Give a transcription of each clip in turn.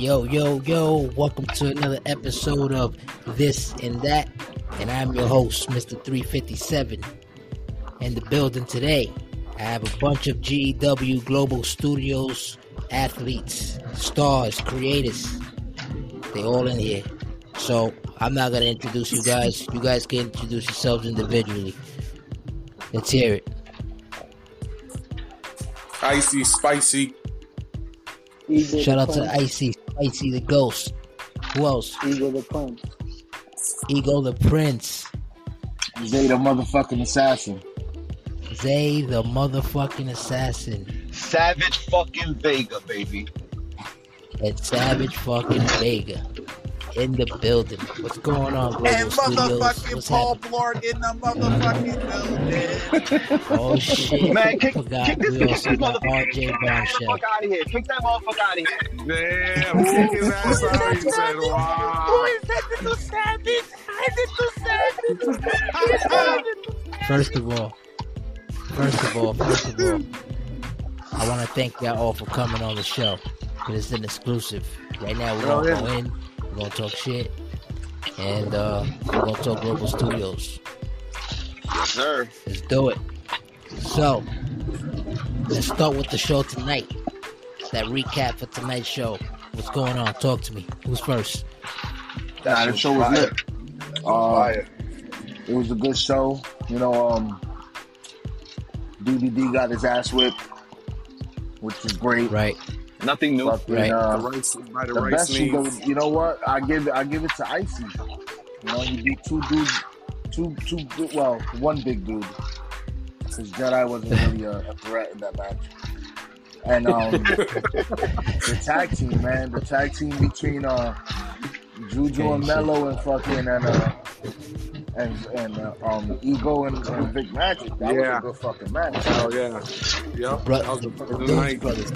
Yo, yo, yo, welcome to another episode of This and That. And I'm your host, Mr. 357. In the building today, I have a bunch of GW Global Studios athletes, stars, creators. They all in here. So I'm not gonna introduce you guys. You guys can introduce yourselves individually. Let's hear it. Icy, spicy. Eagle Shout out to Prince. Icy, Icy the Ghost. Who else? Ego the Prince. Ego the Prince. Zay the motherfucking assassin. Zay the motherfucking assassin. Savage fucking Vega, baby. And Savage fucking Vega. In the building. What's going on, Global And motherfucking Paul happening? Blart in the motherfucking building. Oh shit. Man, kick, Forgot kick this, we kick also this got motherfucker. RJ Kick that Bombshell. motherfucker out of here. Kick that motherfucker out of here. Damn, kick his ass out. He said, wow. First of all, first of all, first of all, I want to thank y'all all for coming on the show. Cause it's an exclusive. Right now, we're Hell oh, gonna go in, we're gonna talk shit, and uh, we're gonna talk Global Studios. Yes, sir. Let's do it. So, let's start with the show tonight. That recap for tonight's show. What's going on? Talk to me. Who's first? Nah, the show was lit. Uh, it was a good show. You know, um, DVD got his ass whipped, which is great. Right. Nothing new. Fucking, Right. The uh, rice, by the, the rice best, you, go, you know what? I give it. I give it to Icy. You know, you beat two dudes, two two well, one big dude. Because Jedi wasn't really a, a threat in that match. And um, the tag team, man, the tag team between uh, Juju and. Mello and fucking and uh, and and uh, um, Ego and, and Vic Magic. That was Yeah. a good fucking match. Oh, yeah. Yep. Bro- that was the fucking Those night. brothers.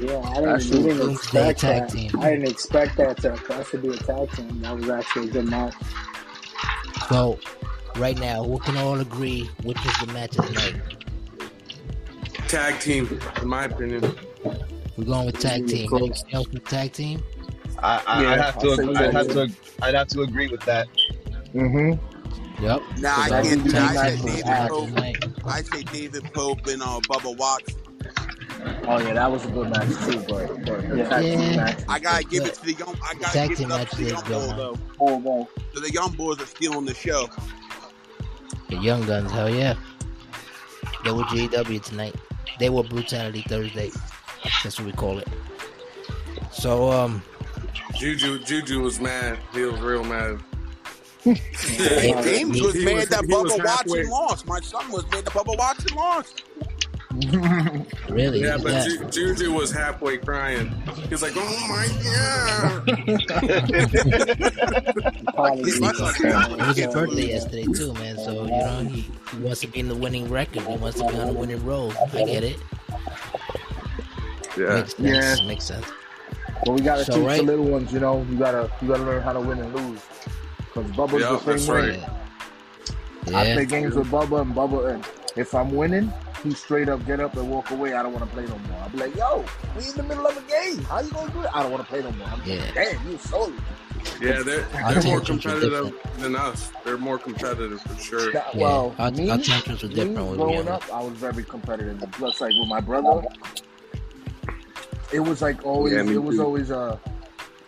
Yeah, I didn't, Actually, didn't expect that. team. I didn't expect that to, for us to be a tag team. That was actually a good match. So, right now, we can all agree which is the match of the night. Tag team, in my opinion. We're going with tag team. Close. Anything else with tag team? I, I, Yeah, I'd have to. I'll say I'd have to. I'd have to agree with that. Mm-hmm. Yep. Nah, I can't do that. I match say David. Pope. Tonight. I say David Pope and uh, Bubba Watts. Oh yeah, that was a good match too. But, but Yeah. Yeah. I gotta give it to the young. I gotta Tag give it up to the young good, boys though. Oh, no. So the young boys are stealing the show. The Young Guns, hell yeah. They were GW tonight. They were Brutality Thursday. That's what we call it. So, um, Juju, Juju was mad. He was real mad. Hey, Yeah. James He- was he mad was- that he was Bubba. Watson lost. My son was mad that Bubba Watson lost. really, Yeah, but at Ju- Juju was halfway crying. He's like, "Oh my god!" Apologies. My son- that. It was his birthday yesterday too, man. So you know he, he wants to be in the winning record. He wants to be on a winning road. I get it. Yeah, Makes sense. Yeah. Makes sense. But we gotta So, teach right- the little ones, you know. You gotta you gotta learn how to win and lose. Cause Bubba's Yeah, the same way. right. I play games with Bubba and Bubba, and if I'm winning, he straight up get up and walk away. I don't want to play no more. I'll be like, yo, we in the middle of a game. How you gonna do it? I don't want to play no more. I'm Yeah. like, damn, you sorry. yeah, they're they're more competitive than us. They're more competitive for sure. Yeah. well, Our- me, our tantrums were me different when growing up, I was very competitive. Plus, like with my brother, it was like always. Yeah, it was too. always uh,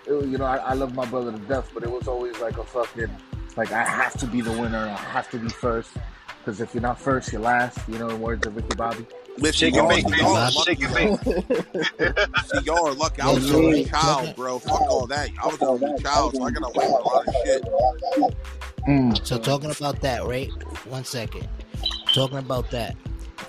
it you know, I, I love my brother to death, but it was always like a fucking like I have to be the winner. I have to be first. Because if you're not first, you're last. You know, in words of Ricky Bobby. Listen, Shake and y'all, bake, y'all, are Shake lucky, and bake. see, y'all are lucky. I was so, an only right, child, bro. Fuck all that. I was an only child, so I gotta wait a lot of shit. Mm. So talking about that, right? One second. Talking about that.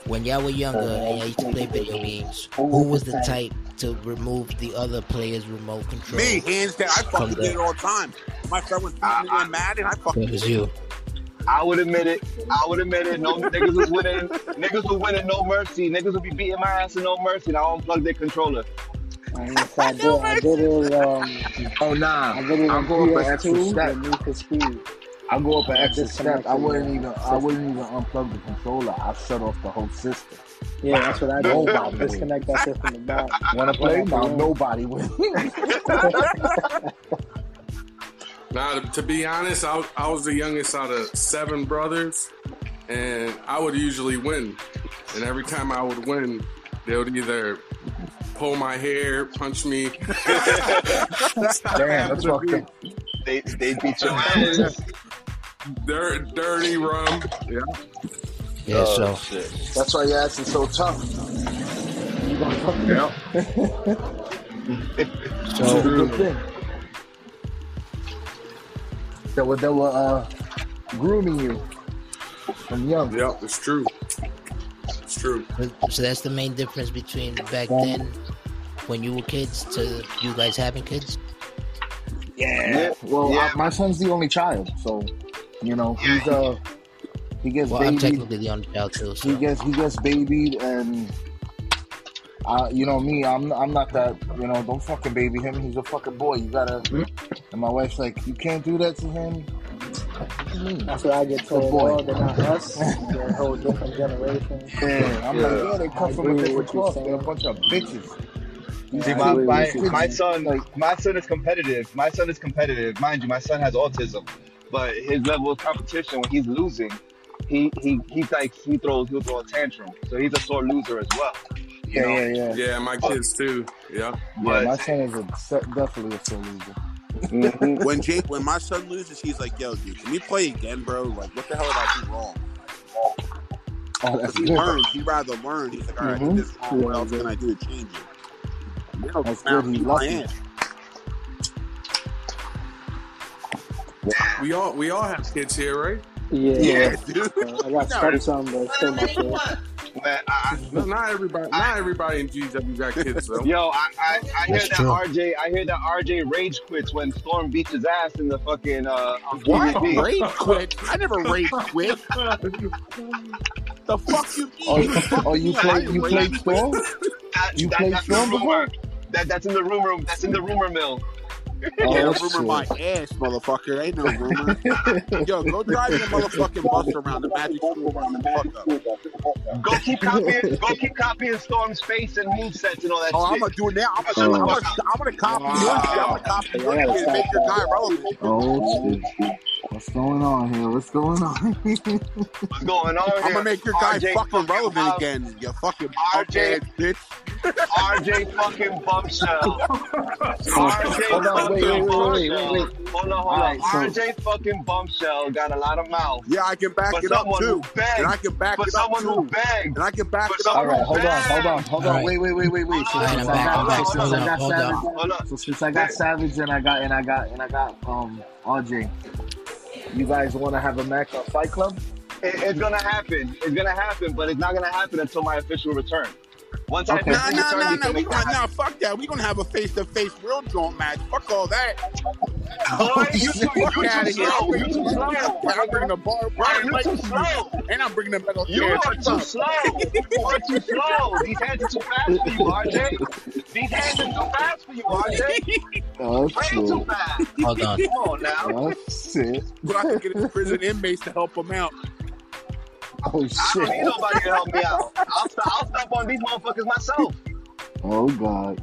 When y'all were younger and y'all used to play video games, who was the type to remove the other player's remote control? Me, hands down. I fucking From did it all the time. My friend was beating me in Madden. I fucking It was you. I would admit it. I would admit it. No niggas was winning. Niggas was winning. No mercy. Niggas would be beating my ass and no mercy. And I unplugged their controller. I, guess I did, I did it. Um, Oh nah, I did it I'll on go up an extra PS2 step. With Need for Speed. I'll go up an extra Disconnect step. I wouldn't the even I wouldn't even unplug the controller. I shut off the whole system. Yeah, that's what I do. Nobody Disconnect that shit from the back. Want to play? Now nobody wins. Now, to, to be honest, I, was- I was the youngest out of seven brothers, and I would usually win. And every time I would win, they would either pull my hair, punch me. Damn, that's fucked up. They they beat your ass. Dirt, dirty rum. Yeah. Yeah, Oh, so shit. That's why your ass is so tough. You gonna fuck me? Yeah. It's a so good thing. They were, they were uh, grooming you from young. Yeah, it's true. It's true. so that's the main difference between back then when you were kids to you guys having kids. Yeah. Well, Yeah. I, my son's the only child, so you know he's uh he gets Well, I'm babied. technically the only child too. He gets he gets babied, and uh, you know me, I'm I'm not that. You know, don't fucking baby him. He's a fucking boy. You gotta. And my wife's like, you can't do that to him. What do you mean? That's what I get told. boy. Oh, they're not us. They're a whole different generation. Yeah, I'm Yeah. like, yeah, they come I from a different what cloth. They're a bunch of bitches. Yeah, See, my, my, my son, Like- my son is competitive. My son is competitive. Mind you, my son has autism, but his level of competition when he's losing, he he he like he throws he'll throw a tantrum. So he's a sore loser as well. Yeah, know? yeah, yeah. Yeah, my kids too. Yeah. Yeah, my son is a, definitely a sore loser. Mhm. When Jake, when my son loses, he's like, "Yo, dude, can we play again, bro? Like, what the hell did I do wrong?" Oh, that's Because he good. learns. He rather learn. He's like, "All right, I Mhm. this wrong. What Yeah, else can I do to change it?" You know, That's now good. He's beat my lucky. Ass. We all we all have kids here, right? Yeah. Yeah, dude. Uh, I got study some, but still my shit. Man, I, No, not everybody. Not everybody in GW got kids though. Yo, I, I, I hear That's that true. RJ. I hear that RJ rage quits when Storm beats his ass in the fucking uh, What? PvP. Rage quit? I never rage quit. the fuck you mean? Oh, you, oh, you play didn't you rage played. Storm? That, You that, played that's Storm before? That, that's in the rumor. That's in the rumor mill. Oh, Yeah, that's rumor my ass, motherfucker. Ain't no rumor. Yo, go drive your motherfucking bus around the magic school around the fuck up. Go keep copying. go keep copying Storm's face and movesets and all that Oh, I'm gonna do it now. I'm gonna, the I'm gonna, up. I'm gonna copy your shit. I'm gonna copy Yeah, your shit and make your guy relevant. Oh shit! What's going on here? What's going on? What's going on I'm gonna make your guy RJ fucking relevant Bob- again. You fucking RJ. RJ bitch. RJ fucking Bombshell. RJ Hold on, wait, fucking wait, wait, wait, wait, wait. Hold on, hold on. So- RJ fucking Bombshell got a lot of mouth. Yeah, I can back it up too. begged. And I can back it up too. begged. And I can back it up. All right, hold on, hold on, hold on. Wait, wait, wait, wait, wait. So since I'm I back, got, I'm back. since Hold I on, got hold Savage. Hold on. so since I got Savage and I got and I got and I got um RJ, you guys want to have a match on Fight Club? It, it's gonna happen. It's gonna happen, but it's not gonna happen until my official return. Once I Okay. Nah, nah, nah, nah. We gonna, nah, fuck that. We gonna have a face to face real joint match. Fuck all that. Boy, you too, you Fuck out too of here. slow. You too slow. I'm bringing the bar, bar you too slow. and I'm bringing the metal You are too slow. You are too slow. These hands are too fast for you, RJ. These hands are too fast for you, RJ. Oh Way too fast. Hold on. Come on now. Oh shit! But I can get his prison inmates to help him out. Oh shit! I don't need nobody to help me out. I'll, st- I'll stop on these motherfuckers myself. Oh god!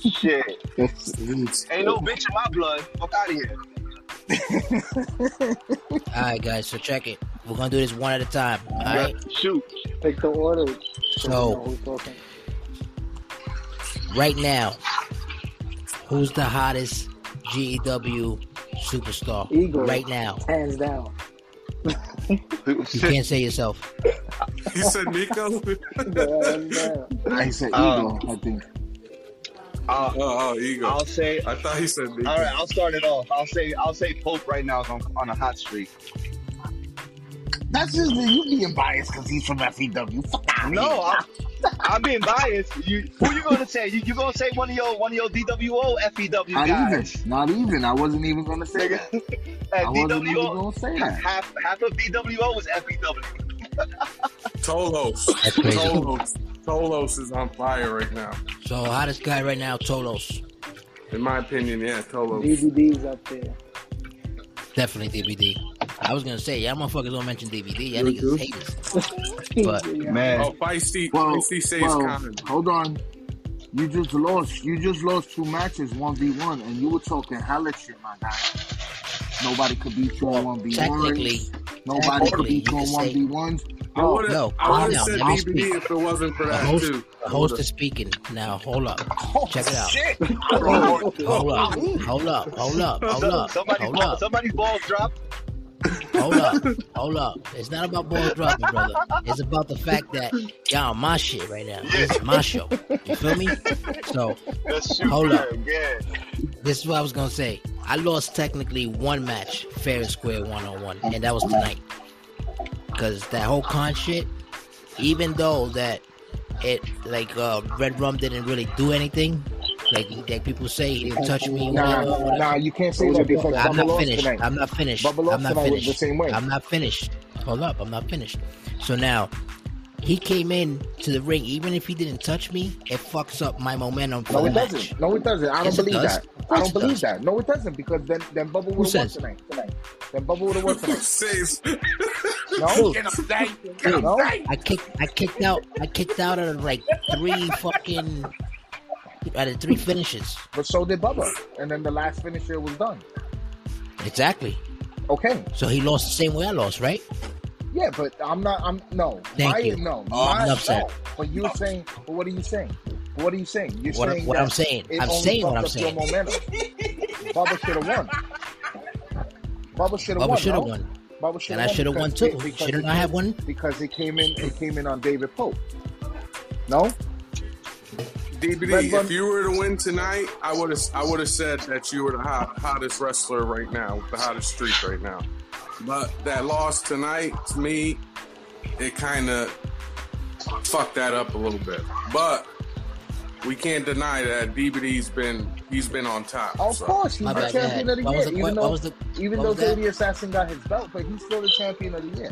Shit. Ain't no bitch in my blood. Fuck out of here. All right, guys. So check it. We're gonna do this one at a time. All right. Shoot. Take the order. So- we know who's talking. Right now, who's the hottest GEW superstar? Eagle. Right now. Hands down. You can't say yourself. You said Nico. I said Um, Eagle. I think. Uh, oh, oh, ego. I'll say. I thought he said Nico. All right, I'll start it off. I'll say. I'll say Pope right now is on, on a hot streak. That's just you being biased because he's from FEW. Fuck out No, I'm, I'm being biased. You, who you gonna say? You, you gonna say one of your one of your DWO FEW Not guys? even. Not even. I wasn't even gonna say that. At I wasn't even gonna say that. half half of DWO was FEW. Tolos. Tolos. Tolos is on fire right now. So hottest guy right now, Tolos. In my opinion, yeah, Tolos. DVD's up there. Definitely DBD. I was gonna say, y'all motherfuckers don't mention DVD. Y'all You niggas haters. But- Man, Oh, feisty, Well, feisty says well, kind. hold on. You just lost. You just lost two matches, one v one, and you were talking hella shit, my guy. Nobody could beat you on one v one. Technically, ones. Nobody could beat you you on one v ones. I would have, no, I would down, have said let DVD speak. if it wasn't for the that host, too. the host is speaking now. Hold up, oh, check it out. Shit. Hold up, hold up, hold up, hold up, somebody hold ball, up, somebody's balls drop. Hold up, hold up. It's not about ball dropping, brother. It's about the fact that y'all my shit right now. This is my show. You feel me? So Hold up. This is what I was gonna say. I lost technically one match, fair and square, one on one, and that was tonight. Cause that whole con shit, even though that it like uh, Red Rum didn't really do anything, like like people say he didn't touch me. Nah, whatever, whatever. nah, you can't say that because I'm Bubba not finished. tonight. I'm not finished. Bubba I'm not finished. the same way. I'm not finished. Hold up, I'm not finished. So now he came in to the ring. Even if he didn't touch me, it fucks up my momentum for No, the it match. doesn't. No, it doesn't. I don't Yes, believe that. I don't believe does. that. No, it doesn't because then then Bubba would have won tonight. Tonight. Then Bubba would have won tonight. Says, No, Dude, no. I kicked I kicked out I kicked out of like three fucking out of three finishes. But so did Bubba, and then the last finisher was done. Exactly. Okay. So he lost the same way I lost, right? Yeah, but I'm not. I'm no. Thank my, you. No, Oh, I'm upset. no. But you're saying. But what are you saying? What are you saying? You're What, saying what I'm saying. I'm saying what I'm saying. Bubba should have won. Bubba should have won. Bubba should have no? won. Bubba should And have I should have won too. Shouldn't I have won? Because it came in. It came in on David Pope. No. DBD, Red Bun- if you were to win tonight, I would have I would have said that you were the hot, hottest wrestler right now, the hottest streak right now. But that loss tonight, to me, it kind of fucked that up a little bit. But we can't deny that DBD's been he's been on top. Of so. course, he's My the bad, champion go of the. What year. was the- even what- though, what the- even though was Assassin got his belt, but he's still the champion of the year.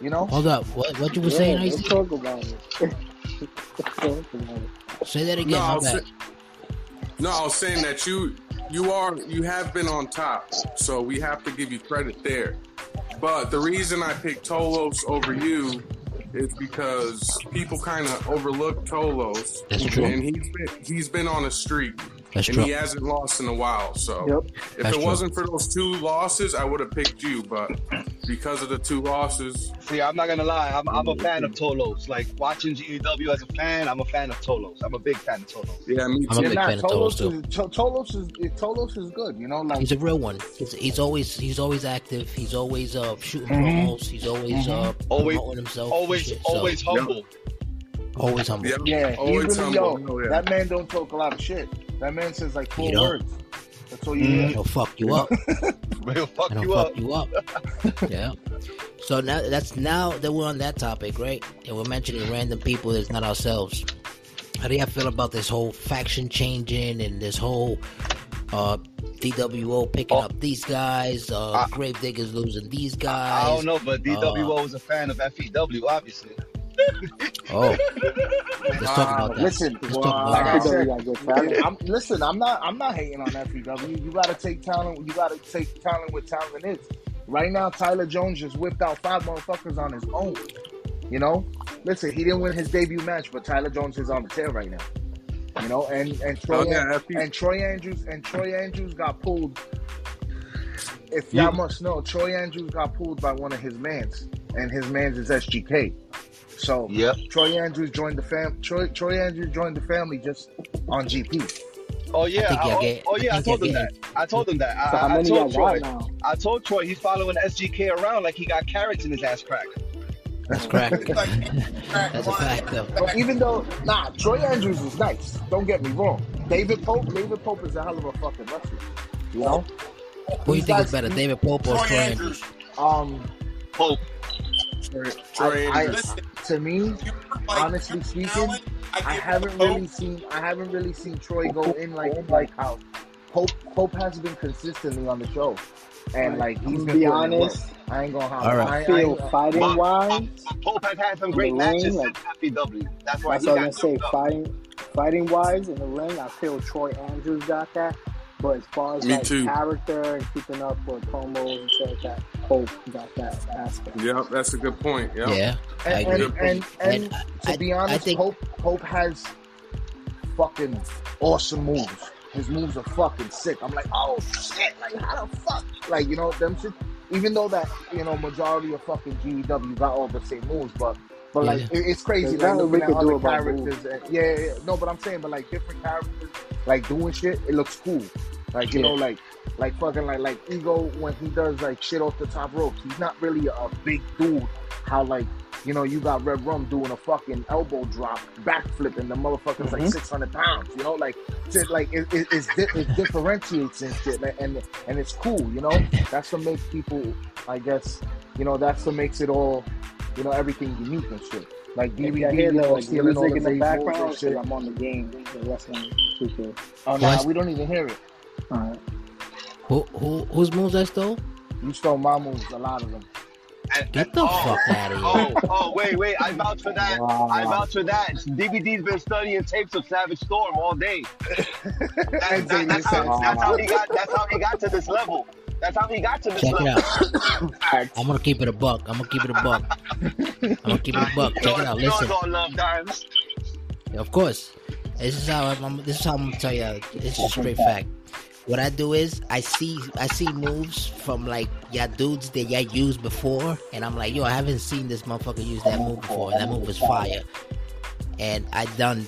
You know. Hold up. What what you were Yeah, saying, let's talk about it. Let's talk about it. Say that again. No, I was bad. sa- no, I was saying that you you are you have been on top, so we have to give you credit there. But the reason I picked Tolos over you is because people kind of overlook Tolos, That's true. and he's been he's been on a streak, That's and true. he hasn't lost in a while. So Yep. if That's it true. wasn't for those two losses, I would have picked you. But because of the two losses, See, I'm not gonna lie. I'm, I'm a fan of Tolos. Like watching GEW as a fan, I'm a fan of Tolos. I'm a big fan of Tolos. yeah, me I'm a too. big nah, fan of Tolos, too. is Tolos is Tolos is good. You know, like He's a real one. He's, he's always he's always active. He's always uh shooting Mhm. promos. He's always uh Always- promoting himself. Always, shit. So, always humble. always humble. Yep. yeah, he Always really yo. Oh, yeah. That man don't talk a lot of shit. That man says like four You words. That's all you Mm. hear. He'll fuck you up. He'll fuck and you I'll up. fuck you up. yeah. So now that's now that we're on that topic, right? And we're mentioning random people that's not ourselves. How do y'all feel about this whole faction changing and this whole uh DWO picking Oh. up these guys, uh I- Gravediggers losing these guys? I don't know, but DWO is a fan of FEW, obviously. Oh, let's talk about that. Listen, Let's talk Wow. like about I that. said, got good talent. I'm, listen, I'm not. I'm not hating on FEW. You got to take talent. You got to take talent where talent is. Right now, Tyler Jones just whipped out five motherfuckers on his own. You know, listen, he didn't win his debut match, but Tyler Jones is on the tail right now. You know, and and Troy Oh, yeah, and Troy Andrews and Troy Andrews got pulled. If y'all You- must know, Troy Andrews got pulled by one of his mans, and his mans is SGK. So Yep. Troy Andrews joined the fam. Troy Troy Andrews joined the family just on GP. Oh yeah. think I, y'all oh, oh, yeah. I, think told y'all him that. I told him that. So I, I told Troy. now? I told Troy he's following SGK around like he got carrots in his ass crack. That's correct. That's a fact, though. But even though, nah, Troy Andrews is nice. Don't get me wrong. David Pope, David Pope is a hell of a fucking wrestler. You know, Who do you These think is better, David Pope or Troy Troy Andrews. Andrews? um, Pope. Troy, I, Troy I, Andrews. Listen, to me, honestly speaking, talent, I haven't Pope- really seen, I haven't really seen Troy go in like like how Pope Pope has been consistently on the show, and like he's gonna be putting in work. honest. I ain't gonna All right. I, I I, feel I, fighting But- wise. Pope has had some great the ring, matches like- since FEW. That's why That's he what got I'm gonna say. jumped up. Fighting, fighting wise in the ring, I feel Troy Andrews got that. But as far as Me like too. character and keeping up with promos and stuff, like that, oh, Hope got that aspect. Yeah, that's a good point. Yep. Yeah, I And, agree. and, and, and, And to I- be I honest, think- Hope Hope has fucking awesome moves. His moves are fucking sick. I'm like, oh shit, like how the fuck, like you know them shit. Even though that you know majority of fucking GEW got all the same moves, but but like Yeah. it, it's crazy. There's Like nothing we looking at do other characters. And, yeah, yeah, yeah, no, but I'm saying, but like different characters, like doing shit, it looks cool. Like you Yeah. know, like like fucking like like Ego when he does like shit off the top rope. He's not really a big dude. How like you know you got Red Rum doing a fucking elbow drop, backflip, and the motherfucker's like Mhm. six hundred pounds. You know, like shit, like it, it, it's di- it differentiates and shit, like, and and it's cool. You know, that's what makes people, I guess, you know, that's what makes it all, you know, everything unique and shit. Like DVD, I you know, like, stealing all music the in the big and background, shit. shit, I'm on the game, the wrestling 2K. Oh nah, we don't even hear it. Alright. Who who whose moves I stole? You stole my moves, a lot of them. And- Get and- the oh, fuck out of here. Oh, oh, wait, wait. I vouch for that. Wow. I vouch for that. DVD's been studying tapes of Savage Storm all day. That- that- that's, how, that's how he got. That's how he got to this level. That's how he got to this Check it level. out. I'm gonna keep it a buck. I'm gonna keep it a buck. I'm gonna keep it a buck. Check know- it out. Listen. it's all love dimes. Of course. This is how I'm, I'm- this is how I'm gonna tell you. It's a straight fact. What I do is I see I see moves from like y'all dudes that y'all used before, and I'm like, yo, I haven't seen this motherfucker use that move before. That move was fire, and I done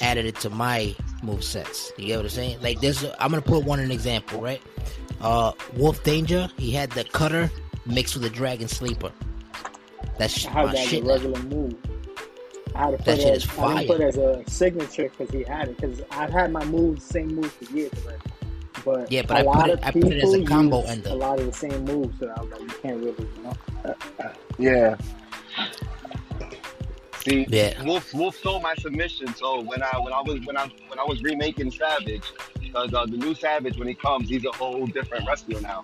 added it to my move sets. You get what I'm saying? Like this, I'm gonna put one an example, right? Uh, Wolf Danger, he had the cutter mixed with the dragon sleeper. That's I had my that a shit. regular move. I had to That put shit it, is I fire. didn't put it as a signature because he had it. Because I've had my moves, same moves for years already. But Yeah, but a I put lot it- of I put it as a combo use ender. A lot of the same moves, so I was like, you can't really, you know. Yeah. See, Yeah. Wolf Wolf stole my submission. So when I when I was when I when I was remaking Savage, because uh, the new Savage when he comes, he's a whole different wrestler now.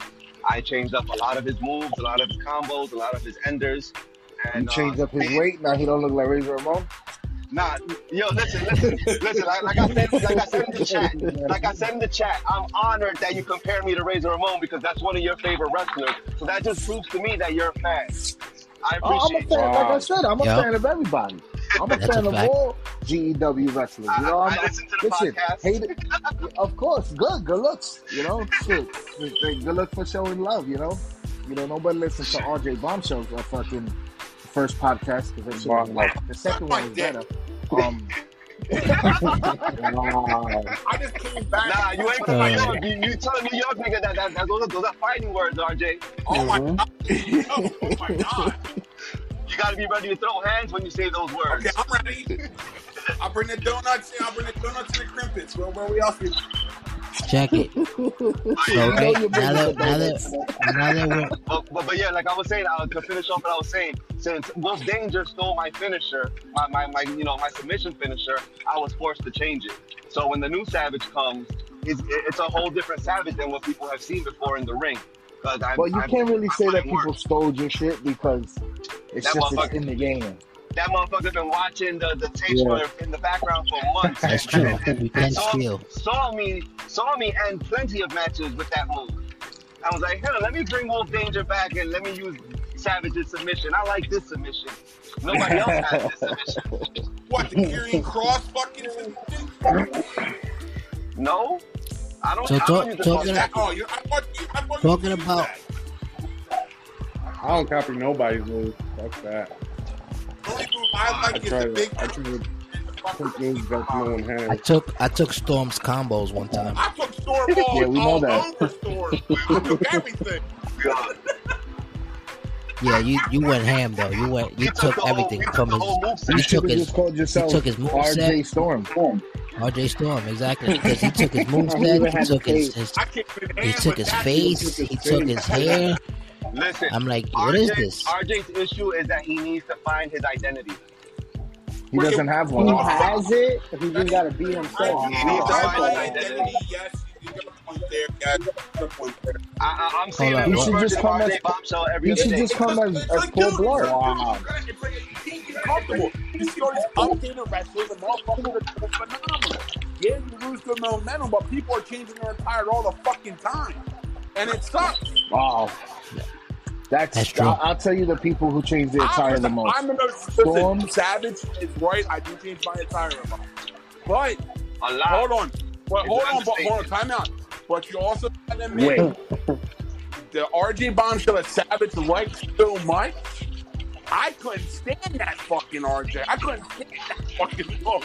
I changed up a lot of his moves, a lot of his combos, a lot of his enders. You And changed uh, up his man, weight. Now he don't look like Razor Ramon. Nah, yo, listen, listen, listen. Like, like I said, like I said in the chat, like I said in the chat, I'm honored that you compare me to Razor Ramon because that's one of your favorite wrestlers. So that just proves to me that you're a fan. I Oh, I'm a appreciate fan. you. Like I said, I'm a Yeah. fan of everybody. I'm a That's fan a of all GEW wrestlers. You know, I- I'm, I listen to the listen, podcast. hate it. Of course, good, good looks. You know, shit, good luck for showing love. You know, you know, nobody listens to RJ Bombshell's uh, fucking first podcast because that shit was like the second one was better. Um, Wow. I just came back. Nah, you ain't from. New York. You, you telling New York nigga that, that, that those, are, those are fighting words, RJ. Oh my Mhm. god. Oh my god. You gotta be ready to throw hands when you say those words. Okay, I'm ready. I'll bring the donuts in. I'll bring the donuts and the crimpets. Where, where we else? be- Check it. you Okay, now that, now that, now that we're, But, but, but yeah, like I was saying, uh, to finish off what I was saying, since Wolf Danger stole my finisher, my, my, my you know my submission finisher, I was forced to change it. So when the new Savage comes, it's, it's a whole different Savage than what people have seen before in the ring. Because I'm, But you I'm- can't really I'm say that putting work. people stole your shit because it's That just it's in the game. That motherfucker been watching the, the tapes Yeah. in the background for months. that's true. We can saw, steal. saw me saw me end plenty of matches with that move. I was like, hell, let me bring Wolf Danger back and let me use Savage's submission. I like this submission. Nobody else has this submission. What the Karrion Cross fucking? No, I don't. So I talk- don't talking- fuck Oh, you. I thought. I thought Talking about- I don't copy nobody's move. Fuck that. Only move I I is the big. I try to put moves that no one I took I took Storm's combos one time. I took Storm all, Yeah, we know all that. over Storm. I took everything. Yeah, you you went ham though. You went you You took the whole- everything you took from the his you took his just called yourself took his move RJ set. Storm. RJ Storm exactly because he took his He moveset, he took his, face. his I can't even he took his face, he took his hair. Listen, I'm like, what is RJ this? RJ's issue is that he needs to find his identity. He doesn't have one. He has it, but he just got to be himself. He needs to Find find his identity. identity. Yes, you got a point there. Yeah, you got a point there. I, I, I'm seeing on, a new he should just come as- Bombshell every he other should just come as, as full dude, blood. It's like, it's like, he- he's comfortable. You see all these updated wrestlers, and motherfuckers are doing phenomenal. Yeah, you lose the momentum, but people are changing their attire all the fucking time, and it sucks. Wow. That's, That's true. I'll, I'll tell you the people who change their attire the most. I'm gonna Storm. listen. Savage is right. I do change my attire a lot, but A lot. hold on, but It's hold on, but hold on, understatement. time out. But you also gotta admit Wait. the RJ bombshell that Savage likes so much. I couldn't stand that fucking RJ. I couldn't stand that fucking look.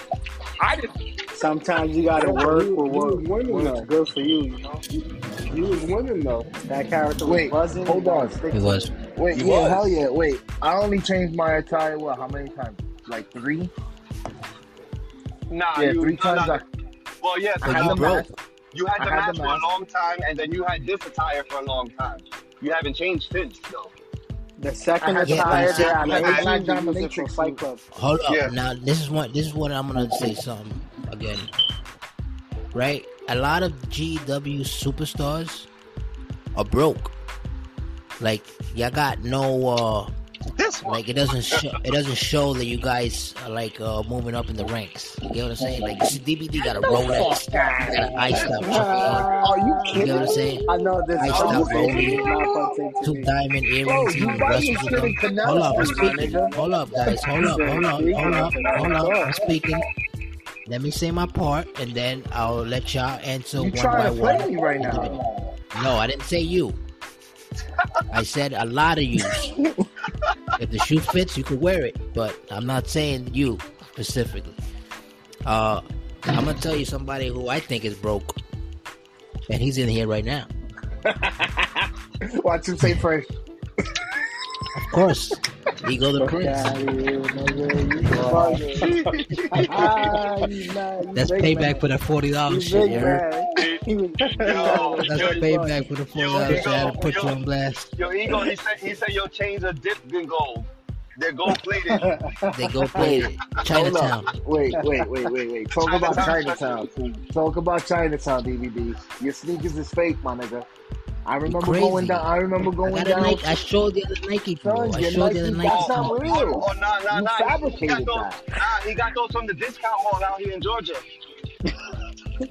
I didn't. Sometimes you gotta work you- for you what, was winning, what's though. good for you. You know, He was winning though. that character was Wait, buzzing. hold on. stick It to was. Wait, He yeah, was. hell yeah. Wait, I only changed my attire, what, how many times? Like three? Nah, Yeah, you, three no, times no. I, Well, yeah. But I I had you had the the broke. Mask. You had the I had mask the for a long time, and then you had this attire for a long time. You haven't changed since, though. The second I had- Yeah, attire but see, that I I made had you, like you use it for dominatrix Fight. Club. Hold up. Yeah. Now this is what this is what I'm gonna say something again. Right? A lot of GW superstars are broke. Like y'all got no uh This one. like it doesn't show it doesn't show that you guys are like uh moving up in the ranks. You get what I'm saying? Like you see DBD got a Rolex, got an iced out chucky on. Are you You get what I'm saying? I know this. I I stopped know voting. this is not fun to Two me. diamond Bro, earrings, you he buy with them. Hold up, I'm speaking. Hold up, guys. Hold up, hold up, hold up, hold up. I'm speaking. Let me say my part, and then I'll let y'all answer You one trying by to play one. me right now. No, I didn't say you. I said a lot of you. if the shoe fits, you can wear it, but I'm not saying you specifically. Uh, I'm gonna tell you somebody who I think is broke, and he's in here right now. Watch him say first. Of course, Ego the Fuck Prince. outta here, nigga. You bugging. Ah, you mad. You That's payback for that forty dollars shit. Big You heard? man. He was- Yo, That's yo, payback for the forty dollars shit. I had to put you on blast. Yo, Ego, he said he said your chains are dipped in gold. They're gold plated. They go play it. Chinatown. Wait, wait, wait, wait, wait. Talk about Chinatown. Chinatown. Talk about Chinatown, DVD. Your sneakers is fake, my nigga. I remember going down. I remember going got a down. Nike. I showed the other Nike bro. Son, I your showed the Nike, other that's Nike. not Oh, real. oh, nah, nah, You nah. fabricated he got those, that. Nah, he got those from the discount mall out here in Georgia.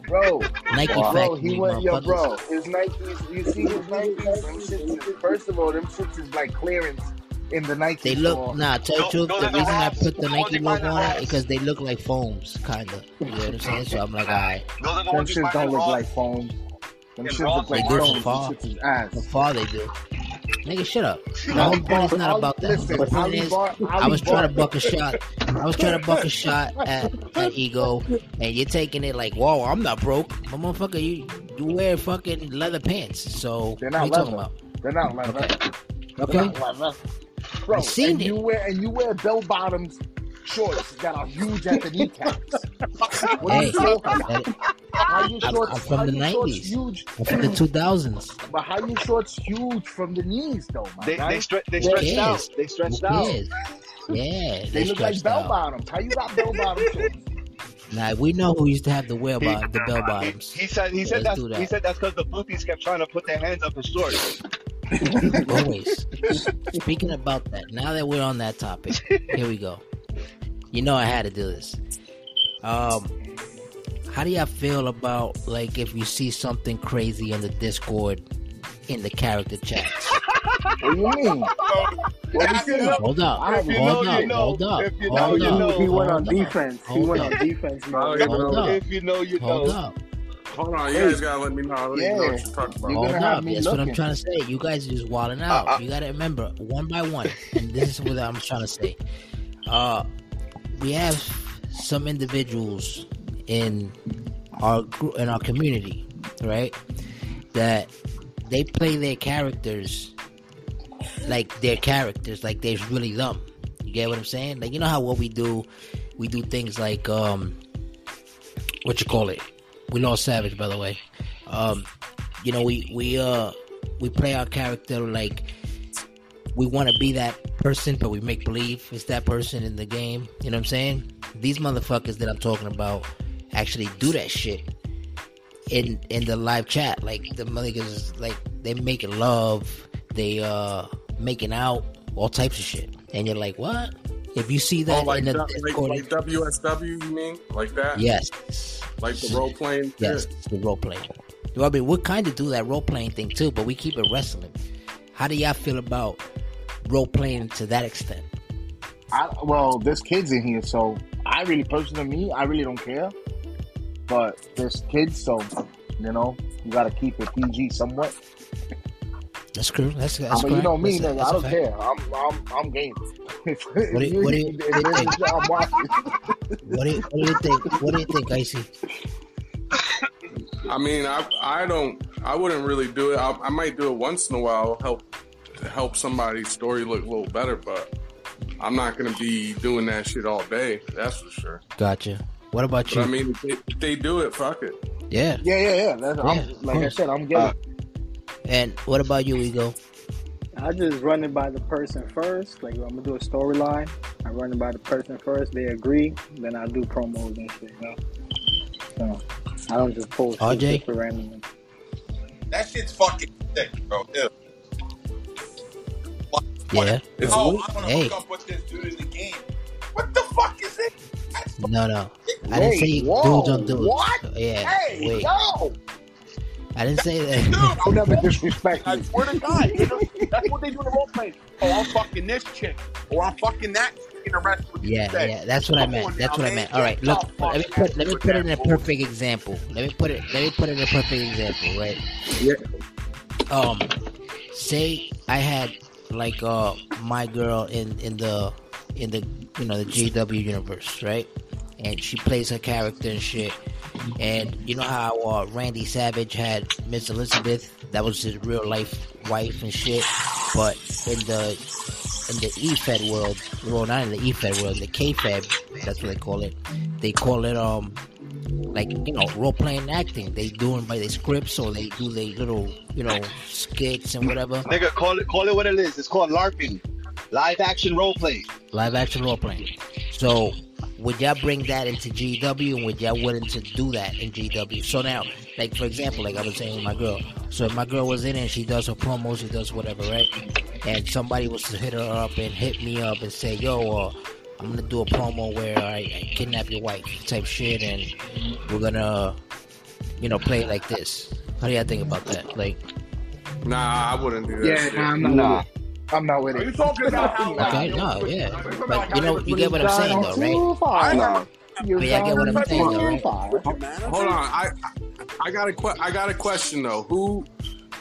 Bro, Nike bro, factory, he went, yo, bro, his Nikes, you see his Nikes, them shits, first of all, them shits is like clearance in the Nike They store. look nah. Tell the Those- truth, the are the reason I put the The Nike ones logo on it because they look like foams, kinda. You know what I'm saying? So I'm like, alright. Those are Them shits don't look like foam. Them shits Ross look like They do foam. from far. Them shits is ass. How far they do. Nigga, shut up. The whole point is not about that. listen, the point is, Bar- I Ali was trying to buck a shot. I was trying to buck a shot at, at Ego, and you're taking it like, whoa, I'm not broke. My motherfucker, you, you wear fucking leather pants. So, They're what are you not talking leather. about? They're not leather. Okay. They're Okay. not leather. Bro, I seen and it. you wear and you wear bell bottoms shorts that are huge at the kneecaps. What are Hey, you talking about? that- How you I'm- shorts? I'm from how the you 90s. Huge, I'm from the 2000s. but how you shorts huge from the knees though, my They guy? they, stre- they stretched cares? out. They Who stretched out. cares? Yeah, they they look like bell bottoms. How you got bell bottoms? Now we know who used to have the wear bottom, the bell bottoms. he said he Yeah, said that's that. he said that's because the booties kept trying to put their hands up his shorts. Always. Speaking about that, now that we're on that topic, here we go. You know I had to do this. Um, how do y'all feel about like if you see something crazy in the Discord in the character chats? What do you mean? What do you mean? Hold up, I- If you hold know, up, you know. hold up, If you know, hold you up, know. He went on hold up, defense. He hold went up, on defense mode. Hold up, If you know, you hold know. up, Hold on, you Hey. guys gotta let me know. I don't even know what you're talking about. You're hold gonna have up. me That's what I'm looking. trying to say. You guys are just wilding out. Uh, uh. you gotta remember one by one, and this is what I'm trying to say. Uh, we have some individuals in our group in our community, right? That they play their characters like their characters, like they're really them. You get what I'm saying? Like you know how what we do, we do things like um, what you call it? We lost Savage, by the way. Um, you know, we we uh we play our character like we want to be that person, but we make believe it's that person in the game. You know what I'm saying? These motherfuckers that I'm talking about actually do that shit in in the live chat. Like the motherfuckers, like they making love, they uh making out, all types of shit, and you're like, what? If you see Oh, that like, in the like, like WSW, you mean? Like that? yes, like the role playing. Yes, the role playing. Well, I mean, we kind of do that role playing thing too, but we keep it wrestling. How do y'all feel about role playing to that extent? I, well, there's kids in here, so I really, personally, me, I really don't care. But there's kids, so you know, you gotta keep it PG somewhat. That's true. That's that's but you know me, that's nigga, that's I a don't fact. care. I'm, I'm, I'm game. What do you- what do you- if there's a job, I'm watching. What do you, what do you think? What do you think, Icy? I mean, I I don't. I wouldn't really do it. I, I might do it once in a while, help to help somebody's story look a little better. But I'm not gonna be doing that shit all day. That's for sure. Gotcha. What about But you? I mean, if they, if they do it, fuck it. yeah. Yeah, yeah, yeah. That's, I'm, Yeah, like I said, I'm getting. Uh, and what about you, Ego? I just run it by the person first. Like I'm gonna do a storyline. I run it by the person first. They agree, then I do promos and shit. You know? So I don't just post shit RJ? for randomly. That shit's fucking sick, bro. Ew. Yeah. It's oh, lit. I want to Hey. hook up with this dude in the game. What the fuck is it? That's No, no. I didn't Wait, say whoa, dudes on dudes. what? Yeah. Hey, wait. yo! I didn't say dude. that. I'll never disrespect I swear to God, nigga, that's what they do in the role playing. Oh, I'm fucking this chick, or I'm fucking that chick in the rest of Yeah, yeah, that's what I meant. on That's now, what I meant. All right, look, the let me put let me put it in a perfect example. Let me put it let me put it in a perfect example, right? Yeah. Um, say I had like uh my girl in in the in the you know the GW universe, right? And she plays her character and shit. And you know how uh, Randy Savage had Miss Elizabeth, that was his real life wife and shit. But in the in the E EFED world, well not in the EFED world, the KFED, that's what they call it. They call it um like you know role playing acting. They doing by the scripts or they do their little you know skits and whatever. Nigga, call it call it what it is. It's called LARPing, live action role play. live action role playing. So would y'all bring that into GW and would y'all willing to do that in GW? So now, like for example, like I was saying with my girl. So if my girl was in it and she does her promos, she does whatever, right? And somebody was to hit her up and hit me up and say, yo, uh, I'm gonna do a promo where I, I kidnap your wife type shit and we're gonna you know, play it like this. How do y'all think about that? Like Nah, I wouldn't do that. Yeah, shit. nah, I'm not Nah, with it. I'm not with Are you it. talking about how? Okay, no, yeah. But you know you get what I'm saying though, right? Too far. Nah. You But yeah, I get what I'm saying, though, right? Hold on, I I got a que- I got a question though. Who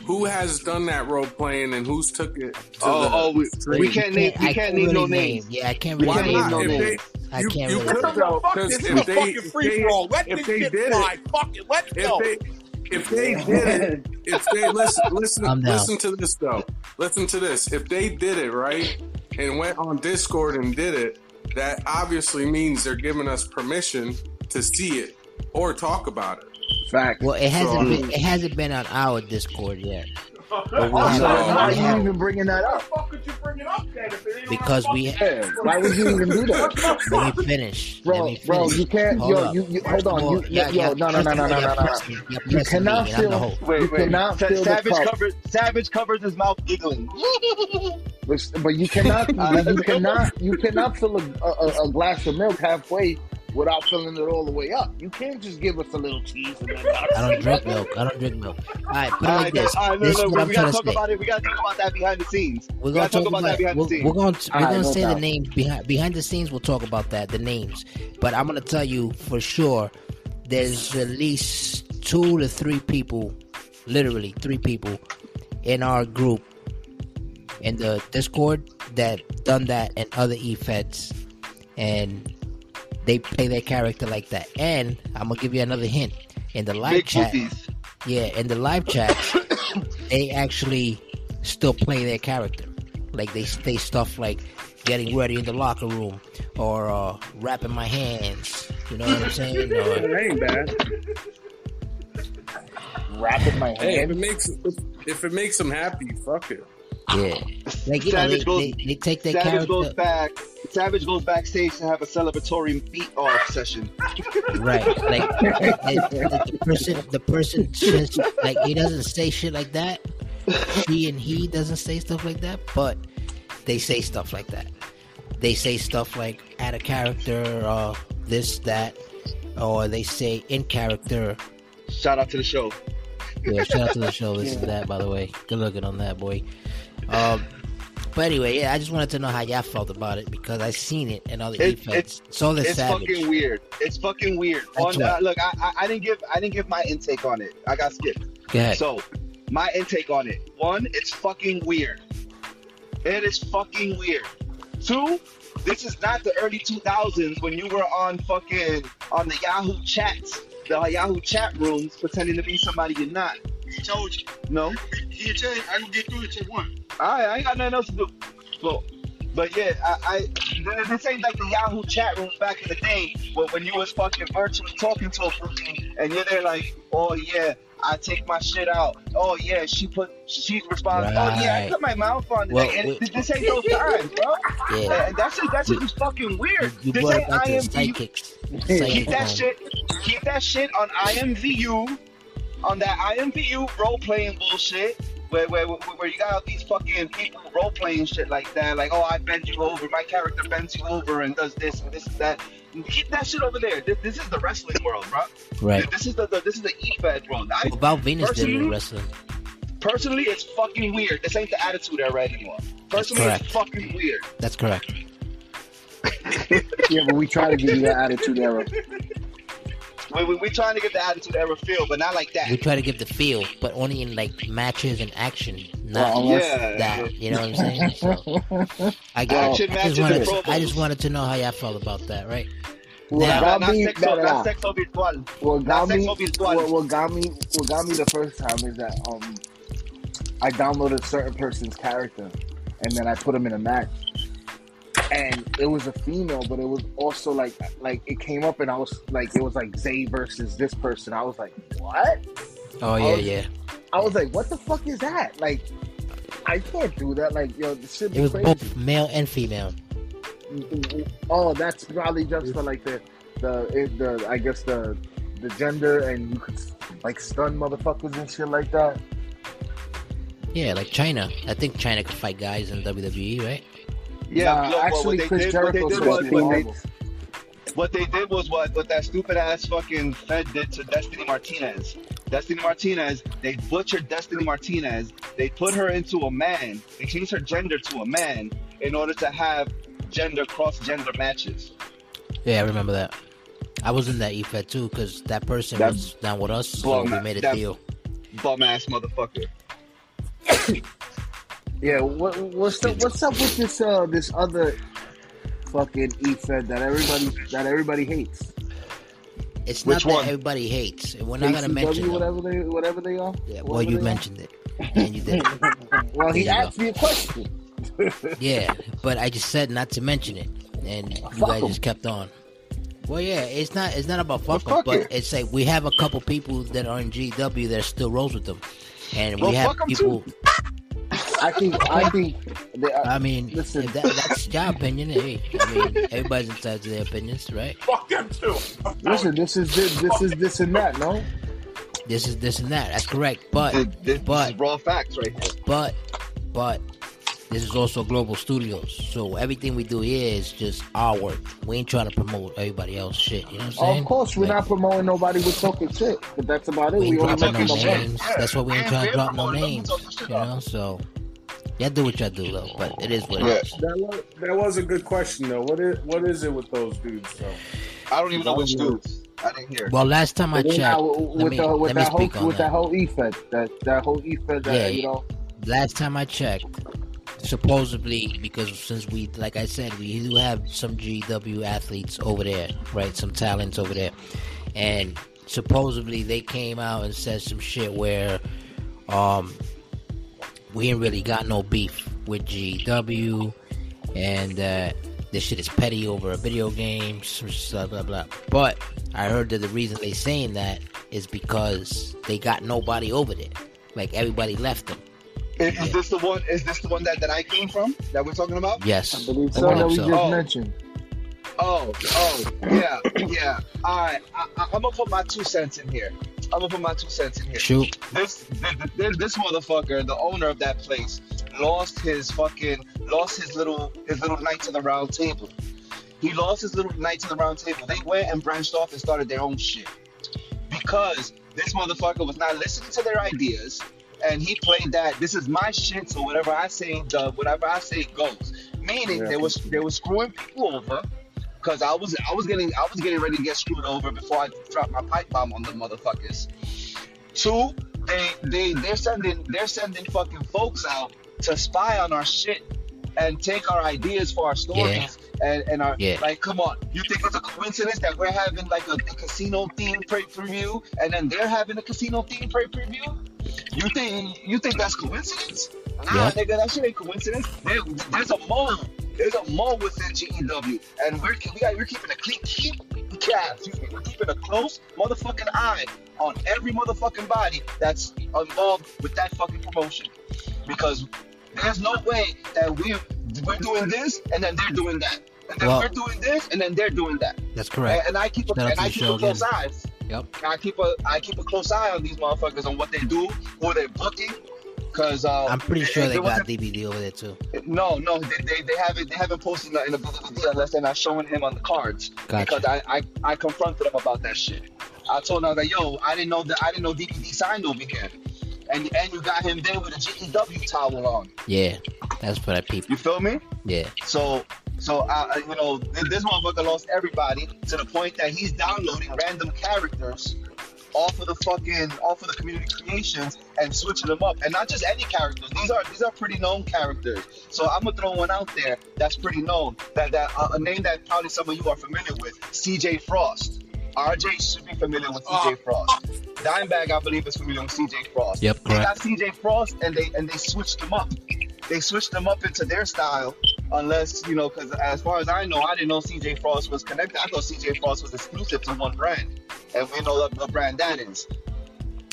who has done that role playing and who's took it? To Oh, the oh, we, stream? we can't name we I can't name no really names. Yeah, I can't really can't name name not? no If names. they, I you, can't you really- could though, this. This is a they, fucking free for all. Let if this they shit fly. Fuck it. Let's go. if they if they did it, if they listen listen listen to this though. Listen to this. If they did it right and went on Discord and did it, that obviously means they're giving us permission to see it or talk about it. Fact. Well, it hasn't So- been um, it hasn't been on our Discord yet. But we So have, why are you have even bringing that up? fuck could you bring it up then if it ain't on because our we fucking- Yeah, why would you even do that? let me finish. Let Bro, me bro, you can't, Hold yo, up. you, you, hold on, Well, you, yeah, yo, yeah, no, no, no, no, no, no, you're no, no. you're You pressing me, cannot and feel, host. Wait, you wait. cannot Sa- feel the Savage cup, covers Savage covers his mouth giggling. but, but you cannot, you cannot, you cannot fill a, a, a glass of milk halfway without filling it all the way up. You can't just give us a little cheese and then. I don't drink milk. I don't drink milk. All right, put it All like right, this. all right, This is look, what I'm we gotta talk about it. We gotta talk about that behind the scenes. We're gonna gotta talk talk about that behind we're, the scenes. we're gonna we're Alright, gonna no say the names behind behind the scenes. We'll talk about that the names, but I'm gonna tell you for sure. There's at least two to three people, literally three people, in our group in the Discord that done that and other e-feds, and they play their character like that. And I'm gonna give you another hint in the live Big chat. booties. Yeah, in the live chat, they actually still play their character. Like they say stuff like getting ready in the locker room or uh, wrapping my hands. You know what I'm saying? Or, That ain't bad. Wrapping my Hey, if hand. it makes if it makes them happy, fuck it. Yeah, like you know, they, Savage goes- they, they take their Savage goes back. Savage goes backstage to have a celebratory beat off session. right. Like, like the person, the person, just, like he doesn't say shit like that. She and he doesn't say stuff like that, but they say stuff like that. They say stuff like add a character, uh, this, that, or they say in character. Shout out to the show. Yeah, shout out to the show. This is that, by the way. Good looking on that boy. Um, but anyway, yeah, I just wanted to know how y'all felt about it because I seen it and all the It- effects. So the It's savage. fucking weird. It's fucking weird. On, uh, look, I, I, I didn't give I didn't give my intake on it. I got skipped. Go. So, my intake on it. One, it's fucking weird. It is fucking weird. Two, this is not the early 2000s when you were on fucking on the Yahoo chats, the Yahoo chat rooms, pretending to be somebody you're not. He told you. No, He tell you, I can get through it to one. I, I ain't got nothing else to do. So, but yeah, I, I this ain't like the Yahoo chat rooms back in the day when, when you was fucking virtually talking to a person and you're there like, oh yeah, I take my shit out. Oh yeah, she put she's responding. Oh yeah, I put my mouth on Well, it. And we- this ain't no time, bro. yeah. And that's just that's just fucking weird. You this brought ain't it back to the IMVU. Keep that shit. Keep that shit on IMVU, on that IMVU role playing bullshit. Where, where, where where you got all these fucking people role playing shit like that, like oh I bend you over, my character bends you over and does this and this and that. Keep that shit over there. This, this is the wrestling world, bro. Right. This is the, the this is the E-Fed world. I, About Venus did it in Personally- wrestling. personally, it's fucking weird. This ain't the attitude era anymore. Personally, correct. it's fucking weird. That's correct. Yeah, but we try to give you that attitude era. We, we, we trying to get the attitude era feel, but not like that. We try to give the feel, but only in like matches and action, not Well, Yeah. that. You know what I'm saying? So, I, got, Action I, just wanted, to, I just wanted to know how y'all felt about that, right? What Now- got me, no, no, no. sexo virtual. what got Not me, what, what got me, what got me the first time is that um, I downloaded a certain person's character, and then I put him in a match, and it was a female, but it was also like, like it came up, and I was like, it was like Zay versus this person. I was like, what? Oh yeah, Oh, yeah. I was like, what the fuck is that? Like, I can't do that. Like, yo, this shit It was crazy. both male and female. Oh, that's probably just for like the the the I guess the the gender and you could like stun motherfuckers and shit like that. Yeah, like Chyna. I think Chyna could fight guys in WWE, right? Yeah, Nah, look, actually, what they Chris did, what they Jericho did was, what they, what they did was what, what that stupid ass fucking Fed did to Destiny Martinez. Destiny Martinez, they butchered Destiny Martinez. They put her into a man. They changed her gender to a man in order to have gender cross gender matches. Yeah, I remember that. I was in that EFED too because that person That- was down with us, so we that- made a that- deal. Bum ass motherfucker. Yeah, what, what's up? What's up with this uh this other fucking E-Fed that everybody that everybody hates? It's Which not that everybody hates, and we're not gonna mention KCW, them. whatever they whatever they are. Yeah, well, you they mentioned it, and you did. Well, he There you go. asked me a question. Yeah, but I just said not to mention it, and you Fuck guys 'em. just kept on. Well, yeah, it's not it's not about Well, fuck but it. it's like we have a couple people that are in GW that still rolls with them, and Well, we have fuck 'em people. I think I think they are, I mean, Listen. that, that's your opinion. Hey, I mean, everybody's entitled to their opinions, right? Fuck them too. listen. This is this, this is this and that. No, This is this and that. That's correct, but This, this, but- this is raw facts right here. but but this is also global studios so everything we do here is just our work we ain't trying to promote everybody else shit you know what i'm saying of course we're Like, not promoting nobody with talking shit, but that's about it. we We ain't only dropping talking no about names Yeah. that's why we ain't trying to drop no names you know so y'all do what y'all do though but it is what Yeah. it is That was, that was a good question though. What is what is it with those dudes though? I don't even know which dudes. I didn't hear. well last time i checked now, let with me, the, with that whole speak with that that whole E-Fed, that that whole E-Fed, that Yeah. you know, last time I checked, supposedly because since we, like I said, we do have some GW athletes over there, right? Some talents over there, and supposedly they came out and said some shit where, um, we ain't really got no beef with GW, and uh, this shit is petty over a video game, blah blah blah. But I heard that the reason they saying that is because they got nobody over there. Like everybody left them. Is, is this the one? Is this the one that, that I came from? That we're talking about? Yes. I believe I so. believe That we so. just Oh. mentioned. Oh, oh, yeah, yeah. All right, I, I, I'm gonna put my two cents in here. I'm gonna put my two cents in here. Shoot. This, this, this motherfucker, the owner of that place, lost his fucking, lost his little, his little knights of the round table. He lost his little Knights of the Round Table. They went and branched off and started their own shit because this motherfucker was not listening to their ideas, and he played that this is my shit, so whatever I say, the whatever I say goes. Meaning Yeah. they was they were screwing people over. Cause I was I was getting I was getting ready to get screwed over before I dropped my pipe bomb on the motherfuckers. Two, they they they're sending they're sending fucking folks out to spy on our shit and take our ideas for our stories and, and our Yeah. like come on. You think it's a coincidence that we're having like a, a casino themed pay per view and then they're having a casino themed pay per view? You think you think that's coincidence? Nah, Yeah. nigga, that shit ain't coincidence. There, there's a mole. There's a mole within GEW, and we're we got, we're keeping a keep keep yeah, excuse me, we're keeping a close motherfucking eye on every motherfucking body that's involved with that fucking promotion, because there's no way that we we're doing this and then they're doing that, and then Well- we're doing this and then they're doing that, That's correct. and I keep a, and I keep a close eye. Yep. I keep a I keep a close eye on these motherfuckers on what they do, who they're booking, because uh, I'm pretty sure they got DVD over there too. no, no, they, they, they haven't they haven't posted nothing about the unless they're not showing him on the cards. Gotcha. Because I, I, I confronted him about that shit. I told him that yo, I didn't know that I didn't know DVD signed over here. And and you got him there with a GEW towel on. Yeah, that's for that people. You feel me? Yeah, So so you know th- this motherfucker lost everybody to the point that he's downloading random characters off of the fucking off of the community creations and switching them up and not just any characters these are these are pretty known characters so i'm gonna throw one out there that's pretty known that that uh, a name that probably some of you are familiar with cj frost rj should be familiar with cj frost dimebag i believe is familiar with cj frost Yep, correct. they correct. got cj frost and they and they switched them up they switched them up into their style unless you know because as far as i know i didn't know cj frost was connected i thought cj frost was exclusive to one brand and we know what, what brand that is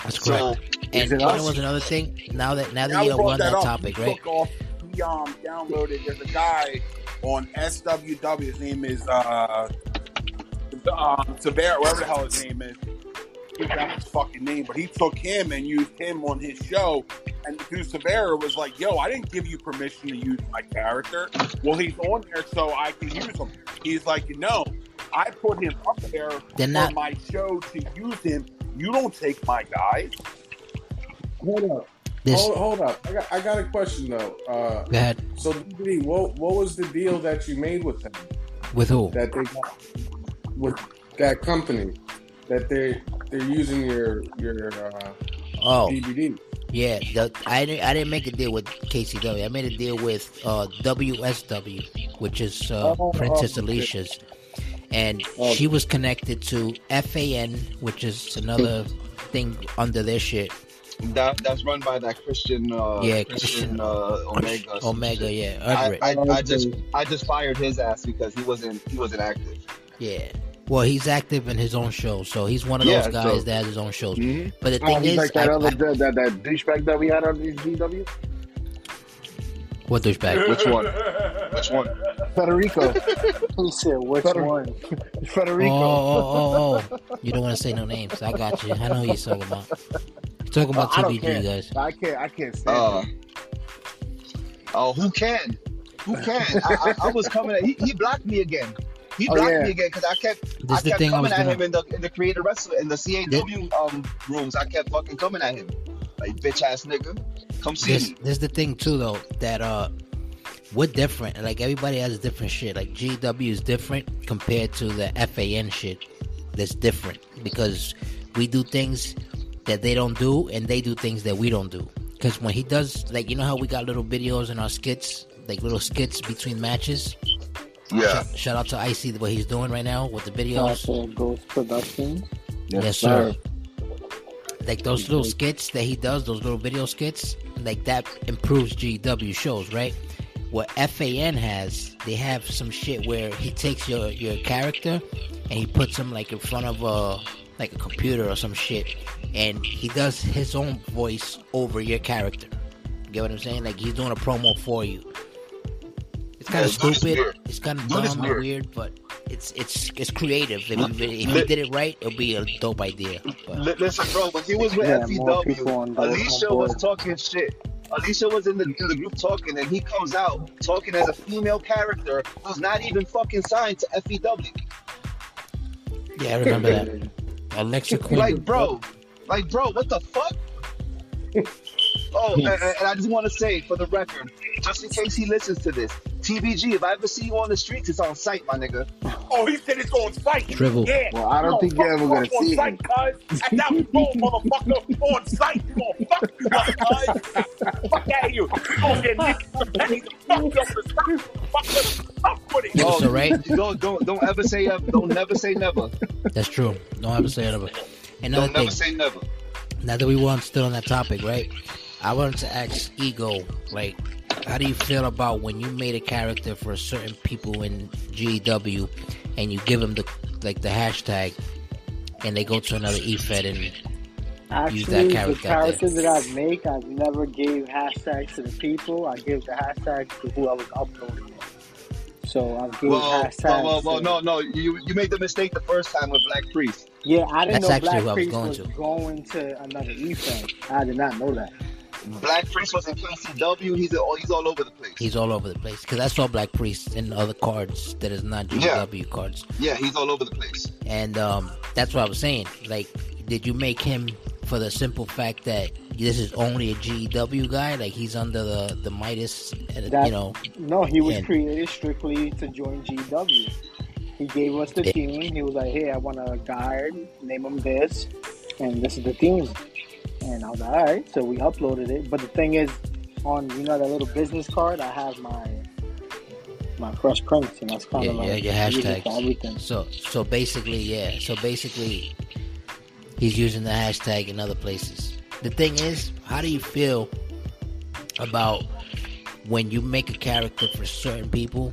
that's so correct. And it you know us? what's another thing? Now that now that Now you we we're brought on that topic, right? took off, he um, downloaded. There's a guy on SWW. His name is uh, um, Severa, whatever the hell his name is. He got his fucking name, but he took him and used him on his show. And dude Severa was like, "Yo, I didn't give you permission to use my character. Well, he's on there so I can use him." He's like, "No, I put him up there They're for not- my show to use him. You don't take my guys." Hold up. This Hold, hold up. I got, I got a question though. Uh, go ahead. so, what what was the deal that you made with him? With who? That they got with that company that they they're using your your uh, Oh, DVD. yeah. The, I didn't. I didn't make a deal with KCW. I made a deal with uh, WSW, which is uh, Oh, Princess okay. Alicia's, and Oh. she was connected to FAN, which is another thing under their shit. that that's run by that christian uh Yeah, christian Christian- uh omega Omega, yeah, I, I, I just I just fired his ass because he wasn't he wasn't active. Yeah. Well, he's active in his own show, so he's one of Yeah, those guys so- that has his own shows. Mhm. But the Oh, thing he's is, like that I- other I- that, that, that douchebag that we had on the GW? what douchebag? Which one? Which one? Federico. He said, which Better- one? Oh, Federico. oh, oh, oh! You don't want to say no names. I got you. I know who you're talking about. You're talking about I TBG, guys. I can't. I can't stand Uh, oh, who can? Who can? I, I, I was coming. At, he, he blocked me again. He Oh, blocked yeah. me again because I kept This I kept thing I coming was at gonna. him in the in the creator wrestler in the CAW um rooms. I kept fucking coming at him like bitch ass nigga. Come see This, me. this is the thing too, though. That uh, we're different. Like everybody has different shit. Like GW is different compared to the FAN shit. That's different because we do things that they don't do, and they do things that we don't do. Because when he does, like you know how we got little videos in our skits, like little skits between matches. Yeah. Shout, shout out to Icy what he's doing right now with the Shout videos. to Ghost Productions. Yes, sir. Like those little skits that he does, those little video skits, like that improves GW shows, right? What FAN has, they have some shit where he takes your your character and he puts him like in front of a like a computer or some shit, and he does his own voice over your character. You get what I'm saying? Like he's doing a promo for you. It's kind of dude is stupid. It's kind of Dude is dumb and weird. weird, but it's it's it's creative. If you, if you did it right, it'll be a dope idea. But listen, bro. When he was with Yeah, FEW, on Alicia was talking shit Alicia was in the in the group talking, and he comes out talking as a female character who's not even fucking signed to FEW. Yeah, I remember that. Alexa Quinn. Like, bro, like, bro, what the fuck? Oh, and, and I just want to say for the record, just in case he listens to this, TBG, if I ever see you on the streets, it's on sight, my nigga. Oh, he said it's on sight. Shrivel. Yeah. Well, I don't No, think you're ever gonna off on see site, cuz. At that road, motherfucker, on sight. You gonna fuck you up, cuz. Fuck out of. You gonna get niggas some fuck you up the. Fuck them. Fuck with it. Yo, so right? Don't don't don't ever say ever. Don't never say never. That's true. Don't ever say it ever. Another Don't thing. never say never. now that we were still on that topic, right? I wanted to ask Ego, like, how do you feel about when you made a character for certain people in GW, and you give them the like the hashtag, and they go to another EFED and Use Actually, that the character characters that I make, I've never gave hashtags to the people. I give the hashtags to whoever's uploading it. So I've given Well, hashtags. well, well, well, to- no, no. You you made the mistake the first time with Black Priest. Yeah, I didn't That's know Black who I was Priest going was to. going to another EFED. I did not know that. Black Priest was in KCW. He's all he's all over the place. he's all over the place. Because I saw Black Priest in other cards that is not Yeah. GW cards, yeah, he's all over the place. and um, that's what I was saying. Like, did you make him for the simple fact that this is only a GW guy? Like, he's under the the Midas, That- you know? No, he was And- created strictly to join GW. He gave us the Yeah. theme. He was like, "Hey, I want a guard. Name him this, and this is the theme." And I was like, "All right." So we uploaded it. But the thing is, on you know that little business card, I have my my Fresh Prince, and that's kind Yeah, of like yeah, your I use it hashtags. for everything. So so basically, yeah. So basically, he's using the hashtag in other places. The thing is, how do you feel about when you make a character for certain people?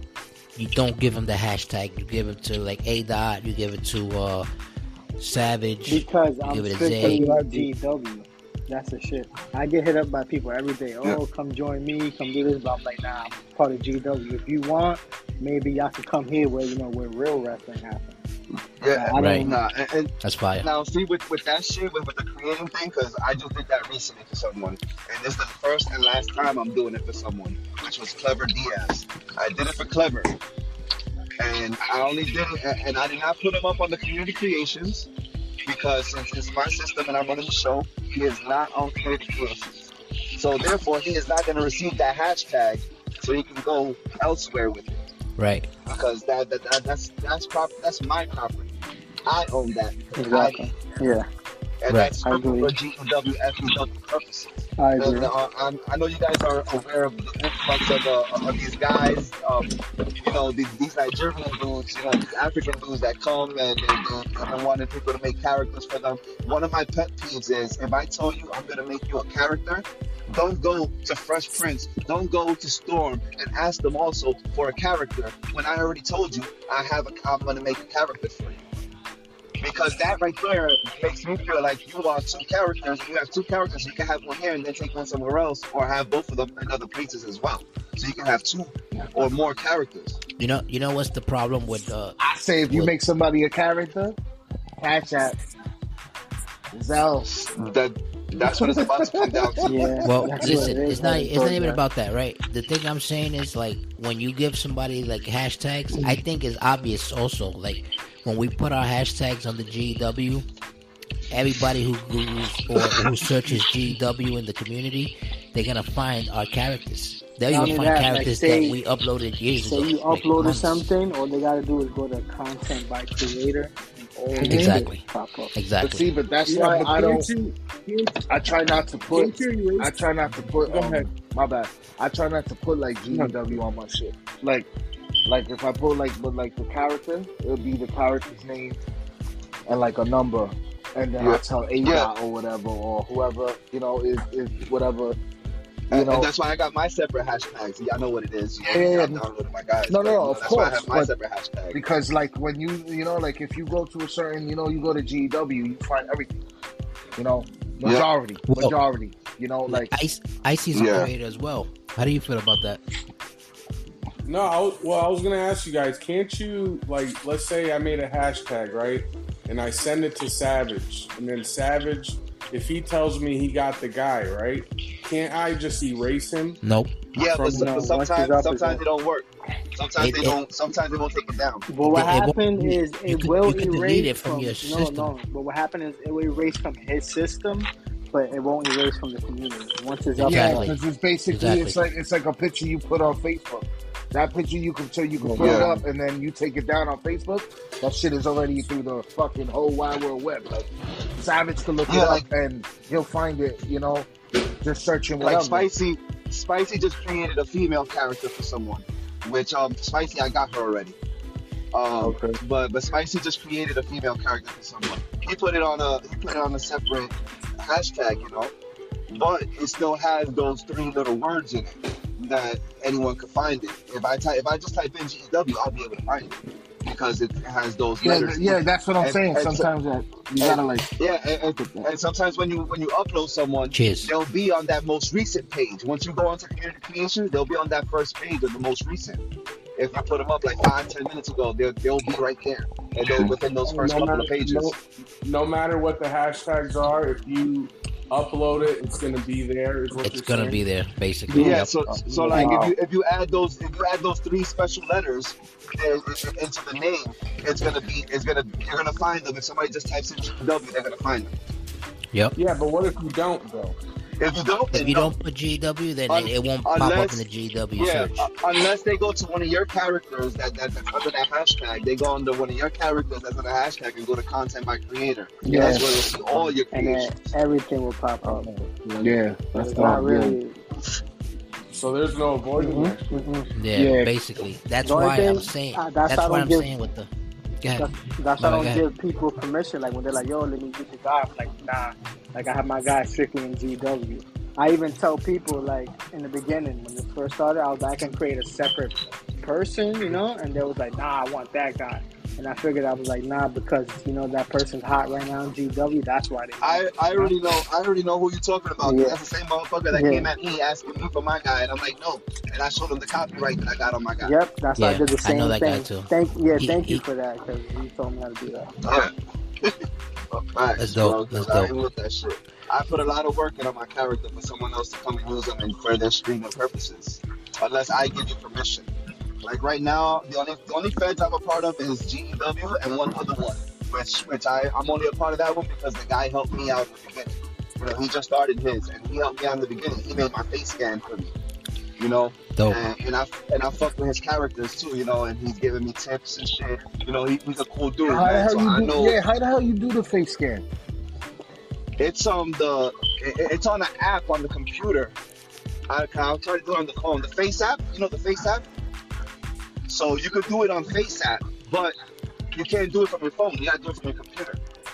You don't give them the hashtag. You give it to like A Dot. You give it to uh, Savage. Because I'm give it a strictly Z. GW. That's the shit. I get hit up by people every day. Oh, Yeah. come join me, come do this. But I'm like, nah, I'm part of GW. If you want, maybe y'all could come here where you know where real wrestling happens. Yeah, I don't- Right. Nah, and, and That's fire. now see with with that shit with, with the creating thing, because I just did that recently for someone, and this is the first and last time I'm doing it for someone, which was Clever Diaz. I did it for Clever, and I only did it, and- and I did not put him up on the community creations because since it's my system and I'm running the show, he is not on community creations. So therefore, he is not going to receive that hashtag, so he can go elsewhere with it Right. because that, that, that that's that's prop that's my property. I own that. Exactly. Yeah, And Right. that's I strictly for GEW, purposes. I And, agree. uh, I'm, know you guys are aware of the influx of, uh, of these guys, um, you know, these, these Nigerian dudes, you know, these African dudes that come and they, they, and wanting people to make characters for them. One of my pet peeves is if I tell you I'm going to make you a character, don't go to Fresh Prince, don't go to Storm and ask them also for a character when I already told you I have a, I'm going to make a character for you. Because that right there makes me feel like you are two characters. You have two characters. You can have one here and then take one somewhere else, or have both of them in other places as well. So you can have two or more characters. You know. You know what's the problem with uh, I say if you Well- make somebody a character, catch that. Zell. That that's what it's about to come down to. Yeah. Well, listen, what it is. not it's not even about that, right? The thing I'm saying is like when you give somebody like hashtags, I think it's obvious also. Like when we put our hashtags on the GW, everybody who Googles or who searches GW in the community, they're gonna find our characters. They're gonna find that, like, characters say- that we uploaded years So ago. you like uploaded months. something, all they gotta do is go to content by creator. and all the Exactly. Pop up. But Exactly. see, but that's Yeah, why but I don't. can't you- I try not to put. can't you erase- I try not to put. Go um, ahead. My bad. I try not to put like GW on my shit. Like, like if I put like with like the character, it'll be the character's name and like a number, and then Yeah. I'll tell A Yeah. or whatever or whoever you know is is whatever. You And, know, and that's why I got my separate hashtags. Y'all know what it is. Yeah, yeah, Y'all yeah. downloaded my guys. No, no, but, no, you know, of That's why I course, have my separate hashtag. because like when you you know like if you go to a certain you know you go to GW you find everything. You know, majority, Well- majority. You know, like Ice Icy's a Yeah. creator as well. How do you feel about that? No, I was, well, I was gonna ask you guys, can't you like, let's say I made a hashtag, right, and I send it to Savage, and then Savage if he tells me he got the guy right, can't I just erase him? Nope. Yeah, but, From- but sometimes it's up, it's sometimes it don't work. Sometimes It- they it- don't. Sometimes they won't take it down. But what It- it happened is it could- will you could erase it from your system. no. no. But what happened is it will erase from his system, but it won't erase from the community. Once it's up, Exactly. Yeah, because it's basically Exactly. it's like it's like a picture you put on Facebook. That picture you can so you can put it Yeah. up and then you take it down on Facebook. That shit is already through the fucking whole wide world web. Like Savage can look Yeah, it up like- and he'll find it. You know, just searching Like whatever. Spicy, Spicy just created a female character for someone, which um Spicy I got her already. Um, Okay. but but Spicy just created a female character for someone. He put it on a he put it on a separate hashtag, you know, but it still has those three little words in it that anyone could find it. If I type if I just type in GW, I'll be able to find it because it has those Yeah, letters. yeah, that's what I'm And- saying. and so- Sometimes that you gotta like. Yeah, and, and, and sometimes when you when you upload someone, Cheers. they'll be on that most recent page. Once you go onto community creation, they'll be on that first page of the most recent. If you put them up like five, ten minutes ago, they'll they'll be right there, and they'll within those first No couple matter- of pages. No, no matter what the hashtags are, if you upload it, it's gonna be there. Is what It's gonna saying? be there, basically. Yeah, Yep. so so like if you if you add those if you add those three special letters there, into the name, it's gonna be it's gonna you're gonna find them. If somebody just types in GW, they're gonna find them. Yep. Yeah, but what if you don't though? If you don't, If you no. don't put GW, then Un- it, it won't pop up in the GW Yeah, search. uh, unless they go to one of your characters that, that that's under that hashtag, they go under one of your characters that's under the hashtag and go to content by creator. Yeah. That's where you'll see all your and then creations. everything will pop up. Yeah, that's not not really. So there's no avoiding Mhm, that. mhm. Yeah, Yeah. basically. That's The why thing- I'm saying. uh, that's that's how I why don't I'm give- saying with the. Go. That's, that's No, why I don't give people permission. Like when they're like, "Yo, let me get the guy." I'm like, nah. Like I have my guy strictly in GW. I even tell people like in the beginning when this first started, I was like, I can create a separate person, you know, and they was like, "Nah, I want that guy." And I figured I was like, "Nah," because you know that person's hot right now in GW. That's why they. I, I already know I already know who you're talking about. Yeah. That's the same motherfucker that Yeah. came at me asking me for my guy, and I'm like, no. And I showed him the copyright that I got on my guy. Yep, that's why I did the I same know that guy thing. too. Thank yeah, He- thank you for that because you told me how to do that. Yeah. Well, facts, That's dope, bro, 'cause that's I dope. ain't with that shit. I put a lot of work into my character for someone else to come and use them and for their streaming purposes, unless I give you permission. Like right now, the only the only feds I'm a part of is GEW and one other one, which which I I'm only a part of that one because the guy helped me out in the beginning. You know, he just started his and he helped me out in the beginning. He made my face scan for me. You know, Dope. and, and I and I fuck with his characters too. You know, and he's giving me tips and shit. You know, he, he's a cool dude, How the hell So you I do? know Yeah, how the hell you do the face scan? it's um the it, it's on an app on the computer. I, I'll try to do it on the phone. The Face app, you know the Face app. So you could do it on Face app, but you can't do it from your phone. You gotta do it from your computer.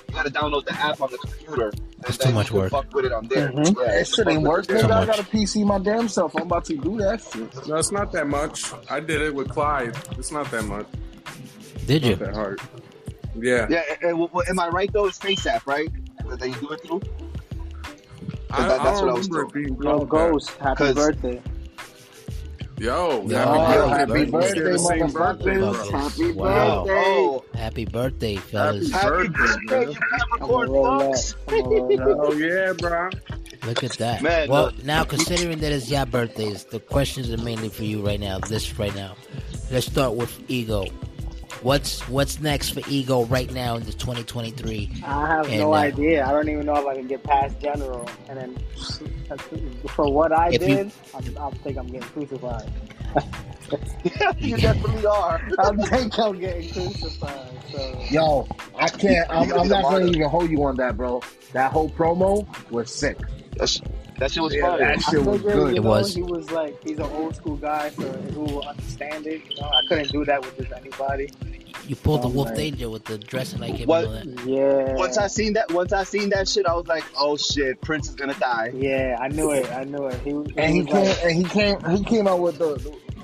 You gotta download the app on the computer. And That's too much work. Fuck with it on there. Mhm. Yeah, That it's shit ain't fuck worth with it. So there. I got a PC my damn self. I'm about to do that shit. No, it's not that much. I did it with Clyde. It's not that much. Did you? Not that hard. Yeah. Yeah, and, and, well, am I right though? It's Face app, right? That they do it through. I, That- I that's don't what I was remember it being Yo, Ghost, happy 'Cause- birthday. That. Yo, Yo, happy happy birthday. birthday, the same birthday, bro. Happy Wow. birthday. Oh, Happy birthday, fellas. Happy happy birthday, birthday, man. you Capricorn fucks. that. I'm gonna roll that. Oh yeah, bro. Look at that. Man, well, look. now considering that it's your birthdays, the questions are mainly for you right now. This right now. Let's start with ego. What's what's next for ego right now in the 2023? I have And, no uh, idea. I don't even know if I can get past general. And then for what I If you- did, I'm, I think I'm getting crucified. you definitely are. I think I'm getting crucified. So Yo, I can't. I'm, I'm not gonna even hold you on that, bro. That whole promo was sick. That, sh- that shit was Yeah, fire. that shit was good. you It was. He was like he's an old school guy, so who will understand it. You know, I couldn't do that with just anybody. You pulled the Oh, Wolf man. Danger with the dressing like him What? and all that. Yeah. Once I seen that, once I seen that shit, I was like, "Oh shit, Prince is gonna die." Yeah, I knew it. I knew it. He, was- And he was came. like, And he came. He came out with the.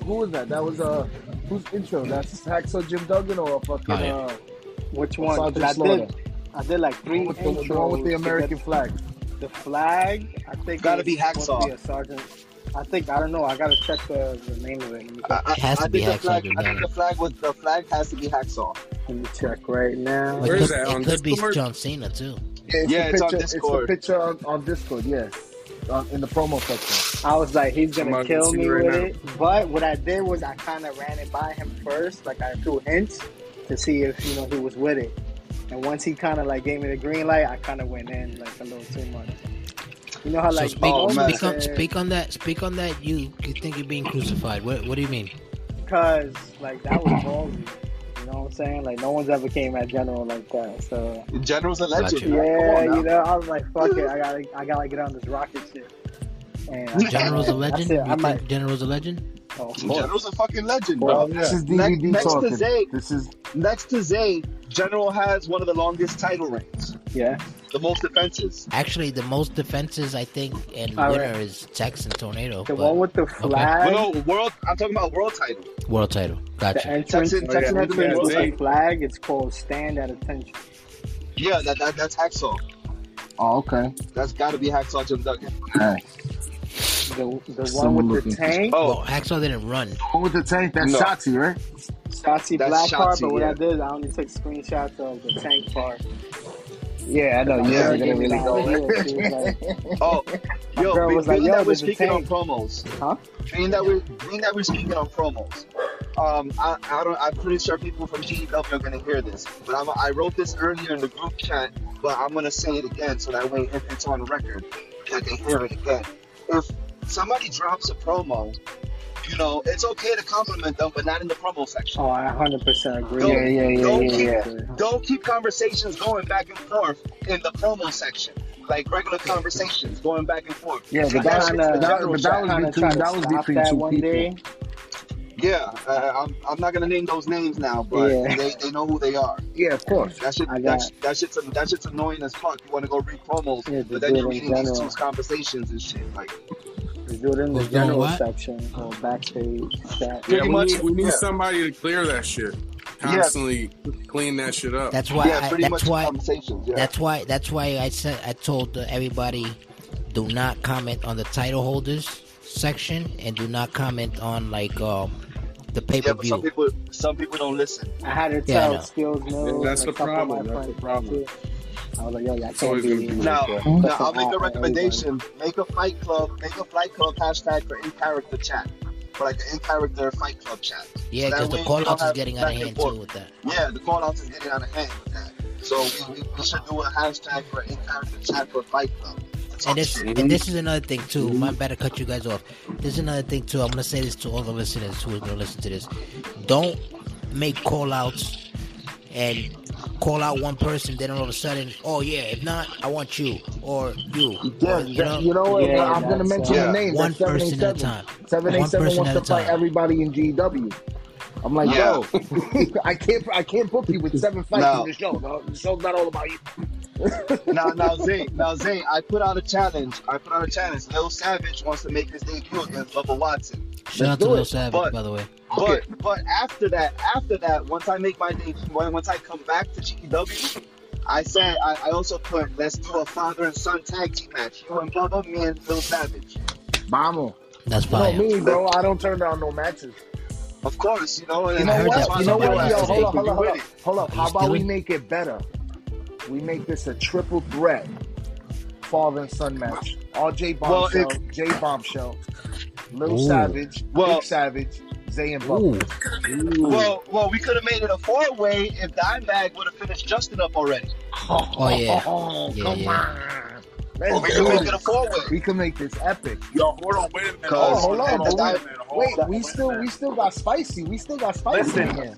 Who was that? That was uh. Whose intro? That's Hacksaw Jim Duggan or a fucking Oh, yeah. uh. which one? I did. I did like three with the, the one with the American flag. The flag, I think Gotta be Hacksaw. Be a sergeant. I think I don't know. I gotta check the, the name of it. Let me. I, I, It has to I be think the Hacksaw flag. I think the flag was the flag has to be Hacksaw. Let me check right now. It Where's could, that, on it could be John Cena too. Yeah, Yeah, the it's on Discord. It's the picture on, on Discord. Yeah, on, in the promo section. I was like, he's gonna Somebody kill me right with now. it. But what I did was I kind of ran it by him first, like I threw hints to see if you know he was with it. And once he kind of like gave me the green light, I kind of went in like a little too much. You know how So like speak, oh, speak, on, speak on that. Speak on that. You, you think you're being crucified? What What do you mean? because like that was ballsy. You know what I'm saying? Like no one's ever came at General like that. So General's a legend. Gotcha. man. Come yeah, on you know, I was like, fuck it, I gotta, I gotta get on this rocket shit. And General's a I legend. said, You I think might, General's a legend? oh. General's a fucking legend, Well, bro. This is Ne- DVD next to. Zay. This is Next to Zay, General has one of the longest title reigns, yeah. The most defenses. Actually, the most defenses I think and All winner right. is Texan Tornado. The but one with the flag, Well, no, world. I'm talking about world title. world title. the Gotcha. entrance, Texan- the Texan had the entrance main with the flag, it's called Stand at Attention. Yeah, that, that that's Hacksaw. oh okay. That's got to be Hacksaw Jim Duggan. Alright. The the Someone one with the tank, Oh, Well, Hacksaw didn't run. The One with the tank. That's No. Shotzi, right? Shotzi Blackheart. Shotzi, But what yeah. I did, I only took screenshots of the tank part. Yeah, I know. My Yeah, girl we're gonna really go. Like, oh, yo, girl was like, being yo, that we're speaking on promos, huh? being that we're being that we're speaking on promos. Um, I, I don't. I'm pretty sure people from GEW are gonna hear this, but I'm, I wrote this earlier in the group chat, but I'm gonna say it again so that way if it's on record, that they hear it again. If somebody drops a promo, you know, it's okay to compliment them, but not in the promo section. Oh, I 100% agree. Don't- Yeah, yeah, yeah, don't yeah, keep- yeah. Don't keep conversations going back and forth in the promo section, like regular conversations going back and forth. Yeah, but Keep that's- shit kinda- the that- general but that was between- that was between that two one people. day. Yeah, uh, I'm, I'm not gonna name those names now, but Yeah. they, they know who they are. Yeah, of course. That shit, I that, got- sh- that shit's that shit's annoying as fuck. You want to go read promos, Yeah, but then you're it in reading these general. two conversations and shit. Like, Just do it in the general what? section or backstage chat. Yeah, Pretty we much, need, we need yeah. somebody to clear that shit. Constantly clean that shit up. That's why. yeah, I, pretty that's much why. conversations. Yeah. That's why. That's why I said I told uh, everybody, do not comment on the title holders section and do not comment on like um the pay yeah, per but some view. people some people don't listen. I had to tell know. Skills Mills. Yeah, that's and the a couple of problem, that's the problem. too. I was like, yo, y'all It's can't be. Now, now That's I'll make a app for recommendation. Make a fight club. Make a fight club hashtag for in character chat, for like an in character fight club chat. Yeah, That because the call don't outs is getting out of hand too with that. Yeah, the call outs is getting out of hand with that. So we, we, we should do a hashtag for in character chat for fight club. And this and this is another thing too. My bad to cut you guys off. This is another thing too. I'm gonna say this to all the listeners who are gonna listen to this. Don't make call outs and call out one person, then all of a sudden, oh yeah, if not, I want you or you. Yeah, Or, you know, you know what? Yeah, I'm gonna mention uh, the name. one That's person at a time. 787 One person wants at to a fight time. everybody in GW. I'm like, Yeah. yo, I can't, I can't book you with seven fights No. in the show. No, the show's not all about you. now, now, Zay, now, Zay, I put out a challenge. I put out a challenge. Lil Savage wants to make his debut against Bubba Watson. Shout out to. Lil Savage, But- by the way. But but after that, after that, once I make my debut, once I come back to GEW, I said I, I also put let's do a father and son tag team match. You and Bubba, me and Lil Savage. Mama, That's you know fire. me, bro. I don't turn down no matches. Of course, you know. You know heard what? that You know what? Yo, today. hold up, hold up, hold up. Hold up. How you about we make it better? We make this a triple threat father and son match. RJ Well, Bombshell, Jay Bombshell, Lil Ooh. Savage, Well- Big Savage, Zay and Bubba. Ooh. Well, well, we could have made it a four way if Dimebag would have finished Justin up already. Oh, yeah. Oh, Yeah, come yeah. on. Let's we do could make it. it a four way. We can make this epic. Yo, hold on, wait a minute. Oh, Oh, hold on, and but the wait, di- wait, we still we still got spicy. We still got spicy Listen.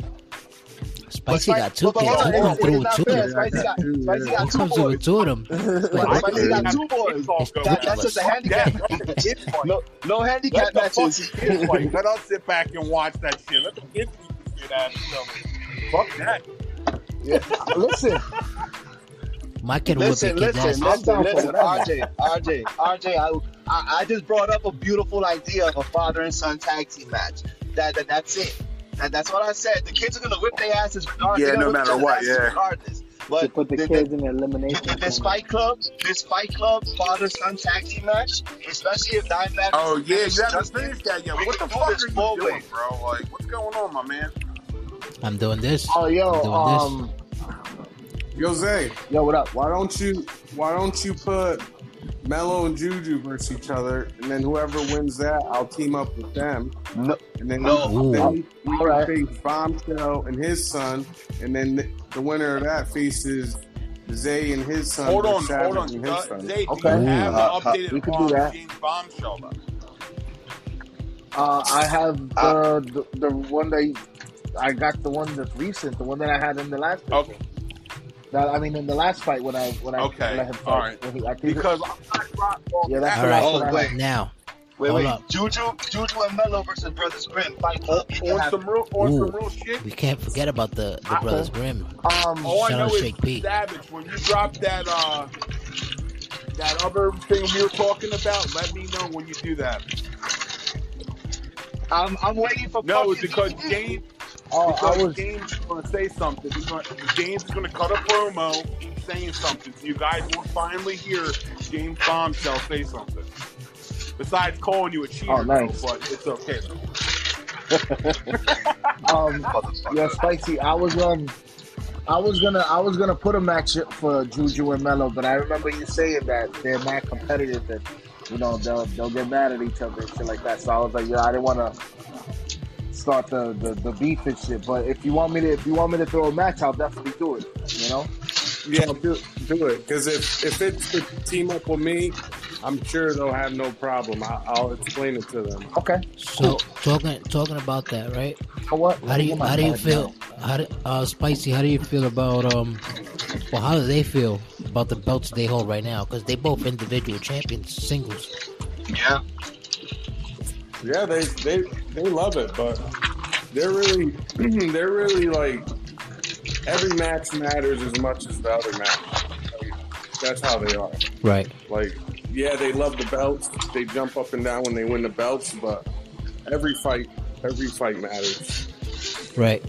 In here. Spicy But got two but kids. hold Who on, come it's- through it's with not two? fair. Spicy got, Spicy Who got two comes through with boys. two of them? Spicy got two boys. It's all good. That, that's just a handicap. It's fine. No, no handicap Let the matches. fucking kids play. Let us sit back and watch that shit. Let the kids beat the shit out of each. Fuck that. Yeah. Listen, My kid will Listen, your listen, listen, down listen. RJ, RJ, RJ. I, I, I just brought up a beautiful idea of a father and son tag team match. That, that that's it. That, that's what I said. The kids are gonna whip their asses regardless. Yeah, no matter what, yeah. Regardless, To but put the the- kids the- in the elimination. this. Fight Club, this Fight Club father son tag team match, especially if Dimebag. Oh yeah, you haven't Justin, finished that yet. we What the fuck are you doing, way. bro? Like, what's going on, my man? I'm doing this. Oh, yo, I'm doing um, Yo, Zay, yo, what up? why don't you why don't you put Mello and Juju versus each other, and then whoever wins that, I'll team up with them. No, And then, No. then we, we All right. can face Bombshell and his son, and then the, the winner of that faces Zay and his son. Hold on, Savage hold on. and his Uh, son. Zay, do Okay. you have Uh, the updated we can do that. James Bombshell? though? uh, I have the, the the one that I got the one that's recent, the one that I had in the last. Okay. That, I mean, in the last fight when I when I Okay, let him all fight. right. When he- I think Because I dropped off yeah, that's that. the All right. last Oh, wait. Now, Wait, Hold wait. up. Juju, Juju and Mello versus Brothers Grimm. Fight On, club. You can on some real, on Ooh. some real shit. we can't forget about the the I- Brothers Grimm. Um, All I know out is Shake P. Savage. When you drop that, uh, that other thing we were talking about, let me know when you do that. I'm, I'm waiting for No, it's because DDP. James, oh, I was James is going to say something. He's gonna, James is going to cut a promo saying something. So you guys will finally hear James Bombshell say something. Besides calling you a cheater, Oh, nice. though, but it's okay. um, yeah, spicy. I was um, I was gonna I was gonna put a match for Juju and Mello, but I remember you saying that they're not competitive and you know they'll they'll get mad at each other and shit like that. So I was like, yeah, I didn't want to start the, the the beef and shit. But if you want me to if you want me to throw a match, I'll definitely do it. You know? Yeah, do, do it. Because if if it's if you team up with me, I'm sure they'll have no problem. I, I'll explain it to them. Okay. So talking talking about that, right? For what? How do you how do you feel? How do, uh, spicy? How do you feel about um? Well, how do they feel about the belts they hold right now? Because they both individual champions, singles. Yeah. Yeah, they they they love it, but they're really they're really like every match matters as much as the other match. Like, that's how they are. Right. Like, yeah, they love the belts. They jump up and down when they win the belts, but every fight every fight matters. Right.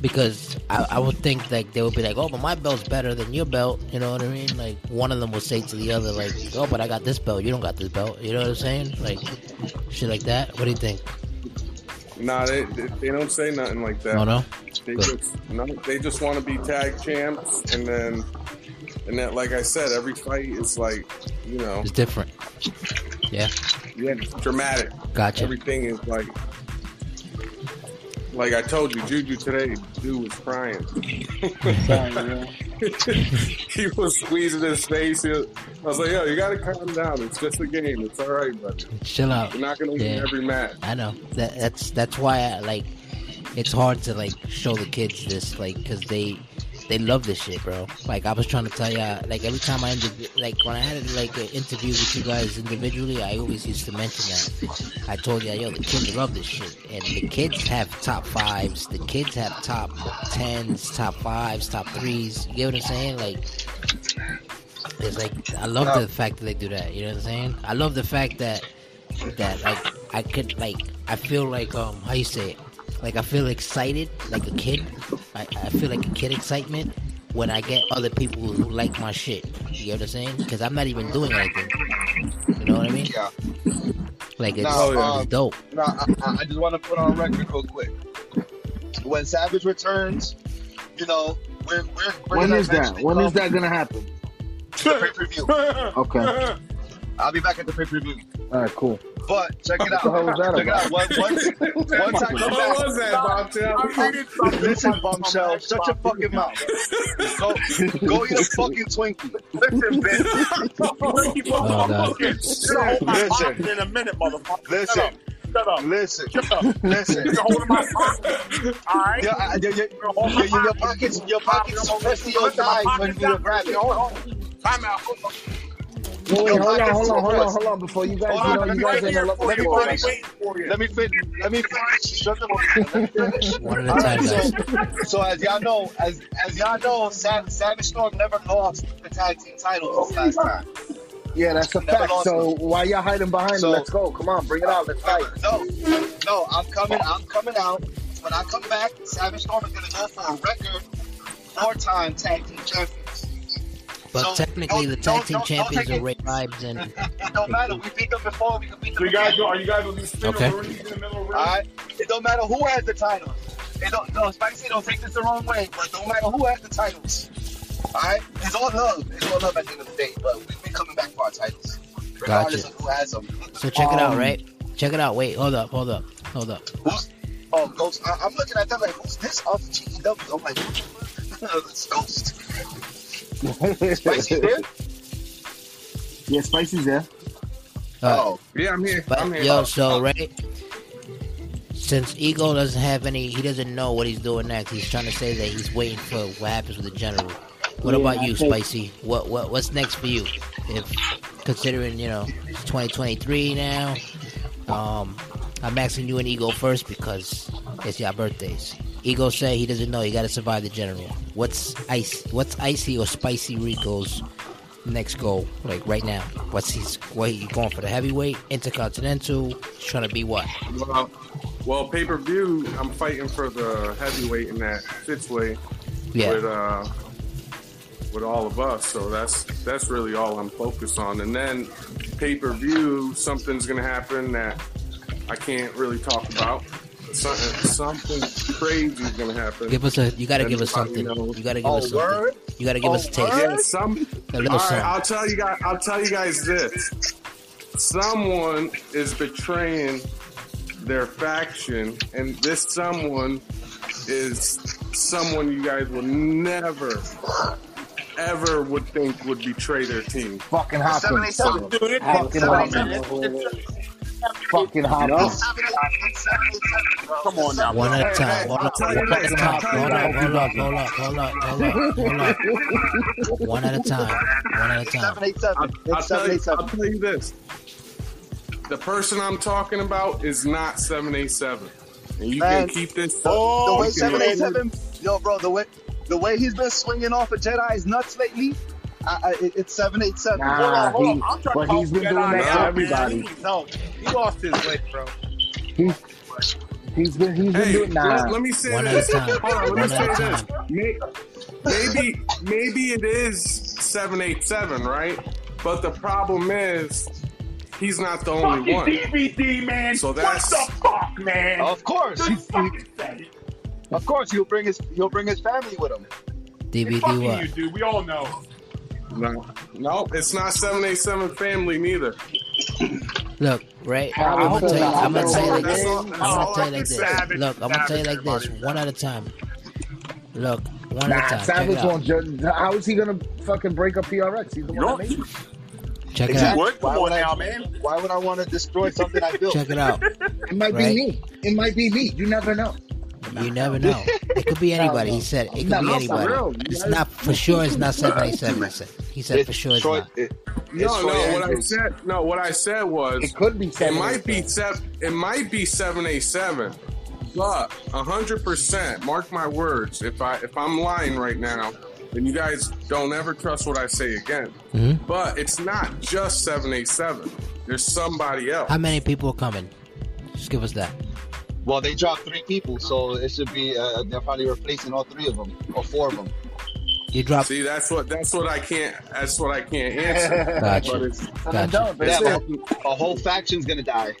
Because I, I would think like they would be like, oh, but my belt's better than your belt. You know what I mean? Like one of them will say to the other, like, oh, but I got this belt. You don't got this belt. You know what I'm saying? Like shit like that. What do you think? Nah, they they, they don't say nothing like that. Oh no. They Good. just no, they just want to be tag champs, and then and that, like I said, every fight is like you know, It's different. Yeah. yeah, it's dramatic. Gotcha. Everything is like, like I told you, Juju today, dude was crying. he was squeezing his face. I was like, yo, you gotta calm down. It's just a game. It's all right, but Chill out. you're not gonna win Yeah. every match. I know that that's that's why I like it's hard to like show the kids this like because they they love this shit, bro. Like I was trying to tell you, like every time I indiv- like when I had like an interview with you guys individually, I always used to mention that. I told you, yo, the kids love this shit, and the kids have top fives, the kids have top tens, top fives, top threes. You get what I'm saying? Like. It's like I love the fact that they do that. You know what I'm saying? I love the fact that that like I could like I feel like um how you say it like I feel excited like a kid I, I feel like a kid excitement when I get other people who like my shit you know what I'm saying because I'm not even doing anything you know what I mean Yeah. like it's, No, it's um, dope No, I, I I just want to put on record real quick. When Savage returns, you know, we're we're When is that? When is that gonna happen? pay-per-view. Okay. I'll be back at the pay-per-view. All right. Cool. But check it out. What the hell was that check it out. Once, once, once I come back, What was that, Bombshell? Listen, bombshell, shut your fucking mouth. Go, go eat a fucking Twinkie. Listen, bitch. Oh, God. Listen. in a minute, motherfucker. Listen, Shut up. listen, Shut up. listen. You're holding my pocket. All right. Your, your, your, your, your, your pockets, your pockets press to your thighs when you grab it. Hold on. Time out. Hold on. Wait, wait, hold on, hold on, hold on, hold on. Before you guys, Hold you on, know, let you me guys right ain't here gonna for let you, me boys. go. waiting for you. Let me finish. Let me finish. Shut the fuck up. Let me finish. one at a time guys so, so as y'all know, as as y'all know, Sav- Savage Storm never lost the tag team titles this last time. Yeah, that's a Never fact. lost So why y'all hiding behind So- it? Let's go. Come on, bring it out. Let's fight. No, no, I'm coming. I'm coming out. When I come back, Savage Storm is gonna go for a record four-time tag team champions. But So, technically the tag team don't- don't champions are Ray Vibes and It don't matter. We beat them before. We can beat So them you guys, again. are you guys gonna do spin Okay. in the middle of the ring? All right. It don't matter who has the title. It don't, no, spicy. Don't take this the wrong way, but don't matter who has the titles, all right, it's all love. It's all love at the end of the day. But we've been coming back for our titles, regardless Gotcha. of who has them. So check it out, Um, right? Check it out. Wait, hold up, hold up, hold up. Who's? Oh, Ghost. I, I'm looking at them like, who's this off the GEW? I'm like, it's Ghost. Spicy there? Yeah, Spicy's there. Uh, Oh, Yeah, I'm here. But I'm here. yo, so right, since Ego doesn't have any, he doesn't know what he's doing next. He's trying to say that he's waiting for what happens with the general. What Yeah, about you, think- Spicy? What what what's next for you? If considering you know it's 2023 now, um, I'm asking you and Ego first because it's your birthdays. Ego say he doesn't know. He got to survive the general. What's ice? What's icy or spicy Rico's next goal? Like right now, what's he's what he going for the heavyweight, intercontinental? He's trying to be what? Well, well, pay per view. I'm fighting for the heavyweight in that Fitzway Yeah, with uh with all of us. So that's that's really all I'm focused on. And then pay per view, something's gonna happen that I can't really talk about. Something, something crazy is gonna happen. give us a. You got to give us something. Knows. You got to give oh, us something. word? You got to give Oh, us a taste. Yeah, some. A little right, something. I'll tell you guys. I'll tell you guys this. Someone is betraying their faction, and this someone is someone you guys will never, ever would think would betray their team. Fucking Hopkins. 787. Dude, it, Fucking Hopkins. Don't know who it is. Fucking Hopkins. come on now. One at a time. Hold I'll up. tell One at a time. I'll tell you Hold up. Hold up. Hold up. Hold up. Hold up. Hold up. One at a time. One at a time. 787. I'll, I'll It's tell you, 787. I'll tell you this. The person I'm talking about is not 787. And you Man. can keep this. The, the way you can- 787, yo, bro, the way the way he's been swinging off of Jedi's nuts lately, I, I, it's 787. Nah. Hold on, hold on. I'm trying but to he's been doing on that now, for man. everybody. He. He lost his way, bro. He's he's been he's been Hey, doing nah. let, let me say One at this. a time. Hold on, let me One say at a this. time. Maybe, maybe it is 787, right? But the problem is, he's not the only Fucking one. DVD, man. So that's- what the fuck, man? Of course, Just he's, he, fucking of course, he'll bring his he'll bring his family with him. DVD Fucking you, what? dude. We all know. No, no, it's not 787 family neither. Look, right? I I'm gonna tell you. I'm gonna tell you like this. I'm gonna tell you like this. Look, I'm gonna tell you like this. One at a time. Look, one Nah, at a time. Savage won't judge. How is he gonna fucking break up PRX? He's the one that made it. Check it Exactly. out. What? Why would I- now, man. Why would I want to destroy something I built? Check it out. It might Right. be me. It might be me. You never know. You never know. It could be anybody. He said it could No, be no, anybody. for. It's not for sure. It's not seven eight seven. He said. He said for sure it's not. it- No, it's Troy no. What I said, no. What I said was, It could be. it might be seven. seven. It might be 787, but hundred percent. Mark my words. If I if I'm lying right now, then you guys don't ever trust what I say again. Mhm. But it's not just 787. There's somebody else. How many people are coming? Just give us that. Well, they dropped three people, so it should be. Uh, they're probably replacing all three of them or four of them. You dropped. See, that's what that's what I can't that's what I can't answer. Gotcha. But it's Gotcha. Don't, but Yeah, it's but a whole faction's gonna die.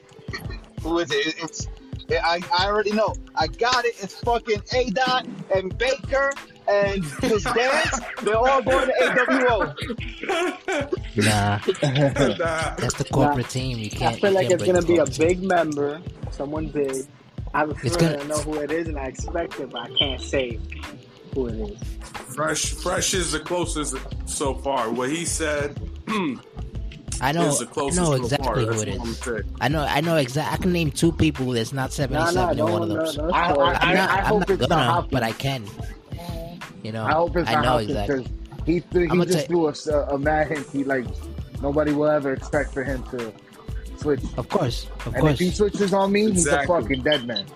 Who is it? It's. I, I already know. I got it. It's fucking A Dot and Baker and his dance. They're all going to AWO. Nah, Nah. that's the corporate team. You can't. I feel like it's going to be break the the corporate team. corporate team. team. big member, someone big. I have a It's feeling gonna- I know who it is, and I expect it, but I can't say who it is. Fresh, fresh is the closest so far. What he said hmm, I know. is I know exactly who That's it what I'm is. saying. I know. I know exactly. I can name two people that's not seventy-seven Nah, eight nah, in one of no, those. no, I, I, I, I'm not. I I'm hope not it's not gonna, but I can. You know. I hope it's I not know exactly. because he th- he just tell- threw us a, a mad hint. He like nobody will ever expect for him to switch. Of course. Of And course. if he switches on me, he's a fucking dead man.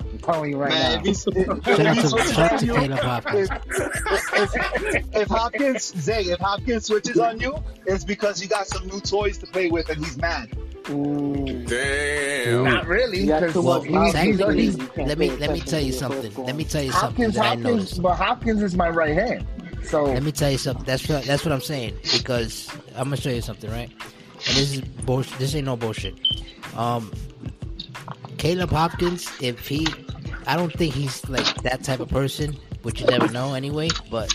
I'm telling you right Man, if now. he's, if, if, Shout out he to, switches shout out on to you, Hopkins. if, if, if Hopkins, Zay, if Hopkins switches on you, it's because you got some new toys to play with and he's mad. Ooh. Damn. Not really, You got because too Well, much he's, mouth. he's, technically, he's, let me let me tell you something. Let me tell you something Hopkins, that I Hopkins, noticed. but Hopkins is my right hand. So Let me tell you something. That's what that's what I'm saying because I'm gonna show you something, right? And this is bullshit. This ain't no bullshit. Um, Caleb Hopkins, if he I don't think he's like that type of person, but you never know anyway. But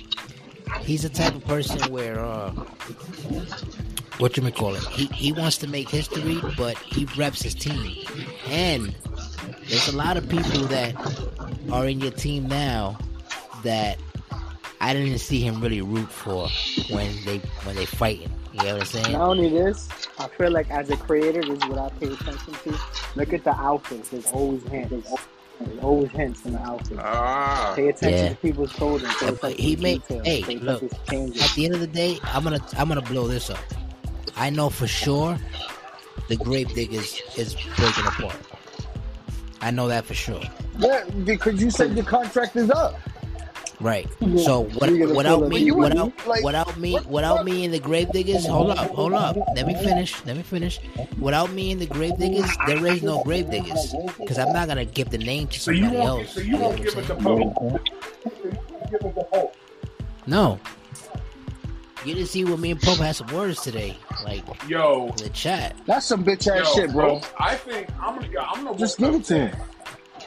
he's the type of person where uh, what you may call it. He he wants to make history, but he reps his team, and there's a lot of people that are in your team now that I didn't see him really root for when they when they fighting. You know what I'm saying? Not only this, I feel like as a creator, this is what I pay attention to. Look at the outfits. There's always hints. There's always hints in the outfit. Ah, Pay attention Yeah. to people's clothing. Pay Yeah, attention but he to made- details. hey, Pay look, attention to changes. At the end of the day, I'm gonna I'm gonna blow this up. I know for sure the grave diggers is breaking apart. I know that for sure. Yeah, because you said the contract is up. Right. So what, without me, without, like, without me, what- without me and the grave diggers, hold up, hold up. Let me finish. Let me finish. Without me and the grave diggers, there is no grave diggers because I'm not gonna give the name to So you somebody won't, else. so You you know won't what give I'm it the saying? Pope. Give it the Pope. No. You didn't see what me and Pope had some words today, like Yo, in the chat. That's some bitch ass shit, bro. Pope, I think I'm gonna. I'm gonna Just whoop give it to him.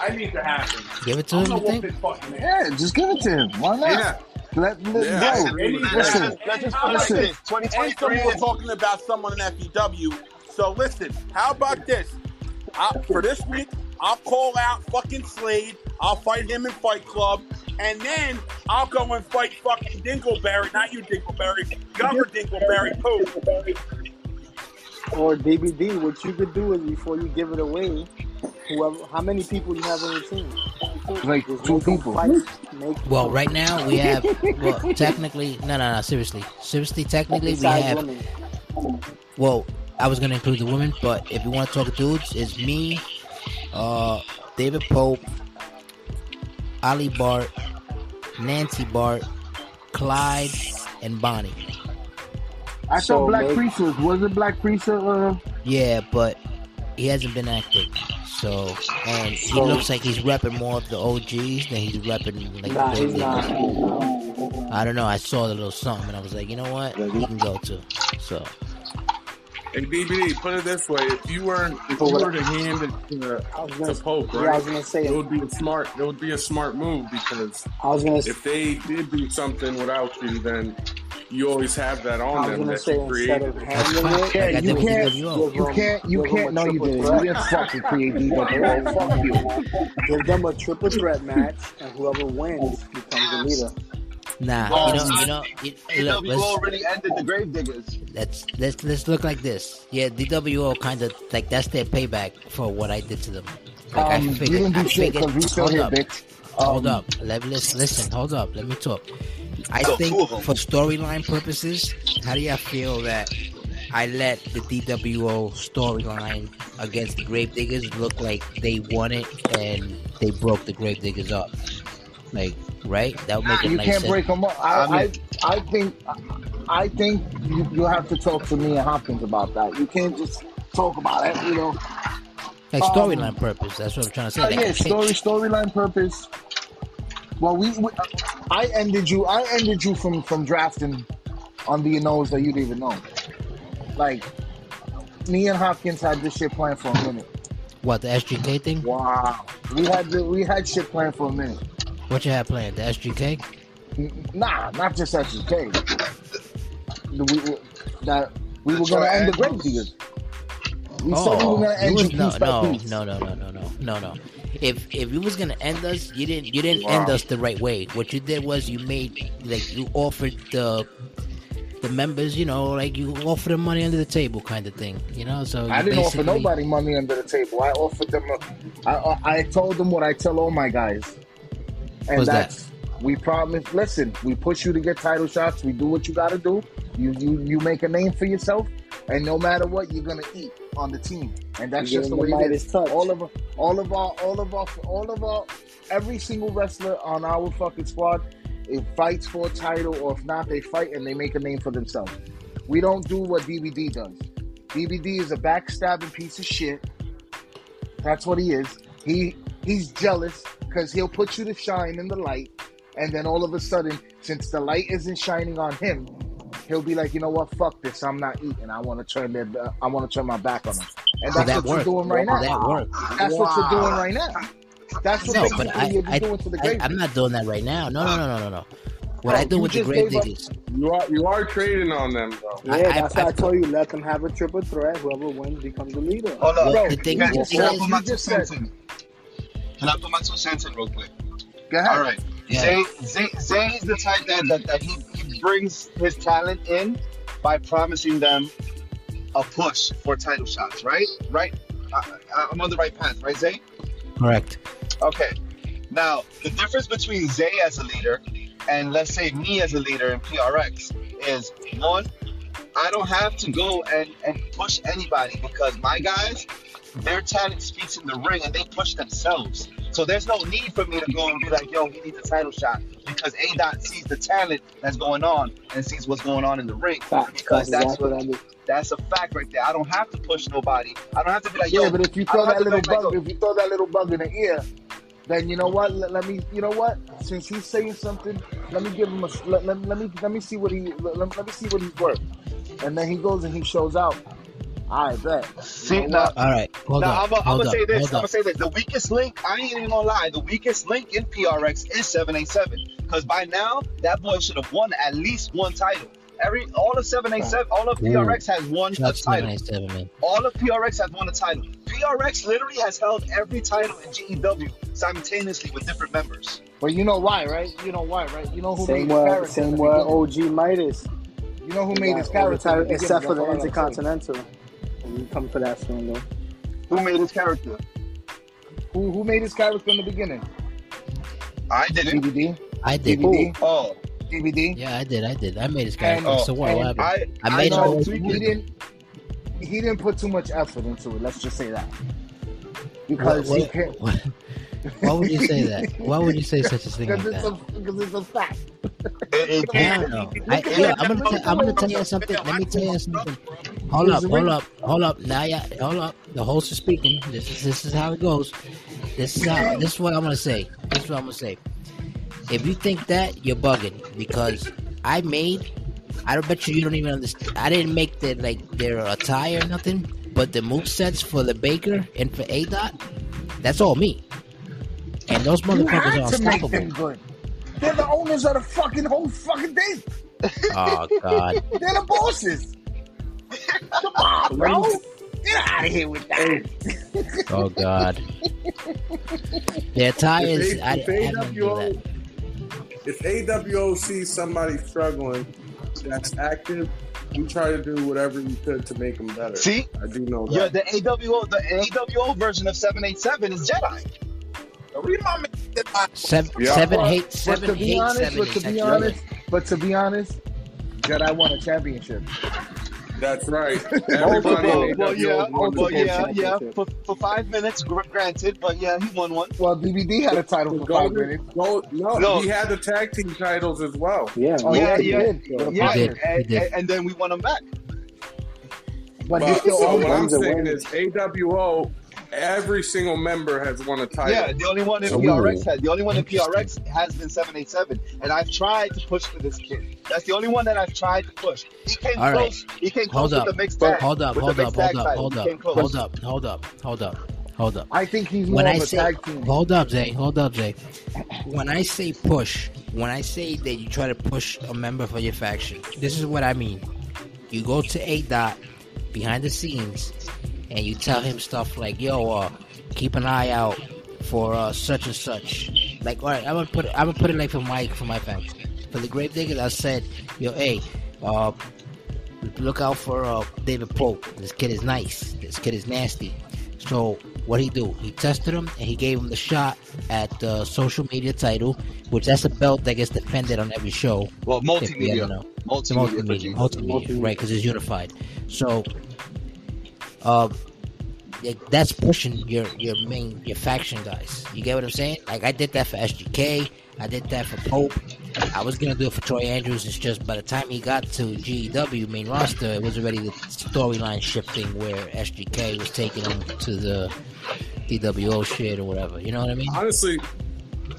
I need to happen. Give it to I'm him. You gonna think? fucking. Yeah, just give it to him. Why not? yeah. Let, let Yeah, I bro. agree with Let's that. Listen, let's just put it like listen. this. And 2023 someone was is talking about someone in FEW. So listen, how about this? I, for this week, I'll call out fucking Slade. I'll fight him in Fight Club. And then I'll go and fight fucking Dingleberry. Not you, Dingleberry. Governor Dingleberry. Poop. Or DVD, what you could do is before you give it away, whoever, how many people you have on your team? Like Just two people. fight. Make Well, right now we have. Well, technically, no, no, no. Seriously, seriously, technically we have. women. Well, I was gonna include the women, but if you want to talk dudes, it's me, uh, David Pope, Ali Bart, Nancy Bart, Clyde, and Bonnie. I So thought Black make- was wasn't Black Priest uh Yeah, but he hasn't been active. So, and he So- looks like he's repping more of the OGs than he's repping like Nah, the he's not. I don't know. I saw the little something, and I was like, you know what, he can go too. So, Hey, BBD, put it this way: if you weren't, if you were to hand it to, I was to gonna, Pope, yeah, I was gonna say, It would be a smart. It would be a smart move because I was gonna, if they did do something without you, then you always have that I on was them gonna that say you instead created. of handling it, Yeah, Like I you did with can't, you can't, you can't. No, you didn't. You didn't fucking create DWO. Fuck you. give them a triple threat match, and whoever wins becomes the leader. nah, Well, you know, you know, you, look, let's, already ended the grave diggers. let's let's let's look like this. Yeah, DWO kind of like that's their payback for what I did to them. Like I Um, you figured, didn't I do shit figured. because we hold here, up, bitch. hold Um, up. Let listen, listen, hold up. Let me talk. I Yo, think two of 'em. for storyline purposes, how do y'all feel that I let the DWO storyline against the Gravediggers look like they won it and they broke the Gravediggers up? Like, right? That would make it You nice. can't and- break them up. I, I I, mean- I think, I think you, you have to talk to me and Hopkins about that. You can't just talk about it. You know, like um, storyline purpose. That's what I'm trying to say. Uh, yeah, story storyline purpose. Well, we, we I ended you. I ended you from from drafting under your nose that you didn't even know. Like me and Hopkins had this shit planned for a minute. What the SGK thing? Wow, we had the, we had shit planned for a minute. What you had planned? The SGK? N- Nah, not just SGK. The- We, we- that we were gonna end the Grave Diggers. We said we were oh, gonna end you was no, by no, piece. no, no, no, no, no, no, no. If if you was gonna end us, you didn't you didn't end us the right way. What you did was you made like you offered the the members, you know, like you offer them money under the table kind of thing, you know. So I didn't offer nobody money under the table. I offered them. A, I, I told them what I tell all my guys, and What's that? We promise. Listen, we push you to get title shots. We do what you got to do. You you you make a name for yourself, and no matter what, you're gonna eat on the team, and that's just the way it is. Touch. All of all of our all of our all of our every single wrestler on our fucking squad, it fights for a title, or if not, they fight and they make a name for themselves. We don't do what DVD does. DVD is a backstabbing piece of shit. That's what he is. He he's jealous because he'll put you to shine in the light, and then all of a sudden, since the light isn't shining on him, he'll be like, you know what, fuck this, I'm not eating. I want to turn their, I want to turn my back on him. And that's that what work? you're doing right Will now. that work? That's what you're doing right now. That's what No, but I, you're I, doing to the I, grave. I'm not doing that right now. No, no, no, no, no, no. What Bro, I do with the just grave diggers, You are you are trading on them though. Yeah, I- that's I- why I told you let them have a triple threat. Whoever wins becomes the leader. Hold on. Well, Bro, the thing, Can, the thing can I put my two cents in? Can I put my two cents in real quick? Go ahead. All right. Yeah. Zay, Zay, Zay is the type that, that, that he, he brings his talent in by promising them a push for title shots, right? Right? I, I- I'm on the right path, right, Zay? correct. Okay. Now, the difference between Zay as a leader and let's say me as a leader in PRX is one, I don't have to go and, and push anybody because my guys, their talent speaks in the ring and they push themselves. So there's no need for me to go and be like, yo, he needs a title shot because A dot sees the talent that's going on and sees what's going on in the ring. Fact. Because That's what I do. that's a fact right there. I don't have to push nobody. I don't have to be like, yo, Yeah, but if you throw that little be like, bug, if you throw that little bug in the ear, then you know what? Let, let me, you know what? Since he's saying something, let me give him a, let, let, let me, let me see what he, let, let me see what he's worth. And then he goes and he shows out. I bet. see, You know now, what? All right, hold now up, I'm gonna say this. I'm gonna say this. The weakest link, I ain't even gonna lie. The weakest link in PRX is 787. Because by now, that boy should have won at least one title. Every all of 787, all of PRX has won a Shots title. 787, man. All of PRX has won a title. PRX literally has held every title in GEW simultaneously with different members. But you know why, right? You know why, right? You know who Same made his way, character. in same the way. OG Midas. You know who He made his the character, in title- the except for the Intercontinental. That's all I'm saying. Intercontinental. We come for that soon, though. Who made his character? Who, who made his character in the beginning? I didn't. DVD. I did. DVD. Oh, oh. DVD. Yeah, I did. I did. I made his And- character. so what? and what happened? I I made I my know own tweaking. he didn't. He didn't put too much effort into it. Let's just say that. Because What- he can't. what- Why would you say that? Why would you say such a thing like Because it's that? a because it's a fact. It- it- I don't know. I, yeah, I'm gonna, t- I'm gonna tell you something. Let me tell you something. Hold up, hold up, hold up. Now, yeah, hold up. The host is speaking. This is this is how it goes. This is how. This is what I'm gonna say. This is what I'm gonna say. If you think that, you're bugging because I made. I don't bet you you don't even understand. I didn't make the like their attire or nothing, but the move sets for the Baker and for A Dot, that's all me. And those You motherfuckers had are to make unstoppable. them good. They're the owners of the fucking whole fucking thing. Oh God. They're the bosses. Come on, bro. Get out of here with that. Oh God. Their attires. If, I, I if, didn't AWO, that. if AWO sees somebody struggling that's active, we try to do whatever we could to make them better. See, I do know that. yeah, the AWO, the AWO version of 787 is Jedi. Read my man. Seven, Yeah. seven, But- eight, But seven, to be eight, honest, seven, but to be that's honest, but to be honest, Jedi won a championship. That's right. Well, Everybody well, well, yeah, won well, yeah, yeah. For, for five minutes, granted, but yeah, he won one. Well, DVD had a title for five minutes. Gold- no, No. he had the tag team titles as well. Yeah, Oh, Yeah, he yeah, did. With a Yeah, did, he and, did. and, and then we won them back. But he But, still so what. I'm saying is AWO, every single member has won a title. Yeah, the only one in So- PRX had the only one in PRX has been 787, and I've tried to push for this kid. That's the only one that I've tried to push. He came All right. close. He came close Hold up. with the mixed tag. Hold up, hold up, hold up, hold up, hold up, hold up, hold up, hold up. I think he's more When of I a say, tag team. hold up, Zay, hold up, Zay. When I say push, when I say that you try to push a member for your faction, this is what I mean. You go to A dot behind the scenes, and you tell him stuff like, "Yo, uh, keep an eye out for uh, such and such." Like, all right, I'm gonna put it, I'm gonna put it like for my for my faction. For the Grave Diggers, I said, "Yo, hey, uh, look out for uh, David Pope. This kid is nice. This kid is nasty." So what he do? He tested him and he gave him the shot at the social media title, which that's a belt that gets defended on every show. Well, multimedia. Multimedia. for Multimedia, multimedia, right? Because it's unified. So, uh, that's pushing your your main your faction guys. You get what I'm saying? Like I did that for SGK. I did that for Pope. I was gonna do it for Troy Andrews. It's just by the time he got to GEW main roster, it was already the storyline shifting where SGK was taking him to the DWO shit or whatever. You know what I mean? Honestly,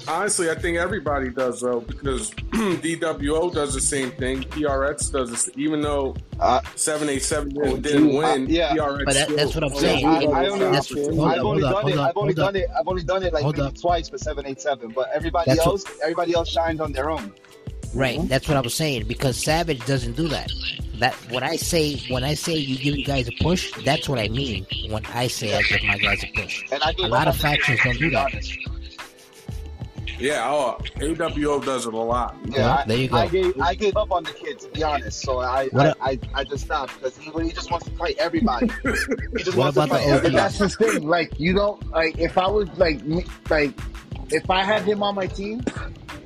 honestly, I think everybody does though because DWO does the same thing. PRX does this, even though Uh, seven eight seven Oh, didn't gee, win. uh, yeah. PRX But that, that's what I'm saying. yeah, I, I only, that's what, I've up, only hold up, done it. I've up, only done it. I've only done it like Hold maybe twice for seven eight seven. But everybody That's what- else, everybody else shines on their own. Right, that's what I was saying because Savage doesn't do that. That when I say when I say you give you guys a push, that's what I mean when I say I give my guys a push. And I gave A lot of on factions don't do that. honest. Yeah, oh, AWO does it a lot. Yeah, Yeah, I, there you go. I gave I gave up on the kid to be honest. So I What I, a- I, I just stopped because he, he just wants to fight everybody. he just What wants to about the fight OG? Everybody. that's the thing. Like you don't like if I was like me, like if I had him on my team,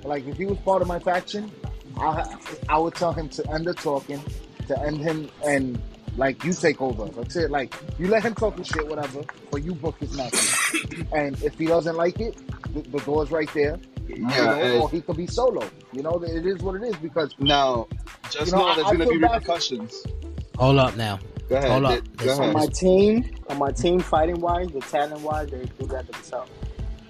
like if he was part of my faction, I I would tell him to end the talking, to end him and like you take over. That's it. Like you let him talk his shit, whatever, but you book his match. and if he doesn't like it, the, the door's right there. You Yeah, know, or he could be solo. You know, it is what it is because now just You know, know there's I gonna feel be bad for- repercussions. Hold up now. Go ahead. Hold up. Go This- on my team, on my team, fighting wise, the talent wise, they do that themselves.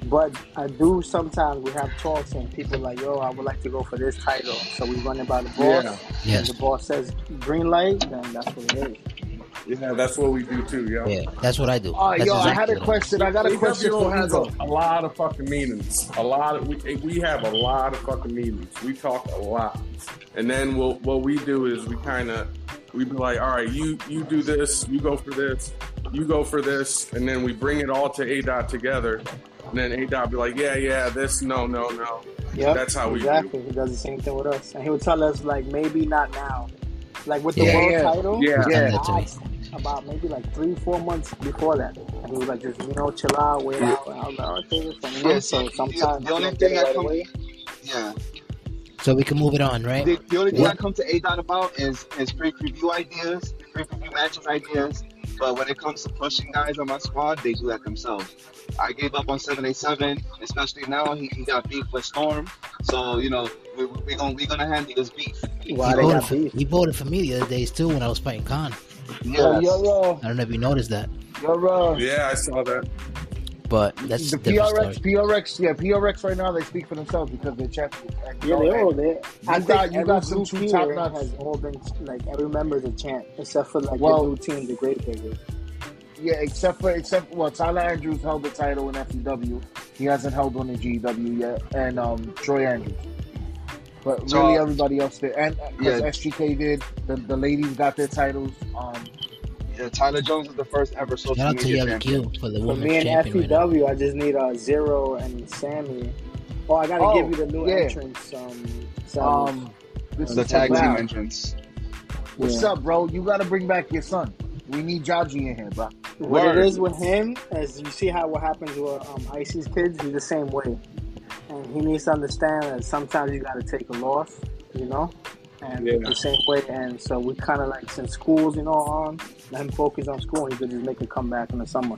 But I do sometimes we have talks and people like, yo, I would like to go for this title. So we run it by the boss. Yeah. And Yes. the boss says green light, then that's what it is. Yeah, that's what we do too. yo. Yeah, that's what I do. Oh, That's yo, I had a question. I got a question for has a, a lot of fucking meetings. A lot of we we have a lot of fucking meetings. We talk a lot, and then we'll, what we do is we kind of we be like, all right, you you do this, you go for this, you go for this, and then we bring it all to A dot together, and then A dot be like, yeah, yeah, this, no, no, no. Yeah, That's how we do. exactly. He does the same thing with us, and he would tell us like maybe not now, like with the Yeah. world Yeah. title. Yeah. Tell Yeah. that to me. asked about maybe like three, four months before that, and he was like, just you know, chill out, wait out. And I was like, okay, this one, you? Yeah, so sometimes the only you don't get thing it I right come- away. Yeah. So we can move it on, right? The, the only thing What? I come to A dot about is is free preview ideas, free preview matches ideas. But when it comes to pushing guys on my squad, they do that themselves. I gave up on seven eight seven, especially now he, he got beef with Storm. So you know we we gonna we gonna handle this beef. Why he, they voted got for, beef? he voted for me the other days too when I was fighting Khan. Yo, Yes. yo, yo, I don't know if you noticed that, yo, yo. Yeah, I saw that. but that's the a different PRX, story. PRX, yeah, PRX right now they speak for themselves because they're champions. And, Yeah, they know, all there. I You think got- you got some group true here top-notch. has all been like every member is a champ, except for like Well- the new team, the Great Figures. Yeah, except for except well, Tyler Andrews held the title in FEW. He hasn't held one in GW yet, and um Troy Andrews. But So- really, everybody else did, and because Yeah. SGK did, the, the ladies got their titles. Um, Yeah, Tyler Jones is the first ever social Shout out to media Yellow champion. Q for the For women's me and champion right. FEW, I just need uh, Zero and Sammy. Oh, I gotta Oh, give you the new yeah. entrance. Um, Sammy. um, this The is tag wow. team entrance. What's Yeah. up, bro? You got to bring back your son. We need Jaji in here, bro. What Word. it is with him is you see how what happens with um, Icy's kids. He's the same way, and he needs to understand that sometimes you got to take a loss, you know, and Yeah. the same way. And so we kind of like since school's you know on, let him focus on school. and He could just make a comeback in the summer.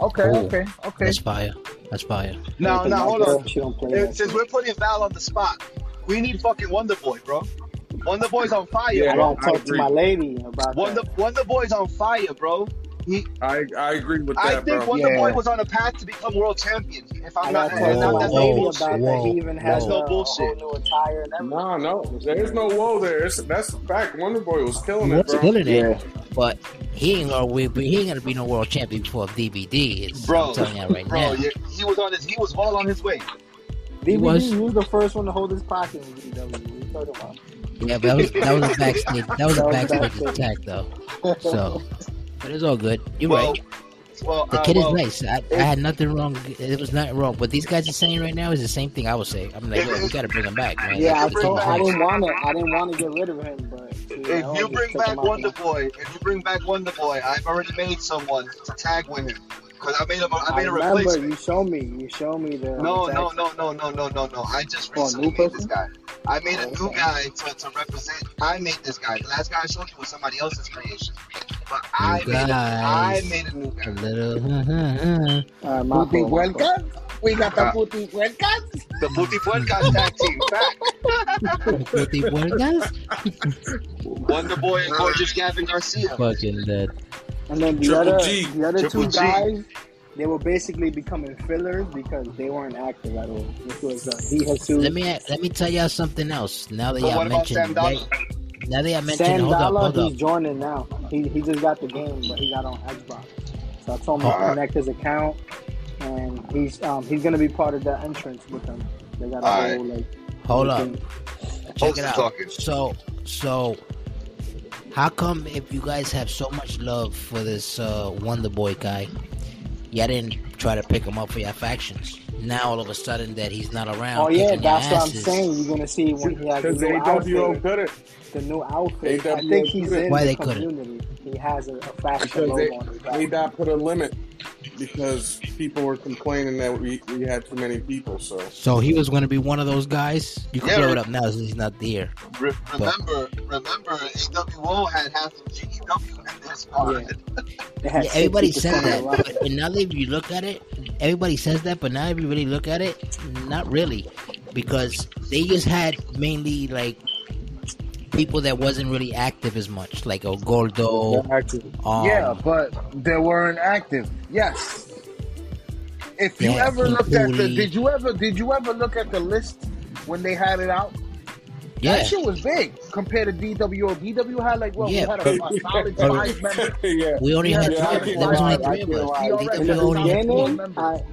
Okay, Cool. okay, okay. That's fire. That's fire. Now, Because now, my hold on. She don't play that. Since we're putting Val on the spot, we need fucking Wonder Boy, bro. Wonder Boy's on fire, Yeah, I bro. gotta talk to my lady about Wonder that. Wonder Boy's on fire, bro. He, I I agree with that. I think bro. Wonder Yeah. Boy was on a path to become world champion. If I I'm not, gotta Whoa, not to my that's whoa, bullshit. about that. He even has no a, a bullshit. whole new attire. No, no, there's no woe there. It's, that's a fact. Wonder Boy was killing it, What's bro. killing it? Yeah. But he ain't gonna we- he ain't gonna be no world champion before DVD is. Bro, I'm telling you right bro, now. yeah, he was on his, he was well on his way. DVD, was- he was the first one to hold his pocket in VW. What are you talking about? Yeah, that was that was a backstage that was a That backstage backstage. attack though. So, but it's all good. You're well, right. well, The uh, kid well, is nice. I, I had nothing wrong. It was not wrong. What these guys are saying right now is the same thing I would say. I'm like, yo, we gotta bring him back, man. Yeah, I Like, the kid told is I didn't want to. I didn't want to get rid of him, but If you bring back Wonder Boy, if you bring back Wonder Boy, I've already made someone to tag with him because I made a, I I made a remember replacement. you showed me. You showed me the. No, no, no, no, no, no, no, no. I just Oh, recently made this guy. I made a Oh, new okay. guy to, to represent. I made this guy. The last guy I showed you was somebody else's creation, but I You made, a, I made a new A guy. little. Uh, Uh, my Puti fault, my fault. Huelcas? We got the Uh, Puti Huelcas? The Puti Puercas tag team. Fact. Pretty boy guys. Wonder Boy and Gorgeous Gavin Garcia. Fucking dead. And then the Triple other, G. the other Triple two G. guys, they were basically becoming fillers because they weren't active at all. Which was uh, D Jesus. Let me let me tell y'all something else. Now that But y'all what about Sam mentioned, Darnold? now that y'all mentioned, Sam hold up, Dollar, hold up. he's joining now. He, he just got the game, but he got on Xbox. So I told him to connect his account, and he's um, he's gonna be part of the entrance with them. They got a Alright. whole like. Hold up. thing. Check Folks it out. talking. So, so, how come if you guys have so much love for this uh, Wonder Boy guy, y'all didn't try to pick him up for your factions? Now all of a sudden that he's not around. Oh yeah, that's what I'm saying. You're gonna see when he has the Because new AWO outfit. couldn't. The new outfit. I think he's in Why the they couldn't? community. He has a, a fashion Because logo they, on his they back. not put a limit because people were complaining that we, we had too many people. So So he was going to be one of those guys. You can Yeah, blow it up now since he's not there. Re- remember, remember, AWO had half of GEW in their squad. They had Yeah, everybody 60% says that, but and now that if you look at it, everybody says that, but now if you really look at it, not really, because they just had mainly like people that wasn't really active as much, like a Gordo. Um, yeah, but they weren't active. Yes. If you Yeah, ever looked at the, did you ever, did you ever look at the list when they had it out? yeah, That shit was big compared to DWO. DW had like what? Yeah. We had a, a solid five members. yeah, we only Yeah, had yeah, three. I There was only three of us. can't lie. We In the only had beginning,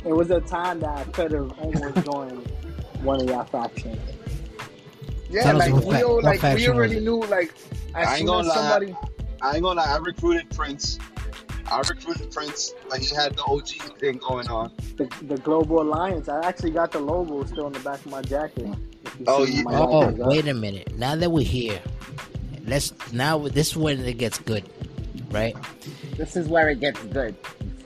it was a time that I could have almost joined one of your factions. Yeah, like what we, fac- all, like we already knew like as I ain't soon gonna as lie. somebody I ain't gonna lie, I recruited Prince. I recruited Prince, but he had the OG thing going on. The, the Global Alliance. I actually got the logo still on the back of my jacket. If you Oh, yeah. my Oh, uh, wait a minute. Now that we're here, let's now this is when it gets good, right? This is where it gets good.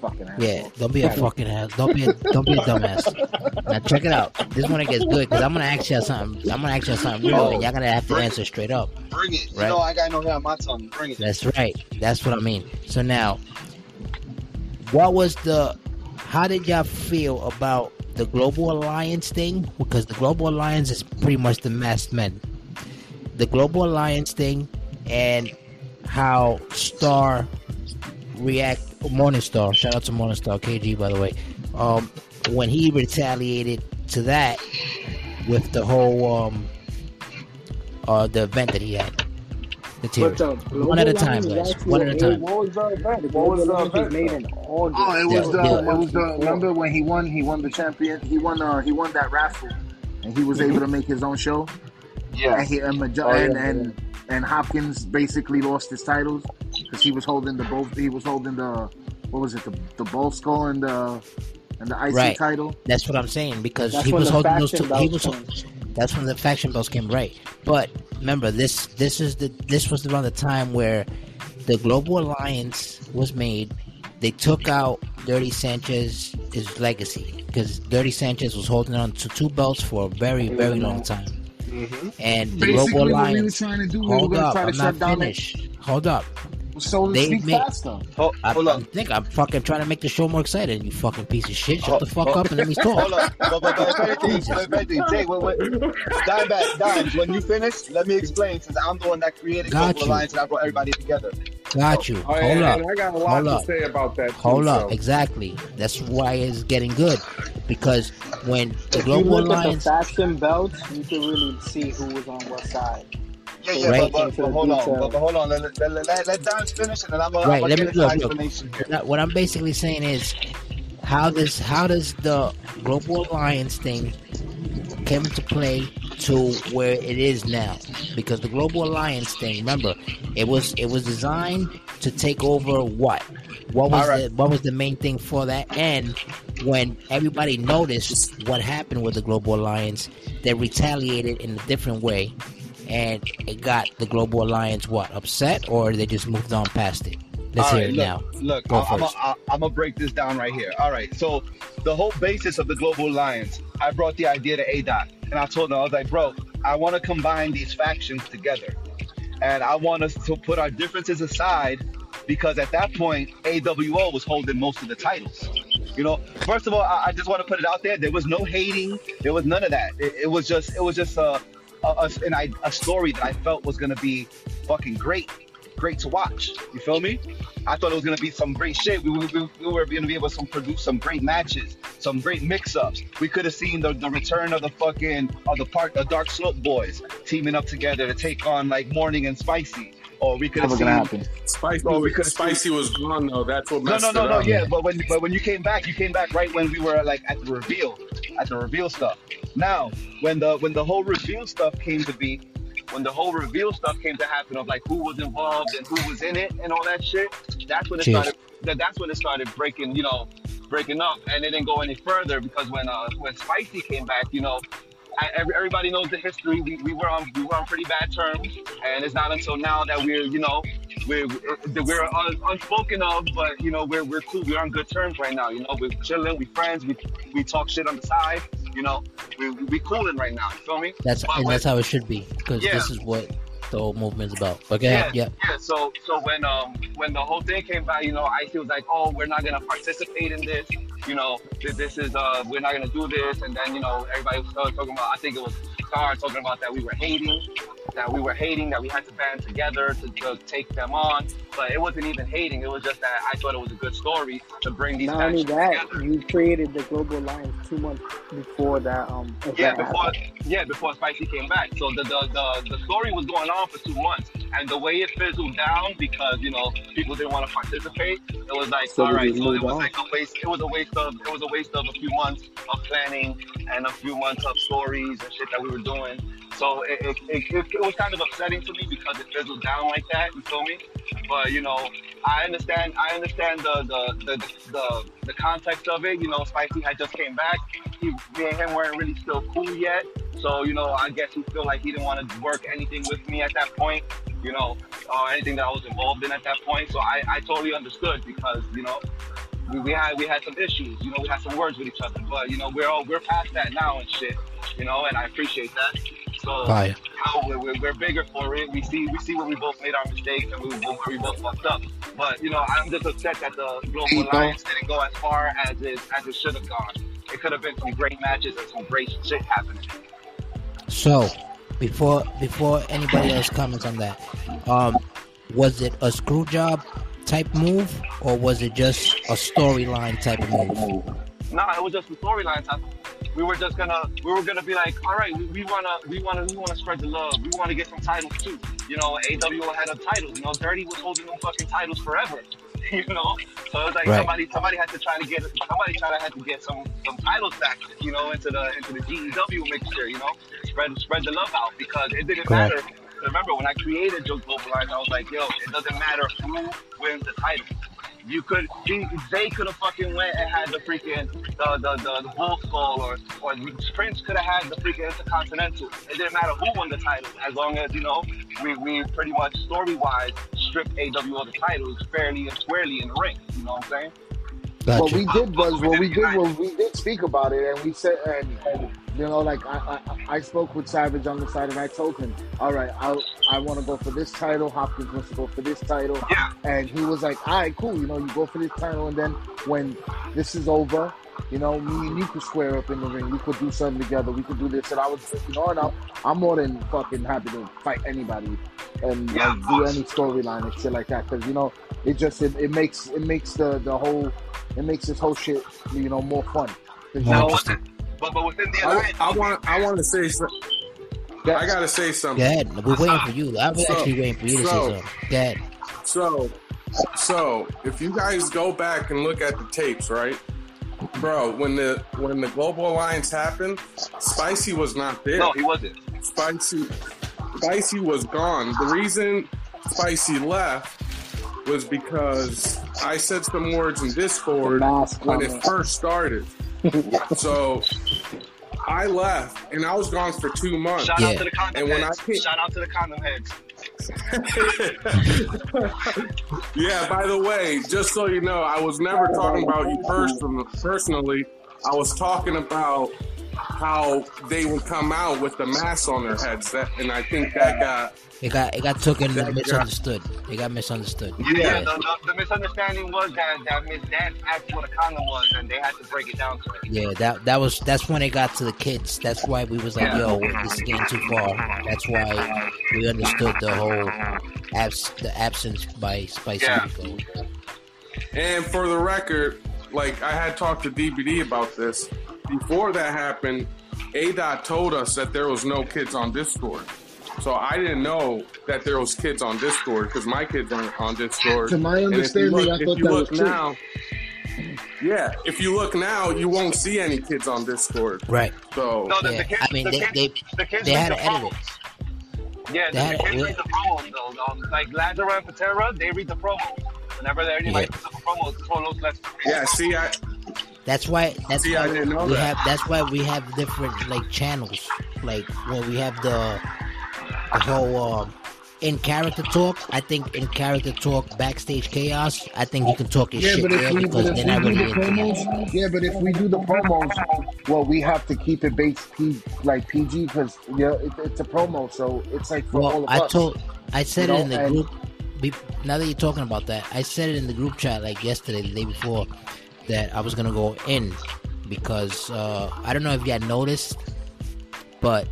You fucking asshole. Yeah, don't be a fucking ass. Don't be a don't be a dumbass. Now check it out. This one it gets good because I'm gonna ask you something. I'm gonna ask you something real, and y'all gonna have to answer straight up. Bring it. Right. You know, I got no hair on my tongue. Bring it. That's right. That's what I mean. So now, what was the? How did y'all feel about the Global Alliance thing? Because the Global Alliance is pretty much the masked men. The Global Alliance thing, and how Star react. Morningstar. Shout out to Morningstar KG by the way. Um, when he retaliated to that with the whole um, uh, the event that he had. The But tears. the One at a time, guys. One at a time. What was the event? What was the event? made in August. Oh, it was Yeah, the yeah. it was the remember when he won he won the champion he won uh he won that raffle and he was able to make his own show Yeah. and he and, Majo- Oh, yeah, and, yeah. and and Hopkins basically lost his titles because he was holding the both he was holding the what was it the the bull skull and the and the IC Right. title That's what I'm saying because That's he was holding those two. He belts was. came. That's when the faction belts came right. But remember, this this is the this was around the time where the Global Alliance was made. They took out Dirty Sanchez his legacy because Dirty Sanchez was holding on to two belts for a very very long time, Mm-hmm. and the basically Global what we were trying to do we were Hold going to up, try to I'm not finished. Hold up. The so They speak made- faster Hold, I, hold I up. think I'm fucking trying to make the show more exciting. You fucking piece of shit. Shut Hold- the fuck hold- up and let me talk. Hold up. But, but, but if anything, if anything, Jay, wait, wait. Dime back, Dime, when you finish, let me explain since I'm the one that created Got Global you. Alliance and I brought everybody together. Got you. Oh, Hold yeah, up. and I got a lot Hold to up. say about that. Too, Hold up, so. exactly. That's why it's getting good because when the If you Global look at the Alliance, faction belts, you can really see who was on what side. Yeah, yeah, Right. but, but, but hold on, but, but hold on. Let, let, let, let, let Dime finish and then I'm going Right, to let get me- look, an look. Now, what I'm basically saying is how does how does the Global Alliance thing came into play to where it is now? Because the Global Alliance thing, remember, it was it was designed to take over what? What was right. the what was the main thing for that? And when everybody noticed what happened with the Global Alliance, they retaliated in a different way, and it got the Global Alliance what upset, or they just moved on past it. Let's All hear it look, now. Look, Go I- I'm to break this down right here. All right, so the whole basis of the Global Alliance, I brought the idea to ADOT, and I told them, I was like, bro, I want to combine these factions together. And I want us to put our differences aside because at that point, AWO was holding most of the titles. You know, first of all, I, I just want to put it out there. There was no hating. There was none of that. It, it was just, it was just a, a, story that I felt was to be fucking great. great to watch. You feel me? I thought it was gonna be some great shit. We, we, we, we were gonna be able to produce some great matches, some great mix-ups. We could have seen the, the return of the fucking of the park the Dark Slope boys teaming up together to take on like Morning and Spicy. Or we could have Never seen gonna happen. Spicy, Well, we could've- Spicy was gone though. That's what no, messed no, no, it no. up. Yeah, but when but when you came back, you came back right when we were like at the reveal, at the reveal stuff. Now, when the when the whole reveal stuff came to be, when the whole reveal stuff came to happen of like who was involved and who was in it and all that shit, that's when it Cheers. started. That, that's when it started breaking, you know, breaking up, and it didn't go any further because when uh when Spicy came back, you know. I, everybody knows the history. We, we were on we were on pretty bad terms, and it's not until now that we're you know we're we're un, unspoken of, but you know we're we're cool. We're on good terms right now. You know we're chilling. We friends. We we talk shit on the side. You know we we, cooling right now. You feel me? That's But and when- that's how it should be because Yeah. this is what the whole movement's about. But go ahead, yeah. yeah. So so when um when the whole thing came by, you know, Icy was like, oh, we're not gonna participate in this. You know, th- this is uh we're not gonna do this. And then you know everybody started talking about. I think it was Star talking about that we were hating, that we were hating, that we had to band together to, to take them on. But it wasn't even hating. It was just that I thought it was a good story to bring these Not only guys that, together. you created the Global Alliance two months before that. Um, Yeah, before happened. yeah, before Spicy came back. So the, the the the story was going on for two months, and the way it fizzled down because you know people didn't want to participate. It was like So all right, so it was on. like a waste. It was a waste of it was a waste of a few months of planning and a few months of stories and shit that we were doing. So it, it, it, it, it was kind of upsetting to me because it fizzled down like that. You feel me? But you know, I understand. I understand the the the the, the context of it. You know, Spicy had just came back. He, me and him weren't really still cool yet. So you know, I guess he feel like he didn't want to work anything with me at that point. You know, or anything that I was involved in at that point. So I, I totally understood because you know. We, we had we had some issues, you know. We had some words with each other, but you know we're all we're past that now and shit, you know. And I appreciate that. So Fire. we're, we're, we're bigger for it. We see we see where we both made our mistakes and we, where we both fucked up. But you know, I'm just upset that the Global Alliance didn't go as far as it as it should have gone. It could have been some great matches and some great shit happening. So before before anybody else comments on that, um, was it a screw job type move or was it just a storyline type of move? Nah, it was just a storyline type. We were just gonna, we were gonna be like, all right, we, we wanna, we wanna, we wanna spread the love. We wanna get some titles too. You know, AWO had a title. You know, Dirty was holding them fucking titles forever. You know, so it's like Right. somebody, somebody had to try to get, somebody tried to had to get some, some titles back. You know, into the into the GEW mixture. You know, spread spread the love out because it didn't Correct. matter. Remember when I created Joe Global I was like, yo, it doesn't matter who wins the title. You could, he, they could have fucking went and had the freaking the the, the, the bull skull, or or Prince could have had the freaking intercontinental. It didn't matter who won the title, as long as you know we, we pretty much story wise stripped AW of the titles fairly and squarely in the ring. You know what I'm saying? Gotcha. What we did was what we did was we did speak about it, and we said, and, and you know, like I, I I spoke with Savage on the side, and I told him, all right, I I want to go for this title. Hopkins wants to go for this title, Yeah. and he was like, all right, cool. You know, you go for this title, and then when this is over. You know, me and you could square up in the ring. We could do something together. We could do this, and I was, you know, and I'm, I'm more than fucking happy to fight anybody and Yeah, like, do any storyline and shit like that. Because you know, it just it, it makes it makes the the whole it makes this whole shit you know more fun. 'Cause, you know, interesting. But but within the I, alliance, I want I want to say some- I gotta say Go something. ahead. We're waiting for you. I was So- actually waiting for you to so- say something. Go ahead. So, so if you guys go back and look at the tapes, right, bro? When the when the Global Alliance happened, Spicy was not there. no, he wasn't. Spicy, Spicy was gone. The reason Spicy left was because I said some words in Discord when it first started. so I left, and I was gone for two months. Shout Yeah. out to the condom And when heads. I came- Shout out to the condom heads. yeah, by the way, just so you know, I was never talking about you person- personally. I was talking about how they would come out with the mask on their heads. That, and I think that got It got it got taken That- and misunderstood. It got misunderstood. Yeah, the, the, the misunderstanding was that that Miss Dan asked what a condom was, and they had to break it down to her. Yeah, that that was that's when it got to the kids. That's why we was like, yo, this is getting too far. That's why we understood the whole abs- the absence by Spicy Yeah. And for the record, like I had talked to DBD about this before that happened. A Dot told us that there was no kids on Discord, so I didn't know that there was kids on Discord because my kids aren't on Discord. To my And if you understanding, look- I thought that look was true. now, yeah, if you look now, you won't see any kids on Discord. Right. So No, the, Yeah, the kids, I mean, the they- kids, they- the kids they read had the to edit it. Yeah, They the, had the to- kids read the promos though. Um, like Lazaro and Patera, they read the promos. Whenever there anybody Yeah. puts up a promo, it's Carlos lets. yeah, see, I That's why. That's See, why I didn't know we that. have. That's why we have different like channels. Like when we have the the whole um, in character talk. I think in character talk, backstage chaos. I think you can talk your Yeah, shit there we, because they're not really the promos, yeah, but if we do the promos, well, we have to keep it based P, like PG because yeah, it, it's a promo, so it's like for all Well, of I us. told, I said You it know, in the and- group. Now that you're talking about that, I said it in the group chat like yesterday, the day before, that I was gonna go in because uh, I don't know if you had noticed, but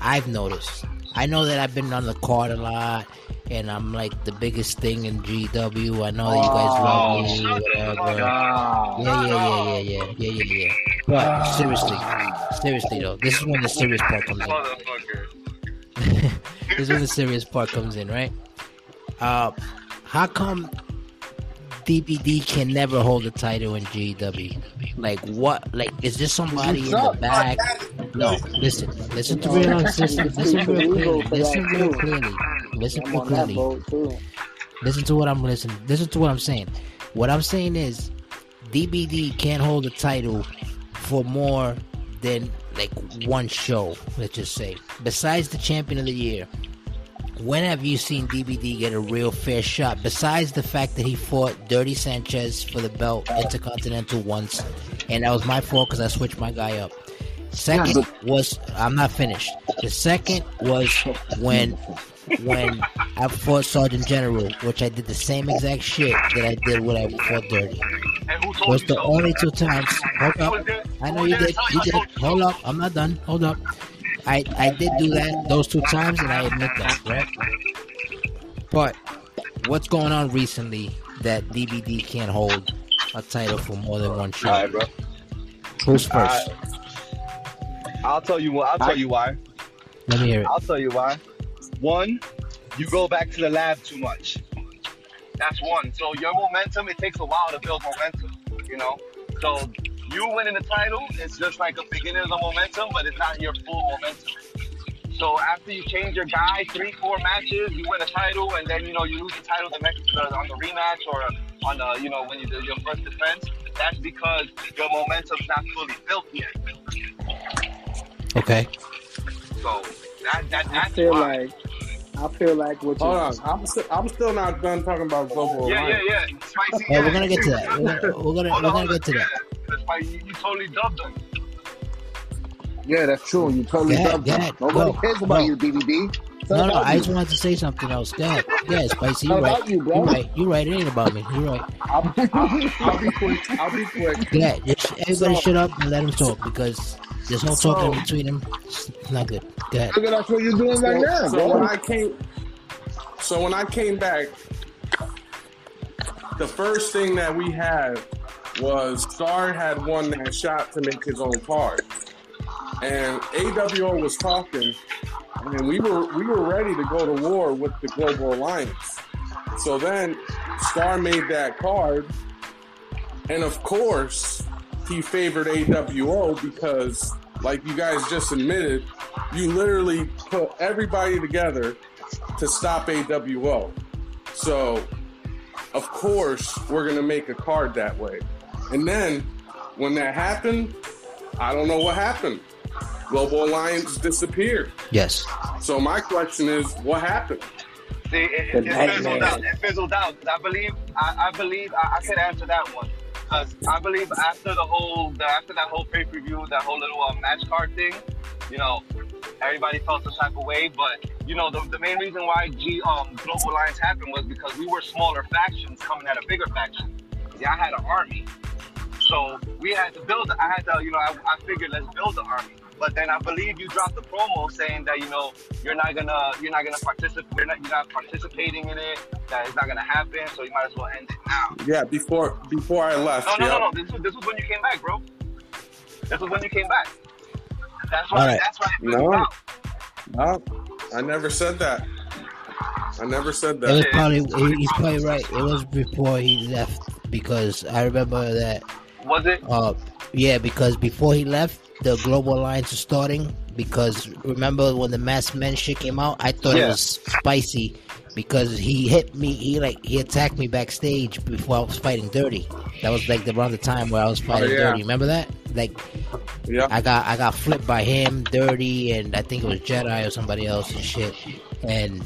I've noticed. I know that I've been on the card a lot, and I'm like the biggest thing in GW. I know that you guys love me, whatever. Yeah, yeah, yeah, yeah, yeah, yeah, yeah, yeah. But seriously, seriously though, this is when the serious part comes in this is when the serious part comes in, right? Uh, how come DBD can never hold a title in GW? Like what? Like is there somebody in the back? No, listen, listen to real, listen, listen real clearly, listen real clearly, listen real clearly. Listen to what I'm listening. Listen to what I'm saying. What I'm saying is, DBD can't hold a title for more than like one show. Let's just say. Besides the champion of the year, when have you seen DBD get a real fair shot? Besides the fact that he fought Dirty Sanchez for the belt Intercontinental once, and that was my fault because I switched my guy up. Second was I'm not finished. The second was when when I fought Sergeant General, which I did the same exact shit that I did when I fought Dirty. And who told Was the only two times. Hold up. I know you did. You did. Hold up. I'm not done. Hold up. I I did do that those two times, and I admit that, right? But what's going on recently that DBD can't hold a title for more than one show? Alright, bro. Who's first? I'll tell you. I'll tell you why. Let me hear it. I'll tell you why. One, you go back to the lab too much. That's one. So your momentum, it takes a while to build momentum. You know. So you winning the title is just like a beginning of the momentum, but it's not your full momentum. So after you change your guy, three, four matches, you win a title, and then you know you lose the title the next uh, on the rematch or on the you know when you do your first defense. That's because your momentum's not fully built yet. Okay. So that that I that's feel why. like I feel like what hold you on. I'm still, I'm still not done talking about global Yeah, alliance. yeah, yeah. Spicy. Oh, yeah. we're gonna get to that. We're gonna we're gonna, we're gonna get to that. That's why you, you totally dubbed them. Yeah, that's true. You totally Go dubbed go them. Nobody go. cares about No. you, BBD. It's No, no, about I just wanted to say something else. Go ahead. Yeah, Spicy, you're right. You, you're right. You're right. It ain't about me. You're right. I'll, I'll, I'll be quick. I'll be quick. Yeah, everybody So- shut up and let him talk because there's no talking between them. It's not good. Go ahead. Look at that's what you're doing right So, now, so bro. when I came, so when I came back, the first thing that we had was Star had won that shot to make his own card, and AWO was talking, and we were we were ready to go to war with the Global Alliance. So then Star made that card, and of course he favored AWO because, like you guys just admitted, you literally put everybody together to stop AWO. So, of course, we're going to make a card that way. And then, when that happened, I don't know what happened. Global Alliance disappeared. Yes. So, my question is, what happened? See, it, it, it fizzled out. It fizzled out. 'Cause I believe, I, I believe, I, I could answer that one. Because I believe after the whole, the, after that whole pay per view, that whole little uh, match card thing, you know, everybody felt some type of way. But you know, the, the main reason why G um, Global Alliance happened was because we were smaller factions coming at a bigger faction. Yeah, I had an army, so we had to build. I had to, you know, I, I figured let's build the army. But then I believe you dropped the promo saying that you know you're not gonna you're not gonna participate you're not you're not participating in it. That it's not gonna happen. So you might as well end it now. Yeah, before before I left. No, no, yeah. no, no. This was this was when you came back, bro. This was when you came back. That's why. All right. That's why. No. no. out. No, I never said that. I never said that. It was probably he- he's probably right. It was before he left because I remember that. Was it? Uh, yeah, because before he left, the global alliance is starting. Because remember when the masked men shit came out, I thought it was spicy because he hit me. He like he attacked me backstage before I was fighting Dirty. That was like the, around the time where I was fighting Oh, yeah. Dirty. Remember that? Like Yeah. I got I got flipped by him, Dirty, and I think it was Jedi or somebody else and shit. And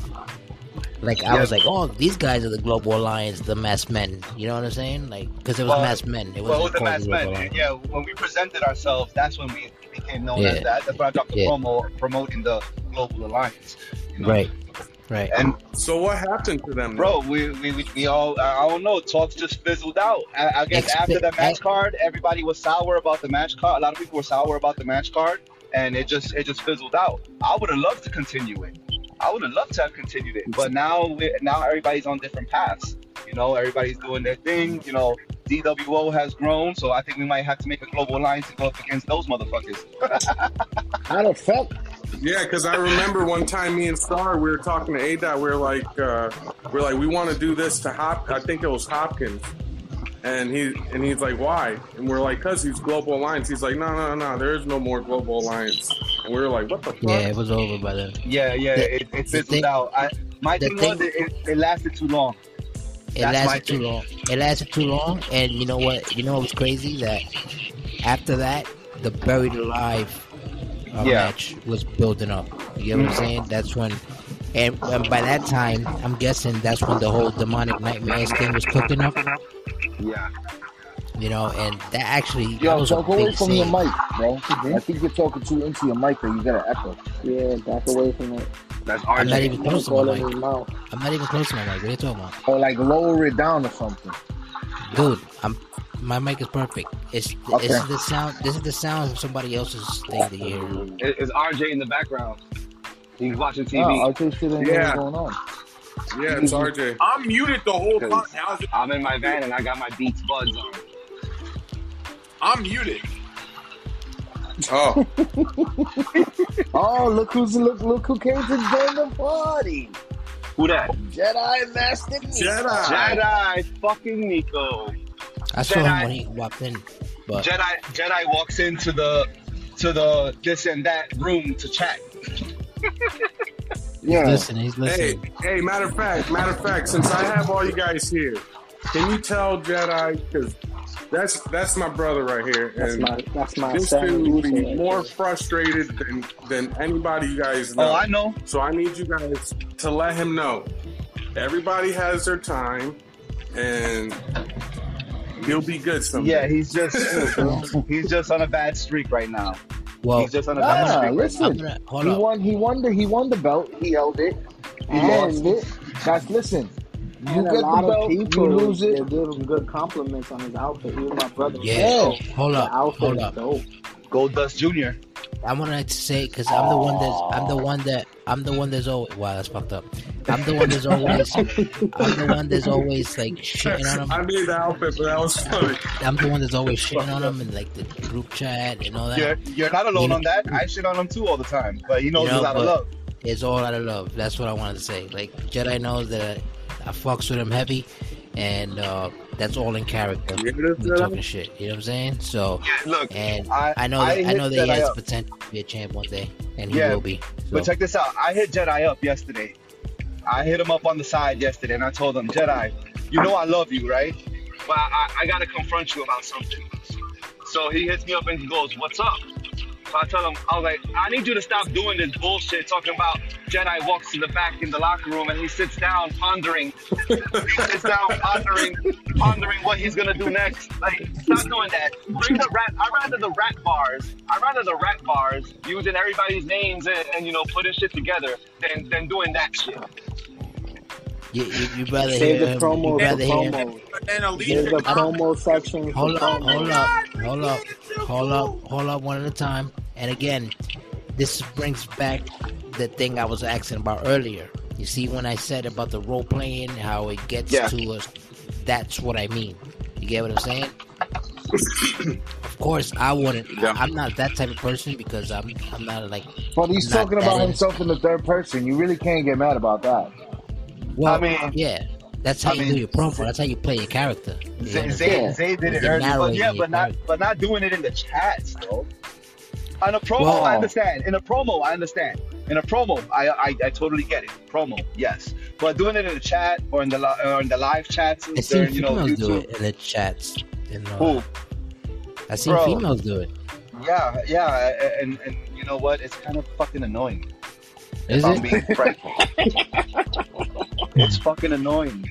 like I Yeah. was like, oh, these guys are the Global Alliance, the masked men. You know what I'm saying? Like because it was Well, masked men. It Well, wasn't the called masked men, Alliance. yeah. When we presented ourselves, that's when we became known Yeah. as that. That's when I dropped the Yeah. promo promoting the global alliance. you know? Right, right. And So what happened to them, bro, we, we, we, we all I don't know. Talks just fizzled out. I, I guess Expe- after the match I- card, everybody was sour about the match card. A lot of people were sour about the match card, and it just it just fizzled out. I would have loved to continue it. I would have loved to have continued it, but now now everybody's on different paths. You know, everybody's doing their thing. You know, DWO has grown, so I think we might have to make a global alliance to go up against those motherfuckers. How the fuck? Yeah, because I remember one time me and Star we were talking to ADOT. We are like, uh, we're like, we want to do this to Hop. I think it was Hopkins, and he and he's like, why? And we're like, cause he's Global Alliance. He's like, no, no, no, there is no more Global Alliance. And we were like, what the fuck? yeah, it was over by then. Yeah, yeah, The- it, it fizzled thing- out. I, my thing, thing- was it, it, it lasted too long. It That's lasted too long. It lasted too long, and you know what? You know what was crazy? That after that, the buried alive uh, Yeah. match was building up. You know what I'm saying? That's when, and, and by that time, I'm guessing that's when the whole demonic nightmares thing was cooking up. Yeah. You know, and that actually that Yo, was a talk away big from your mic, bro. Mm-hmm. I think you're talking too into your mic that you got an echo. Yeah, back away from it. That's I'm not even close to my in mic. mouth. I'm not even close to my mic. What are you talking about, Or like lower it down or something. dude? I'm my mic is perfect. It's Okay. this is the sound. This is the sound of somebody else's thing that you hear. It- It's RJ in the background. He's watching TV. Oh, I just shit ain't Yeah. yeah. going on. Yeah, it's RJ. I'm muted the whole time. I'm in my van and I got my Beats Buds on. I'm muted. Oh, Oh, look who's look look who came to join the party. Who that? Jedi Master Nico. Jedi. Jedi fucking Nico. I saw him when he walked in, but Jedi Jedi walks into the to the this and that room to chat. Yeah. listen, he's Hey, hey, matter of fact, matter of fact, since I have all you guys here, can you tell Jedi because that's that's my brother right here, That's and my that's my this dude would be right more there. frustrated than than anybody you guys oh, know. Oh, I know. So I need you guys to let him know. Everybody has their time, and he'll be good someday. Yeah, he's just he's just on a bad streak right now. Well, he's just on a bad Nah, streak. Right I'm listen. gonna He up. won. He won the. He won the belt. He held it. He And- lost it. Guys, listen. You And get a the lot belt. of You people lose they it. give him good compliments on his outfit. Even my brother. Yeah. like, "Oh, Hold up. outfit Hold up. dope. Gold Dust Jr. I wanted to say because I'm the one that's I'm the one that I'm the one that's always wow that's fucked up. I'm the one that's always I'm the one that's always like shitting on him. I made the outfit, but that was funny. I'm the one that's always shitting on him in like the group chat and all that. You're you're not alone You know- on that. I shit on him too all the time, but he knows You know, it's out of love. It's all out of love. That's what I wanted to say. Like Jedi knows that I, I fucks with him heavy, and uh, that's all in character. You hear We Jedi? talking shit. You know what I'm saying? So, Yeah, look, and I- I, know I that I, hit know that he has up. potential to be a champ one day, and he Yeah, will be. So, But check this out. I hit Jedi up yesterday. I hit him up on the side yesterday, and I told him, Jedi, you know I love you, right? But I, I got to confront you about something. So he hits me up and he goes, "What's up?" So I tell him, I was like, "I need you to stop doing this bullshit, talking about Jedi walks to the back in the locker room and he sits down pondering, he sits down pondering, pondering what he's gonna do next. Like, stop doing that. Bring the rap. I rather the rat bars. I rather the rat bars using everybody's names and, and you know putting shit together than than doing that shit. You, you, you'd rather Save hear the promo. You'd The hear promo. And then Save Alicia. the promo section. for Hold up, promo. hold up, hold up, hold up, hold up, one at a time. And again, this brings back the thing I was asking about earlier. You see, when I said about the role playing, how it gets Yeah. to us, that's what I mean. You get what I'm saying? of course, I wouldn't. Yeah. I'm not that type of person because I'm. I'm not like. But he's Not talking about himself in the third person. You really can't get mad about that. Well, I mean- yeah, that's how I you mean- do your promo. That's how you play your character. You Zay, know? Zay, Zay did it You're early, but yeah, but not character. but not doing it in the chats though. On a promo, Well- I understand. In a promo, I understand. In a promo, I, I I totally get it. Promo, yes, but doing it in the chat or in the li- or in the live chats, I uh, seen during, you know, females do it in the chats. You uh, know, Who? I seen Bro. females do it. Yeah, yeah, and and you know what? It's kind of fucking annoying. Is if I'm being frank. it's fucking annoying.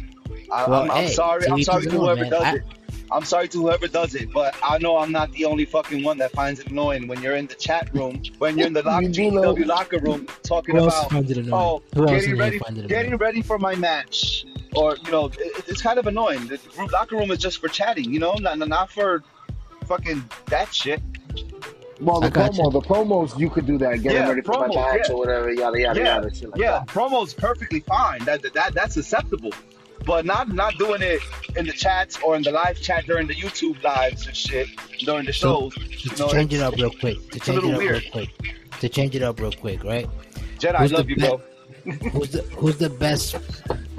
I, Well, I'm, I'm hey, sorry. to I'm sorry to whoever man. does I- it. I'm sorry to whoever does it, but I know I'm not the only fucking one that finds it annoying when you're in the chat room, when you're in the lock, You know- GW locker room talking about finds it annoying? oh, Who else in getting ready, getting ready for my match, or you know, it, it's kind of annoying. The group locker room is just for chatting, you know, not not for fucking that shit. Well, the I got promo, the promos, you could do that. Getting Yeah, ready for my promos, match yeah. or whatever, yada yada Yeah, yada, shit like yeah, that. promo's perfectly fine. That, that that's acceptable, but not not doing it in the chats or in the live chat during the YouTube lives and shit during the So- shows. To, to know, change it up real quick. To it's a change it little up real weird. quick. To change it up real quick, right? Jedi, Who's love the you, bro. Who's the Who's the best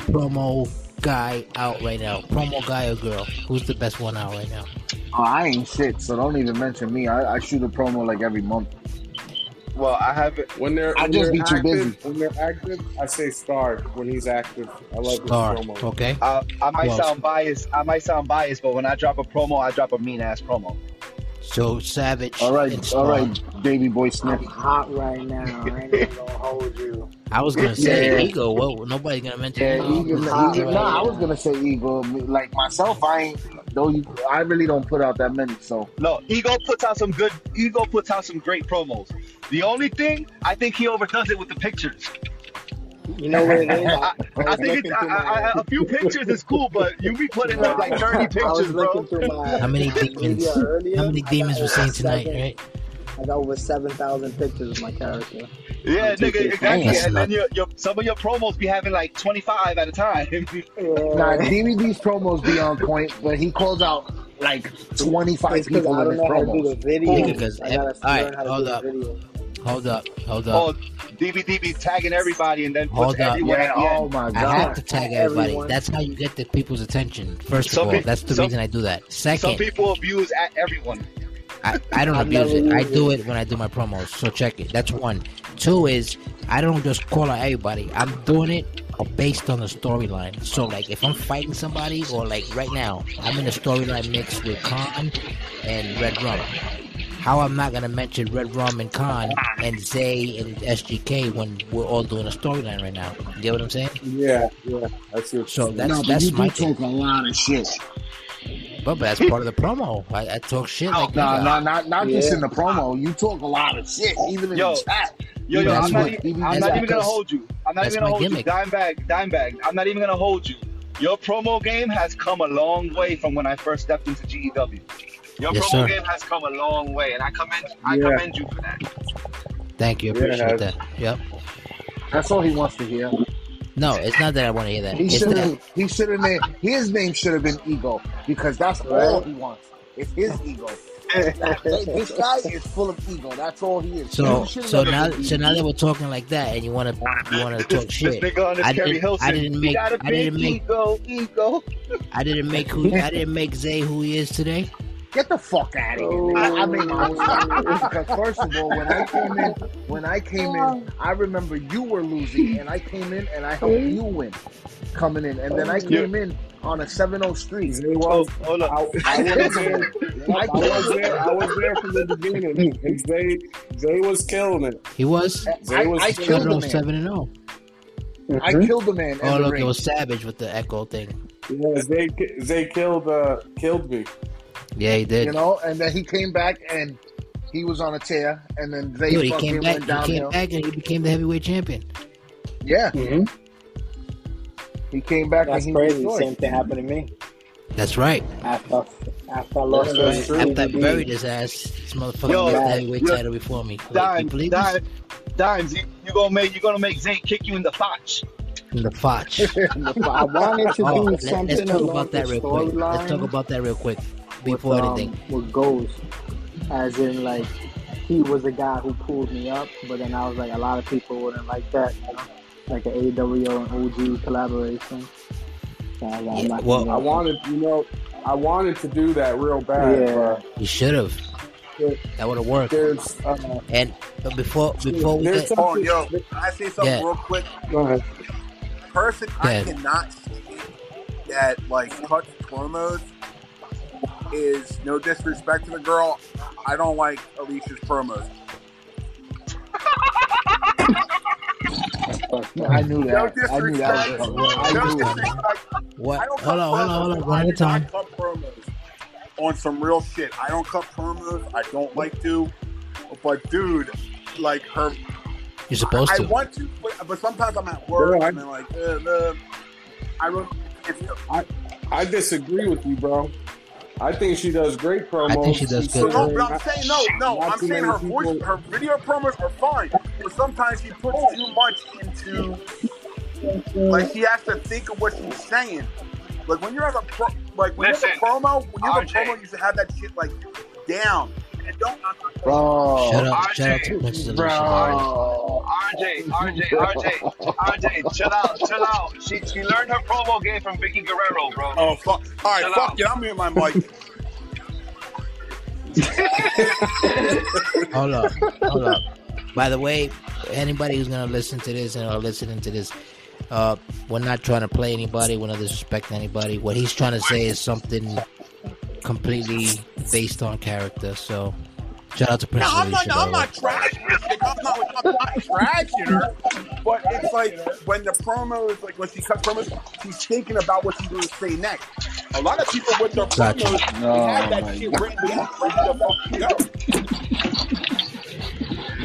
promo guy out right now? Promo guy or girl? Who's the best one out right now? Oh, I ain't shit, so don't even mention me. I, I shoot a promo like every month. Well, I haven't. When they're I when just they're be too active, busy. when they're active, I say Star when he's active. I like his Star. promo. Okay. Uh, I might Who else? sound biased. I might sound biased, but when I drop a promo, I drop a mean ass promo. So Savage. All right, and all right, baby boy Smith. I'm hot right now. I ain't gonna hold you. I was gonna say Yeah. ego. Well, nobody's gonna mention Yeah, ego. Eagle, This is right nah, I was gonna say Eagle. Like myself, I ain't. Though you, I really don't put out that many. So No, Ego puts out some good. Ego puts out some great promos. The only thing I think he overdoes it with the pictures. You know what it is? I, I, I think it's, I, I, I- a few pictures is cool, but you be putting up like 30 pictures, bro. looking through my How many demons? media earlier. How many demons got were seen tonight? seven- Right? I got over seven thousand pictures of my character. Yeah, nigga, TikTok. exactly. That's And then your, your some of your promos be having like 25 at a time. nah, DVD's promos be on point, but he calls out like twenty five people I in don't his know how to do promos. the video. Yeah, because I gotta ev- alright, learn how to hold up. Hold up. Hold oh, up. DVD be tagging everybody and then puts Hold up. everyone Yeah, at the oh my god! I have to tag everybody. Everyone. That's how you get the people's attention. First of all, pe- that's the some- reason I do that. Second, Some Second, people abuse at everyone. I, I don't abuse it. I do it. it when I do my promos. So check it. That's one. Two is I don't just call out everybody. I'm doing it based on the storyline. So like if I'm fighting somebody or like right now, I'm in a storyline mix with Khan and Red Rum. How I'm not gonna mention Red Rum and Khan and Zay and SGK when we're all doing a storyline right now. You get what I'm saying? Yeah, yeah. I see what So you're saying. that's no, but that's you do my talk a lot of shit. but, but that's part of the promo. I, I talk shit oh, like Nah, that. nah, not not just in the promo. You talk a lot of shit, even in Yo. the chat. Yo, yo, I'm not, what- even, I'm not even gonna hold you. I'm not even gonna my hold gimmick. you. Dimebag, Dimebag. I'm not even gonna hold you. Your promo game has come a long way from when I first stepped into GEW. Your Yes, promo sir. game has come a long way, and I commend, I Yeah. commend you for that. Thank you. Yeah, it Appreciate has. that. Yep. That's all he wants to hear. No, it's not that I want to hear that. He should have. He should have named his name should have been Ego because that's all he wants. It's his ego. This guy is full of ego. That's all he is. So so now so now that we're talking like that, and you want to you want to talk This shit. nigga on this I didn't- Hilson. I didn't make- got a I big didn't make- ego, ego. I didn't make who I didn't make Zay who he is today. Get the fuck out of here. I, I mean, I was because first of all, when I came in, when I came in, I remember you were losing, and I came in and I helped you win, coming in, and then I came in on a 7-0 streak. Was, Oh, hold I. I was there. I was there. I was there from the beginning. And Zay, Zay was killing it. He was Zay I, was I killing killed seven the oh man. seven and zero. I killed the man. Oh look, ring. it was Savage with the echo thing. Yeah, Zay, Zay killed, uh, killed me. Yeah, he did. you know, and then he came back and he was on a tear, and then they Dude, he fucking came back. went He came back and he became the heavyweight champion. Yeah, Mm-hmm. he came back That's and he crazy. destroyed. Same thing happened to me That's right. after After I lost that's true. After I buried his ass, this motherfucker Yo, made the heavyweight yo, title before me. Wait, you Dimes, believe this? Dimes, Dimes, you, you gonna make you gonna make Zane kick you in the fotch. From the Foch. I wanted to Oh, do let, something us talk about that real quick. Let's talk about that real quick with, before um, anything. with Ghost. As in, like, he was the guy who pulled me up, but then I was like, a lot of people wouldn't like that, you know? Like an AWO and OG collaboration. So I was like, Yeah, well, I wanted, you know, I wanted to do that real bad. Yeah. But You should have. That would have worked. there's, uh, And but before before we get Oh, yo, I say something Yeah. real quick? Go ahead. Person, Go I cannot see that like touch promos is no disrespect to the girl. I don't like Alicia's promos. I knew No that. I knew that. disrespect. was. No I knew it. disrespect. what? I Hold on, hold on, hold on. One at a time. cut promos on some real shit. I don't cut promos. I don't like to. But dude, like her, You're supposed I to. I want to, but, but sometimes I'm at work Yeah, I- and then like, uh, uh, I really. If, I disagree with you, bro. I think she does great promos. I think she does She's good. So so no, but I'm saying no, no. Not I'm saying many her voice, her video promos are fine, but sometimes she puts too much into. Like she has to think of what she's saying. Like when you have a pro, like when Listen, you have a promo, when you have a promo, you should have that shit like down. And don't. Bro. Shut up, RJ, shout out to Princess Alicia. Bro. RJ, RJ, RJ, RJ, chill out, chill out. She she learned her promo game from Vickie Guerrero, bro. Oh fuck! All right, Chill fuck out. it. I'm in my mic. Hold up, hold up. By the way, anybody who's gonna listen to this and are listening to this, uh, we're not trying to play anybody. We're not disrespecting anybody. What he's trying to say is something completely based on character. So, shout out to No, Princess I'm not. Alicia. I'm not trashing her. Like, I'm not. I'm not trashing her. But it's like when the promo is like when she cuts promos, she's thinking about what she's going to say next. A lot of people with their Gotcha. promos they have that oh my shit God. written down, ready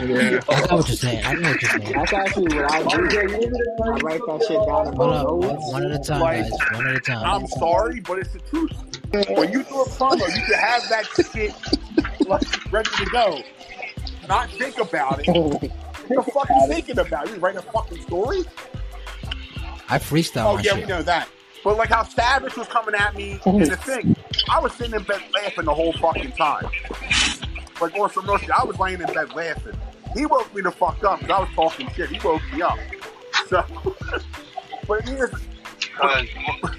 to fucking go. I know what you're saying. I know what you're saying. That's actually what I do. I write that shit down in Hold my up, one, notes. one at a time, Like, guys. One at a time. I'm sorry, but it's the truth. When you do a promo, you should have that shit like ready to go. Not think about it. What the fuck are you thinking about? You writing a fucking story? I freestyle Oh my yeah, shit. we know that. But like how Savage was coming at me in the thing, I was sitting in bed laughing the whole fucking time. Like on some real shit, I was laying in bed laughing. He woke me the fuck up because I was talking shit. He woke me up. So, but here's Because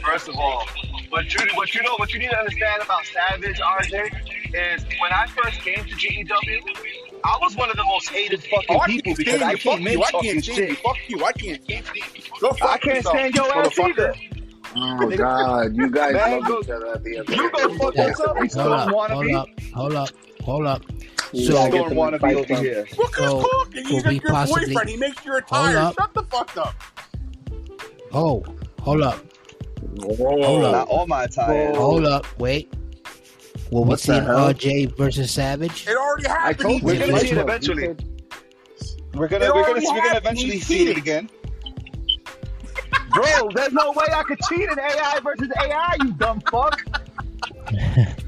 first of all, what you what you know what you need to understand about Savage RJ is when I first came to GEW, I was one of the most hated oh, fucking oh, people because stand I you. Fuck came in you. I talking can't stand you. shit. Fuck you. I can't stand you. Go I can't yourself, stand your ass either. Oh God, you guys Man, love go- each other at the end. You go fuck Yeah. yourself. Hold up, hold up, hold up, hold up. You So, gotta get Storm wanna be over here. Look who's So, talking. He's we your possibly- boyfriend. He makes you Hold retire. Shut the fuck up. oh, hold up, hold Not up, all my tires. hold up. Wait. Will we What see the? RJ versus Savage? It already I happened. told you. We're gonna it. see it eventually. We're gonna we're gonna we're gonna eventually see it cheating. again. Bro, there's no way I could cheat in AI versus AI, you dumb fuck.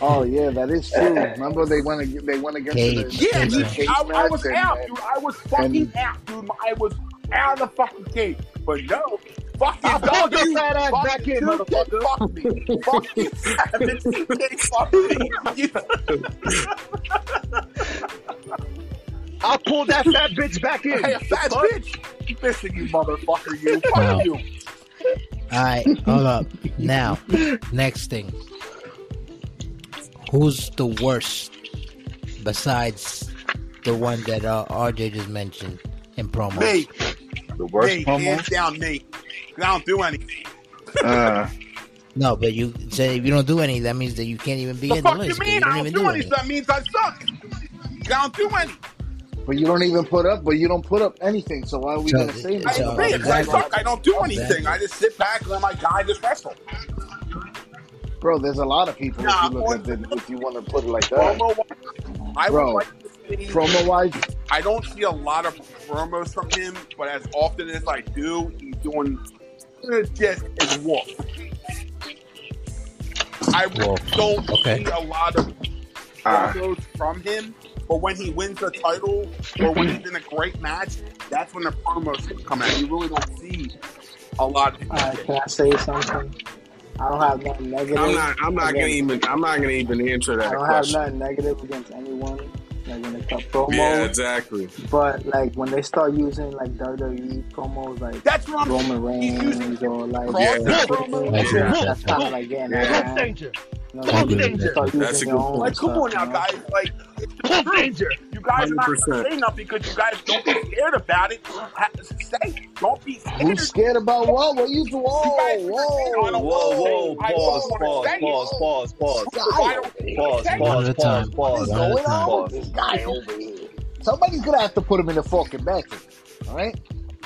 Oh yeah, that is true. Remember they went ag- they went against Cage. the Yeah, Cage he, cage I, I was and- out, dude. I was fucking and- out, dude. I was out of the fucking cage. But no, fucking I pulled your W, fat ass fucking back in, motherfucker. fuck me. Fucking Savage TK fuck me. I'll pull that fat bitch back in. Hey, fat Fuck. bitch. Missing you, motherfucker. You. Fuck Wow. you. All right, hold up. Now, next thing. Who's the worst besides the one that uh, RJ just mentioned in promo? Nate. the worst Nate. promo. Hands down, Nate. 'Cause I don't do anything. Uh, No, but you say if you don't do any, that means that you can't even be The in the fuck you mean? You don't I don't even do do anything. any. That means I suck. I don't do anything. but you don't even put up. But you don't put up anything. So why are we So- gonna say I So, agree. 'cause I exactly. suck. I don't do anything. Exactly. I just sit back and let my guy just wrestle. Bro, there's a lot of people. Nah, if you look at the, if you want to put it like that, Promo. I Bro. would like to see. promo wise, I don't see a lot of promos from him, but as often as I do, he's doing uh, just his walk. I Wolf. don't Okay. see a lot of Ah. promos from him. But when he wins the title or when he's in a great match, that's when the promos come out. You really don't see a lot of All right, can I say something? I don't have nothing negative. I'm not. I'm not gonna even. I'm not gonna even answer that. Question. I don't have nothing negative against anyone. Like when it comes promos, Yeah, exactly. but like when they start using like WWE promos, like That's what I'm Roman He's using Reigns or like Yeah, promos, I agree with that. that's kind of like getting out of Yeah. Hand. Danger. You know, I like, agree with they that. start That's a good own Like, come on now, guys. Like, it's true. Danger. You guys are not 100%. gonna say nothing because you guys don't be scared about it. Say, don't be scared. Who's scared about what? What you do? Whoa, You guys whoa. whoa, Whoa, whoa, I pause, pause, pause, pause, pause, Why don't you pause, say it? One pause, pause, pause, What's One at a going on with this guy over here? Somebody's gonna have to put him in the fucking bathroom. All right?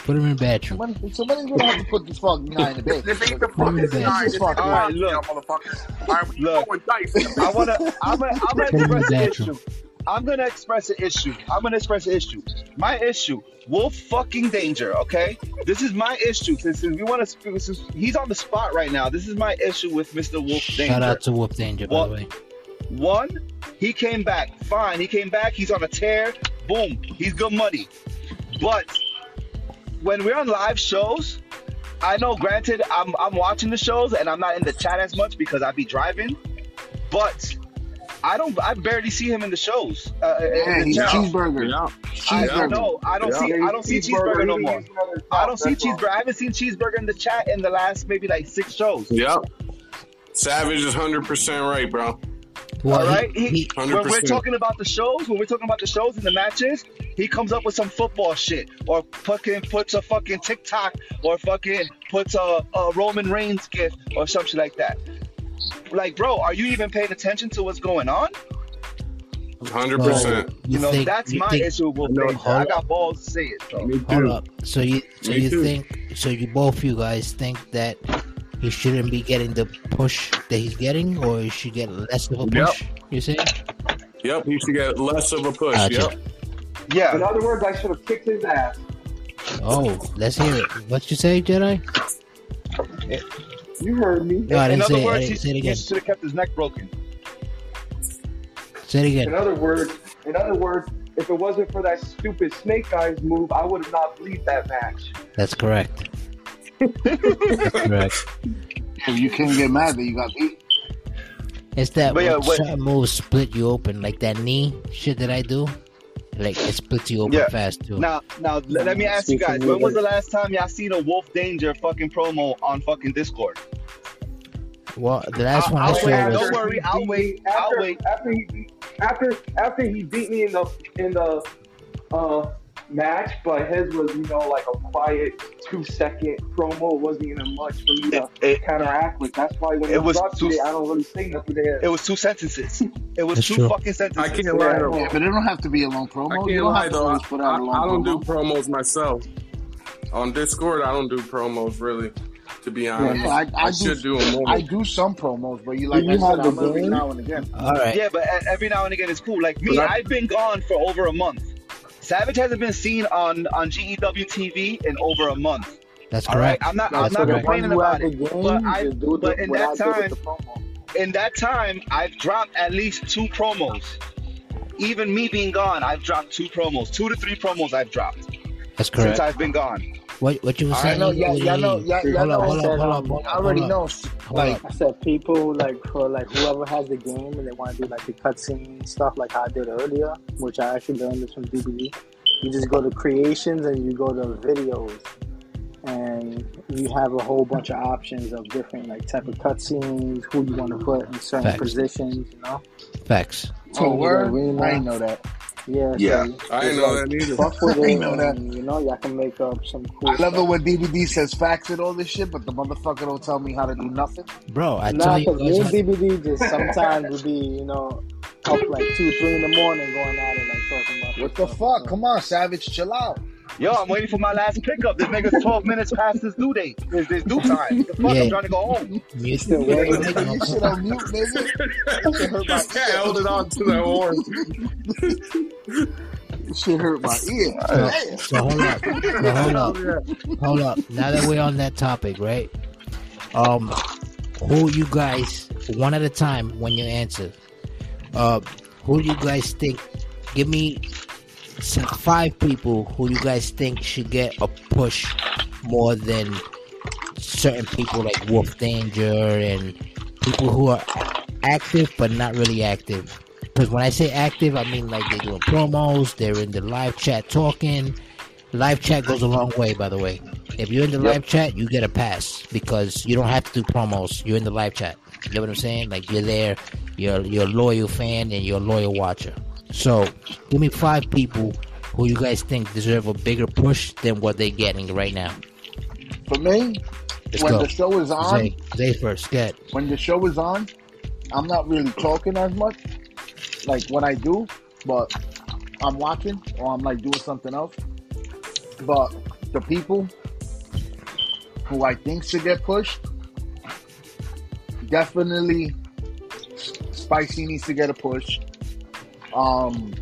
Put him in the bathroom. Somebody, somebody's gonna have to put this fucking guy in the This ain't the Put him in fucking the nine. bed. This ain't the All right, nine, look. motherfucker. All right, we Look. throwing dice. I wanna, I'm gonna, I'm gonna Put him in the express an issue. I'm gonna express an issue. I'm gonna express an issue. My issue, Wolf fucking danger. Okay, this is my issue. Since, since we want to, since he's on the spot right now. This is my issue with Mr. Wolf danger. Shout out to Wolf Danger, by What? the way. One, he came back. Fine, he came back. He's on a tear. Boom, he's good money. But when we're on live shows, I know. Granted, I'm I'm watching the shows and I'm not in the chat as much because I be driving. But I don't. I barely see him in the shows. Uh, in the he's cheeseburger. Yeah. I Cheeseburger. don't know. I don't Yeah. see. I don't see cheeseburger no more. I don't see cheeseburger. I haven't seen cheeseburger in the chat in the last maybe like six shows. Yep. Savage is hundred percent right, bro. Well, All right. he- He, he- when we're talking about the shows, when we're talking about the shows and the matches, he comes up with some football shit, or fucking puts a fucking TikTok, or fucking puts a, a Roman Reigns gift, or something like that. Like, bro, are you even paying attention to what's going on? Hundred so percent. you You know, think, that's you my think, issue with No, I got balls to say it. So. Me Hold too. up. So you so Me you too. think so you both you guys think that he shouldn't be getting the push that he's getting, or he should get less of a push. Yep. push? You saying? Yep. He should get less of a push. Gotcha. Yep. Yeah. In other words, I should have kicked his ass. Oh, let's hear it. What you say, Jedi? You heard me. No, I in didn't other say it. I words, didn't he, say it he should have kept his neck broken. Say it again. In again. other words, in other words, if it wasn't for that stupid Snake Eyes move, I would have not believed that match. That's correct. That's correct. You can't get mad that you got beat. It's that But yeah, when what- certain moves split you open, like that knee shit that I do. Like it splits you open Yeah. fast too. Now, now, let let me ask you guys: When was the last time y'all seen a Wolf Danger fucking promo on fucking Discord? Well, the last one I I'll saw wait, was don't worry, I'll wait, After, I'll wait. After he beat, after after he beat me in the in the uh, match, but his was you know like a quiet two second promo. It wasn't even much for me to It- it- counteract with. That's why when It it was was too- it, I don't really say nothing there. It was two sentences. It was That's two true. fucking sentences. I can't lie though. Yeah, but it don't have to be a long promo. I you can't don't lie have to though. I, put out a long I don't do promos myself. On Discord, I don't do promos really. To be honest, Yeah, I- I I, do- should do more. I do some promos, but you like You I said, have I'm the every game? now and again. all right. Yeah, but every now and again it's cool. Like me, I've been gone for over a month. Savage hasn't been seen on on GEW TV in over a month. That's All right, correct. I'm not. That's I'm not correct. complaining When about it. game, But I- just do but in that I time- In that time, I've dropped at least two promos. Even me being gone, I've dropped two promos, two to three promos I've dropped That's correct. since. I've been gone. What what you were saying? I know, yeah, Lee? y'all know, y'all, y'all Hold know. up, hold up, hold up, I already know. Like. I said people like for like whoever has the game and they want to do like the cutscene stuff like I did earlier, which I actually learned this from DVD. You just go to creations and you go to videos, and you have a whole bunch of options of different like type of cutscenes, who you want to put in certain Facts. positions. You know, Facts. oh, Change word? arena. I didn't know that. Yeah, Yeah. So I didn't know like, that either. Fuck with I it, know that. and, you know, y'all can make up some cool. I love it when DVD says facts and all this shit, but the motherfucker don't tell me how to do nothing. Bro, I Nah, tell you because me and guys, DVD just sometimes would be, you know, up like two, three in the morning going at it, like talking about What the fuck? Come on, Savage, chill out. Yo, I'm waiting for my last pickup. This nigga's 12 minutes past his due date. His, his due time. What the fuck? Yeah. I'm trying to go home. You still waiting. the Nigga, you mic. shit on mute, nigga. Shit hurt my This guy held it on to that horn. Shit hurt my ear. So, so hold up. So hold up. Hold up. Now that we're on that topic, right? Um, who you guys one at a time when you answer. Uh, who do you guys think? Give me some five people who you guys think should get a push more than certain people like Wolf Danger and people who are active but not really active. Because when I say active, I mean like they're doing promos, they're in the live chat talking. Live chat goes a long way, by the way. If you're in the live chat, you get a pass because you don't have to do promos. You're in the live chat. You know what I'm saying? Like you're there, you're you're a loyal fan and you're a loyal watcher. So give me five people who you guys think deserve a bigger push than what they're getting right now. For me, Let's when go. the show is on, Zay, Zay first. Get when the show is on, I'm not really talking as much. Like when I do, but I'm watching or I'm like doing something else. But the people who I think should get pushed, definitely Spicy needs to get a push. Um,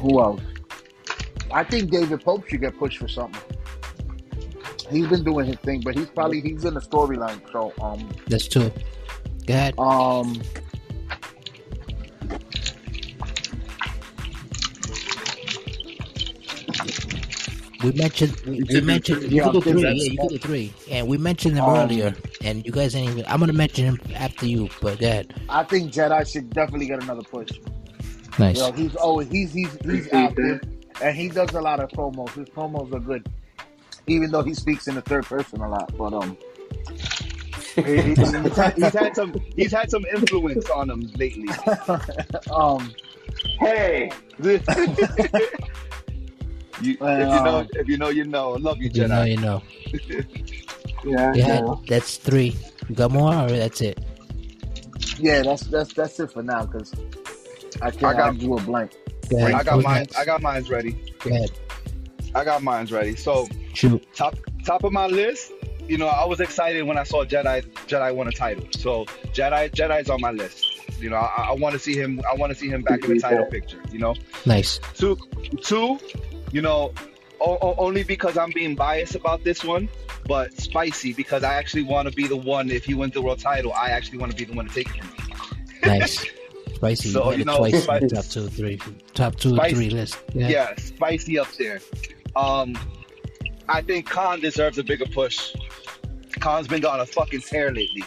who else? I think David Pope should get pushed for something. He's been doing his thing, but he's probably he's in the storyline. So um that's two. Go ahead. um We mentioned we, we mentioned you Yeah, could do three. Yeah, you small- could do three. And we mentioned them Um, earlier, and you guys ain't even. I'm gonna mention him after you, but go ahead. I think Jedi should definitely get another push. Nice. You know, he's always he's he's he's Appreciate active and he does a lot of promos. His promos are good. Even though he speaks in the third person a lot. But um he's, he's had, he's had some he's had some influence on him lately. um Hey, you, if you know, if you know, you know. Love you, You know, Jedi. you know. Yeah, Yeah, no. that's three. You got more, or that's it? yeah, that's that's that's it for now because I can't I I got- do a blank. Go ahead. I got mine. next? I got mine's ready. Go ahead. I got mine's ready. So Shoot. top top of my list. You know, I was excited when I saw Jedi Jedi won a title. So Jedi Jedi's on my list. You know, I, I want to see him. I want to see him back in the title picture. You know, Nice. two two. You know, o- o- only because I'm being biased about this one, but spicy because I actually want to be the one. If he wins the world title, I actually want to be the one to take it from him. Nice. Spicy. So, you you know, twice Spicy- top two, three, top two, Spicy- three list. Yeah. Yeah, spicy up there. Um, I think Khan deserves a bigger push. Khan's been on a fucking tear lately.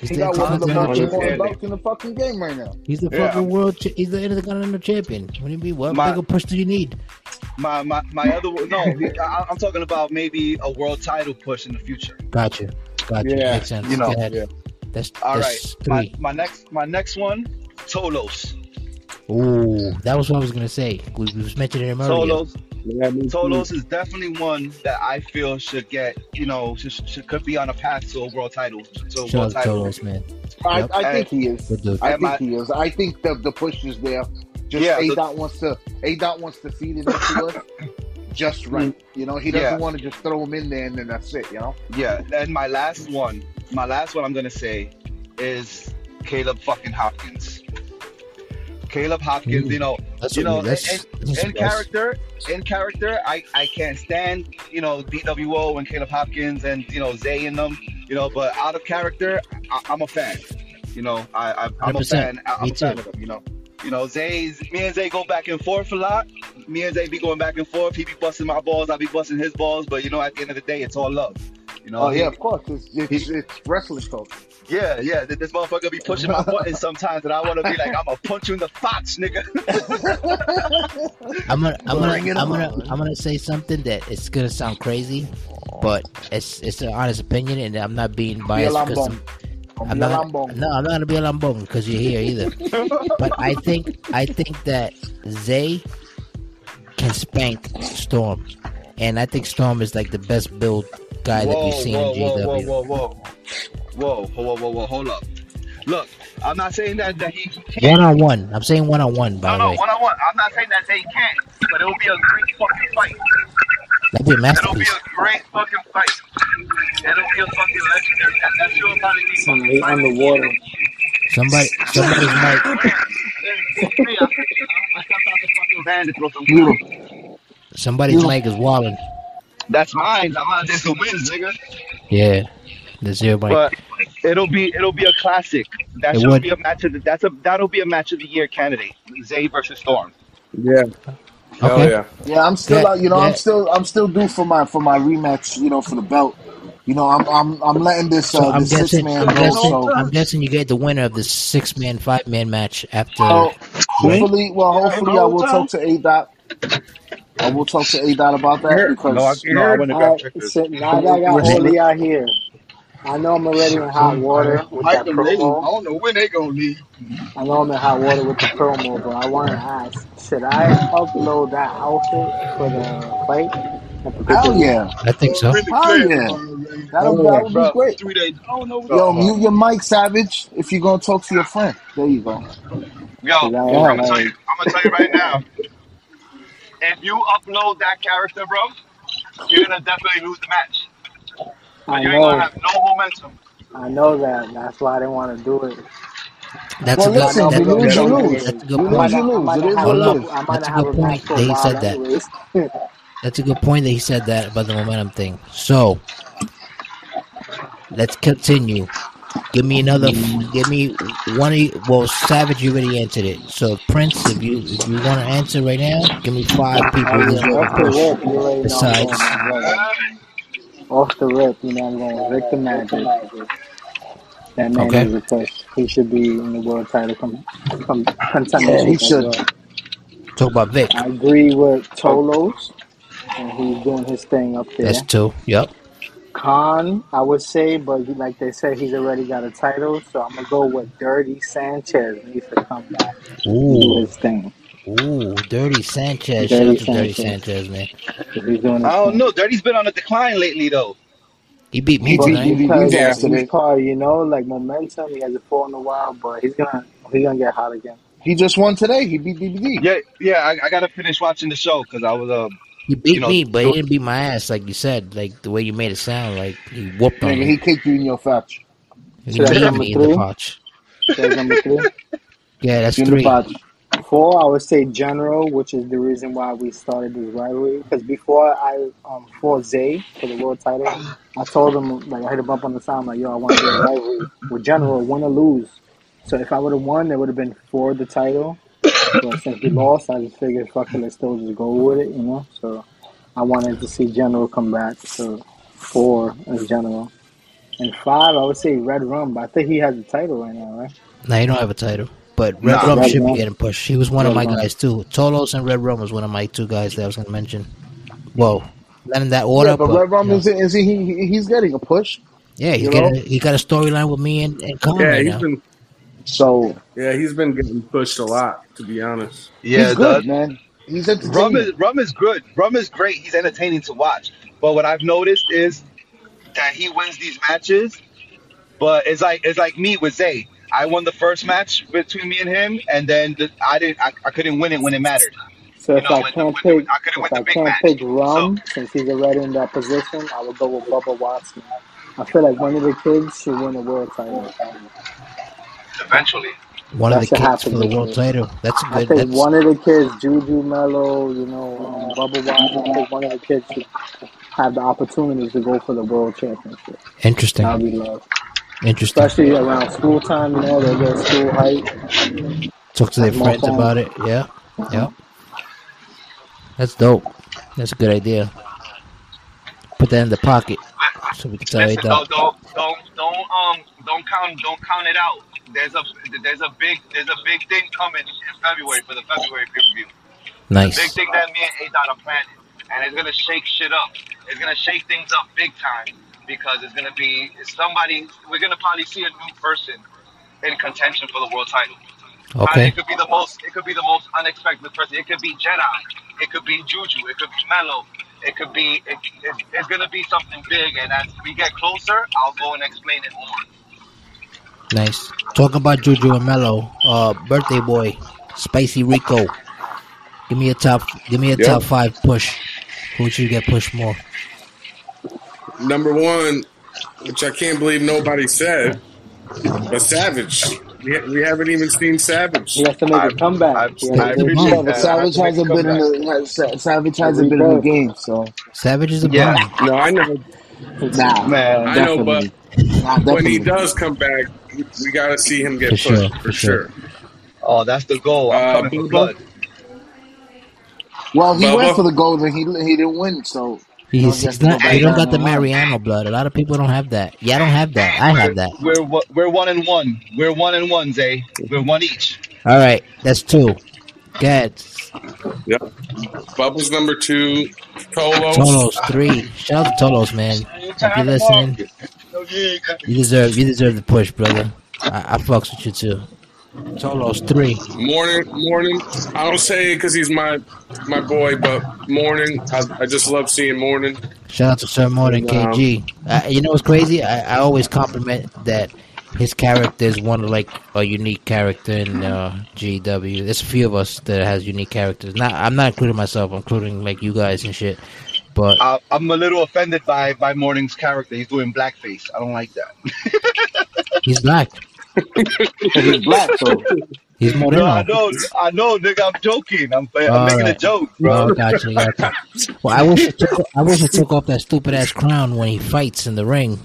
He's He the got one of the most champion. important belts in the fucking game right now. He's the Yeah. fucking world. Cha- he's the Intercontinental champion. What do you mean? What My- bigger push do you need? My my, my other no, I, I'm talking about maybe a world title push in the future. Gotcha. Gotcha. Yeah, Makes sense. you know, yeah. That's All right, that's my, my next my next one, Tolos. Ooh, that was what I was gonna say. We, we was mentioning him earlier. Tolos, Yeah, me. Tolos is definitely one that I feel should get, you know, should, should could be on a path to a world title. To a Shout world out title. Tolos, man. I, Yep. I think he is. I think my- he is. I think the the push is there. Just Yeah, A the- dot wants to A dot wants to feed it into us just right. Mm. You know, he doesn't Yeah. want to just throw him in there and then that's it. You know. Yeah, and my last one, my last one I'm gonna say is Caleb fucking Hopkins. Caleb Hopkins, Mm. you know, That's you know, that's, and- that's- in character, in character, I, I can't stand, you know, DWO and Caleb Hopkins and, you know, Zay and them, you know, but out of character, I, I'm a fan. You know, I, I I'm a 100%. fan. I, I'm Me a fan too. of them, you know. You know, Zay's me and Zay go back and forth a lot. Me and Zay be going back and forth. He be busting my balls, I be busting his balls, but you know, at the end of the day, it's all love. You know, Oh he- yeah, of course. It's it's, it's wrestling talk. Yeah, yeah. th- This motherfucker be pushing my buttons sometimes, and I want to be like, I'm gonna punch you in the fox, nigga. I'm gonna, I'm gonna, Bring it I'm gonna. I'm gonna say something that it's gonna sound crazy, but it's it's an honest opinion, and I'm not being Be a biased because lambong. I'm, I'm Be a not. lambong. No, I'm not gonna be a lambong because you're here either. but I think, I think that Zay can spank Storm, and I think Storm is like the best build guy whoa, that you see whoa, in GW. Whoa, whoa, whoa, whoa, whoa, whoa, whoa, hold up. Look, I'm not saying that, that he can't. One on one. I'm saying one on one, by no, the way. No, one on one. I'm not saying that they can't, but it'll be a great fucking fight. That'd be a masterpiece. It'll be a great fucking fight. It'll be a fucking legendary. And that's your body. Some weight on the water. Somebody, somebody's mic. Somebody's mic is walling. That's mine. I'm not just a win, nigga. Yeah, the zero mic. But It'll be it'll be a classic. That It should would. be a match of the, that's a that'll be a match of the year candidate. Zay versus Storm. Yeah. Hell Okay. yeah. Yeah, I'm still, Yeah, uh, you know, yeah. I'm still, I'm still due for my for my rematch. You know, for the belt. You know, I'm I'm I'm letting this So uh, I'm this six guessing, man I'm go. guessing, So I'm guessing you get the winner of the six man, five man match after. Oh, hopefully, well, hopefully, I will talk to A Dot. I will talk to A Dot about that because No, I, no, I wouldn't All grab right, now that I got all of y'all here, I know I'm already in hot water with that and Lee, I promo. don't know when they gonna leave. I know I'm in hot water with the promo, but I want to ask: Should I upload that outfit for the fight? hell yeah, I think so. Hell yeah, that'll that would be great. Three days. I don't know. Yo, mute your mic, Savage. If you're gonna talk to your friend, there you go. Yo, I'm gonna tell you. I'm gonna tell you right now. If you upload that character, bro, you're gonna definitely lose the match. I But you ain't gonna know, have no momentum. I know that. That's why I didn't want to do it. That's Well, a good. listen, That, you lose, you lose. that's a good I might lose, you point. lose. might It not is have what Hold a up. match. is. I might That's a good a point for that he said that. That's a good point that he said that about the momentum thing. So let's continue. Give me another. Give me one of you. Well, Savage, you already answered it. So Prince, if you if you want to answer right now, give me five people that off the rip, you already know I'm Besides, going with Off the rip, you know I'm going with Victor Magic. That man okay. is a push. He should be in the world title com- com- Yeah, he should. well. Talk about Vic. I agree with Tolos, and he's doing his thing up there. That's there. two. Yep. Khan, I would say, but he, like they said, he's already got a title, so I'm gonna go with Dirty Sanchez. Needs to come back and do Ooh. his thing. Ooh. Dirty Sanchez. Shout Dirty out to Dirty Sanchez. Sanchez, man. He's doing I don't thing. know. Dirty's been on a decline lately, though. He beat me He But beat tonight. because DVD's Yeah. ass he's today. probably, you know, like momentum, he hasn't fought in a while, but he's gonna he's gonna get hot again. He just won today. He beat DVD. Yeah, yeah. I, I gotta finish watching the show because I was uh, He beat you know, me, but he didn't beat my ass like you said. Like the way you made it sound, like he whooped on Nigga, me. he kicked you in your fetch. He So that's kneed number me in the three. potch. That's number three. Yeah, that's Junior three. Potch. Four, I would say General, which is the reason why we started this rivalry. Because before I um fought Zay for the world title, I told him like I hit him up on the side, I'm like, yo, I want to do a rivalry with General, win or lose. So if I would have won, it would have been for the title. But since we lost, I just figured, fuck it, let's still just go with it, you know. So I wanted to see General come back. So four as General, and five, I would say Red Rum, but I think he has the title right now, right? Now he don't have a title, but Red Nah. Rum Red should be getting pushed. He was one of my Rum. guys too. Tolos and Red Rum was one of my two guys that I was going to mention. Whoa, not in that order, Yeah, but but Red Rum you know. is is he, he he's getting a push. yeah, he's you getting he got a storyline with me and, and Khan Yeah, right he's now. been So yeah, he's been getting pushed a lot, to be honest. yeah, he's the man. He's rum is rum is good. Rum is great. He's entertaining to watch. But what I've noticed is that he wins these matches. But it's like it's like me with Zay. I won the first match between me and him, and then the, I didn't. I, I couldn't win it when it mattered. So if know, I the, can't with the, pick, I couldn't if I can't match. pick So Rum, since he's already in that position, I would go with Bubba Watson. I feel like one of the kids should win a world title. Eventually, One of the should kids happen for the world year. title. That's a I good. think That's one of the kids, Juju Mello, you know, um, Bubba Watson, I think one of the kids should have the opportunity to go for the world championship. interesting. That would be love. Interesting. Especially around school time, you know, they get school height. Talk to their friends fun. about it. Yeah, yeah. That's dope. That's a good idea. Put that in the pocket so we can tell you listen, that. don't don't don't don't um don't count don't count it out. There's a there's a big there's a big thing coming in February for the February pay per view. Big thing that me and A Dot are planning, and it's gonna shake shit up. It's gonna shake things up big time because it's gonna be somebody. We're gonna probably see a new person in contention for the world title. Okay. It could be the most. It could be the most unexpected person. It could be Jedi. It could be Juju. It could be Mello. It could be. It, it, it's gonna be something big, and as we get closer, I'll go and explain it more. Nice. Talk about Juju and Mello. Uh, birthday boy, Spicy Rico. Give me a top. Give me a Yeah. top five push. Who should get pushed more? Number one, which I can't believe nobody said, but Savage. We, we haven't even seen Savage. He has to make I- a comeback. I- He I to do appreciate Yeah, but that. Savage I hasn't make a been in the has- Savage hasn't Every been in the game, so Savage is a Yeah. bum. No, I know. Nah, Man, I know, but. Nah, when he does come back, we got to see him get For pushed sure, for, for sure. sure. oh, that's the goal. I'm Uh, coming for blood. Well, he Bubba? went for the gold and he he didn't win. So He's, he's not. nobody He don't got got the. Mariano blood. A lot of people don't have that. Yeah, I don't have that. I have that. We're one- we're one and one. We're one and one, Zay. We're one each. All right, that's two. Good. Yep. Bubbles number two. Tolos. Tolos three. Shout out to Tolos, man. If you're listening, you deserve you deserve the push, brother. I, I fucks with you too. Tolos three. Morning, morning. I don't say it because he's my my boy, but morning. I, I just love seeing morning. Shout out to Sir Morton Um, KG. Uh, you know what's crazy? I, I always compliment that his character is one of like a unique character in uh, GW. There's a few of us that has unique characters. Not I'm not including myself. I'm including like you guys and shit. But I, I'm a little offended by by Morning's character. He's doing blackface. I don't like that. he's black. he's black, so He's No, I know, I know, nigga. I'm joking. I'm, I'm All making a joke, Bro, bro. gotcha, gotcha. Well, I wish I took, I wish I took off that stupid ass crown when he fights in the ring.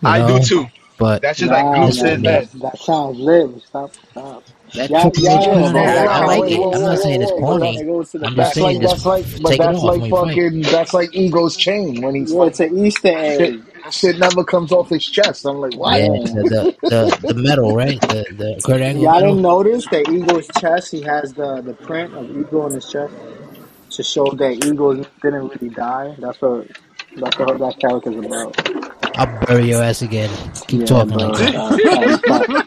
you I know? do too. But That's just Nah, like glue to that, that sounds lit. Stop, stop. That Yeah, Triple yeah, yeah, yeah, yeah, I like it. I'm not saying it's whoa, hold on, corny. it goes to the I'm just saying that's just like take that's like when you fight. fucking that's like Eagle's chain when he's Yeah, it's an Easter egg. shit, shit never comes off his chest. I'm like, why? Yeah, the, the the the metal, right? The the Kurt Angle Y'all didn't notice that Eagle's chest, he has the, the print of Eagle on his chest to show that Eagle didn't really die. That's what that's what that character's about. I'll bury your ass again. Keep Yeah, talking bro. like that.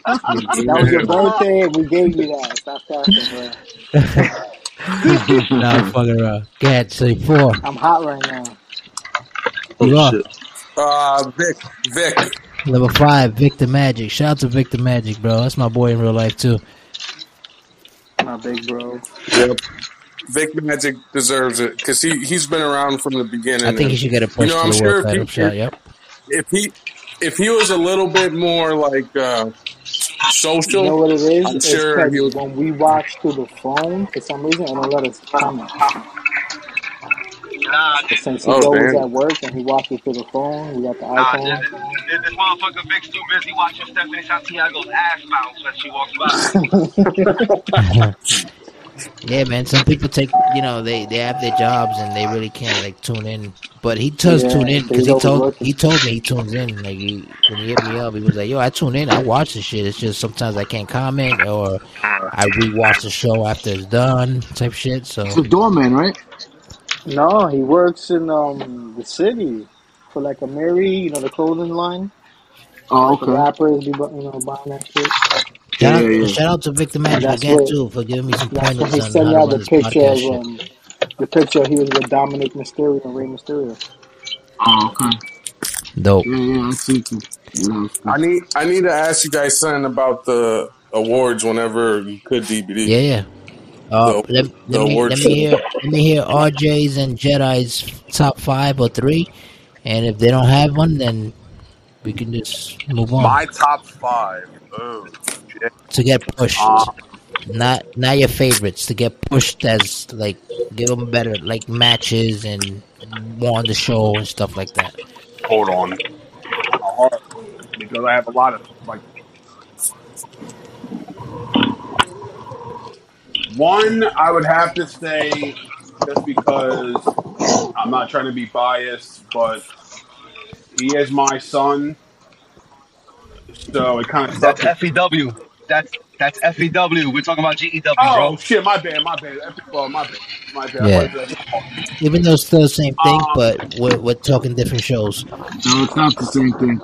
That was your birthday. We gave you that. Stop talking, bro. nah, I'm fucking around. Go ahead, say four. I'm hot right now. You are. Uh, Vic. Vic. Level five, Victor Magic. Shout out to Victor Magic, bro. That's my boy in real life too. My big bro. Yep. Vic Magic deserves it because he he's been around from the beginning. I think he should get a push You know, to I'm the sure world if title you- shot. Yep. If he if he was a little bit more like uh, social, You know what it is? I'm It's sure 'cause he would- when we watch through the phone, for some reason, it don't let us comment. Nah, But since he Oh, goes damn. at work and he watches through the phone, we got the nah, iPhone. this, this, this motherfucker Vic's too busy watching Stephanie Santiago's ass bounce when she walks by. Yeah, man. Some people take, you know, they they have their jobs and they really can't like tune in. But he does Yeah, tune in because he told overworking. he told me he tunes in. Like he, when he hit me up, he was like, "Yo, I tune in. I watch the shit. It's just sometimes I can't comment or I rewatch the show after it's done, type shit." So It's a doorman, right? No, he works in um the city for like a Mary, you know, the clothing line. Oh, The okay. rappers be, you know, buying that shit. Shout out, Yeah, yeah. shout out to Victor Magic That's again what- too for giving me some That's pointers he on sent how me to out run the this picture podcast of shit. um the picture he was with Dominik Mysterio and Rey Mysterio. Oh, okay. Dope. Yeah, yeah, I see you. Yeah, I need I need to ask you guys something about the awards whenever you could DVD. Yeah, yeah. Uh, The- let, let, the me, award let me hear let me hear RJ's and Jedi's top five or three, and if they don't have one, then we can just move on My top five. Oh, shit. To get pushed. Uh, not not your favorites to get pushed as like give them better like matches and more on the show and stuff like that. hold on. Because I have a lot of like. One, I would have to say, just because I'm not trying to be biased, but he is my son, so it kind of stuck. That's FEW. That's that's FEW. We're talking about GEW, Oh bro. shit! My bad. My bad. Oh, my bad. My bad. Yeah. I apologize. Even though it's still the same thing, Um, but we're, we're talking different shows. No, it's not the same thing.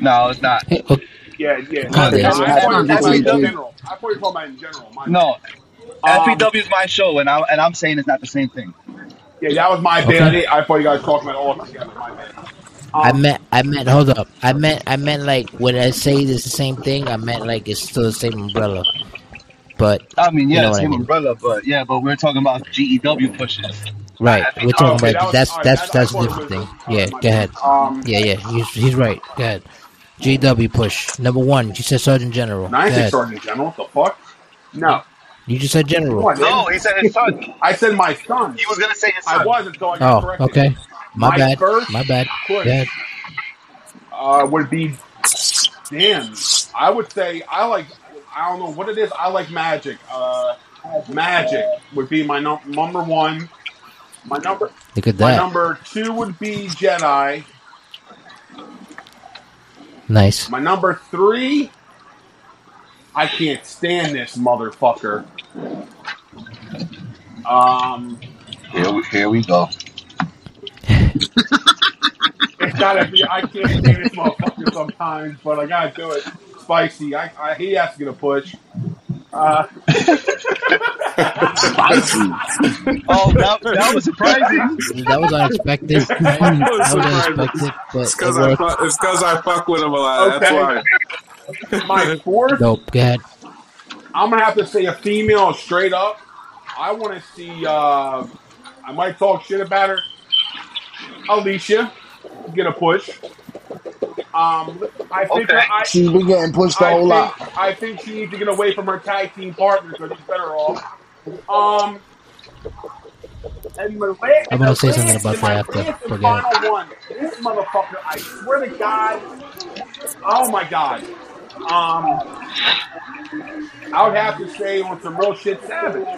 No, it's not. Hey, okay, Yeah, yeah. Come on, I, Dave. I, thought you were talking about in general. I thought you were talking about in general. My. No, Um, FEW is my show, and I and I'm saying it's not the same thing. Yeah, that was my bad. Okay. I, I thought you guys were talking about all together. My bad. I meant I meant hold up. I meant I meant like when I say it's the same thing, I meant like it's still the same umbrella. But I mean, You yeah, know what I same mean. umbrella, but yeah, but we're talking about GEW pushes. right, we're Oh, talking okay, about that was- that's all right, that's that- that's a different thing. Yeah, go ahead. Um, Yeah, yeah, he's he's right. Go ahead. GW push number one. You said Sergeant General. no, I Go didn't say ahead. Sergeant General. What the fuck? No. You just said General. on. No, he said his son. I said my son. He was gonna say his son. I was until I got Oh, corrected. okay. My My bad. first My bad. Go push ahead. uh, would be damn. I would say I like. I don't know what it is. I like Magic. Uh, Magic would be my num- number one. My number Look at that. my that. number two would be Jedi. Nice. My number three. I can't stand this motherfucker. Um, Here we, here we go. It's gotta be. I can't stand this motherfucker sometimes, but I gotta do it. Spicy. I, I he has to get a push. Uh, Spicy. Oh, that, that was surprising. That was unexpected. that was unexpected, but It's because I, worked. fuck- it's 'cause I fuck with him a lot. That's why. my fourth. Dope. Go ahead. I'm gonna have to say a female straight up. I want to see. Uh, I might talk shit about her. Alicia, get a push. Um, I think Okay. I, She's been getting pushed a I whole think, lot. I think she needs to get away from her tag team partner because he's better off. Um, and my I'm gonna say something about and that after. last and Forget final one. This motherfucker, I swear to God. Oh my God. Um, I would have to say on some real shit, Savage.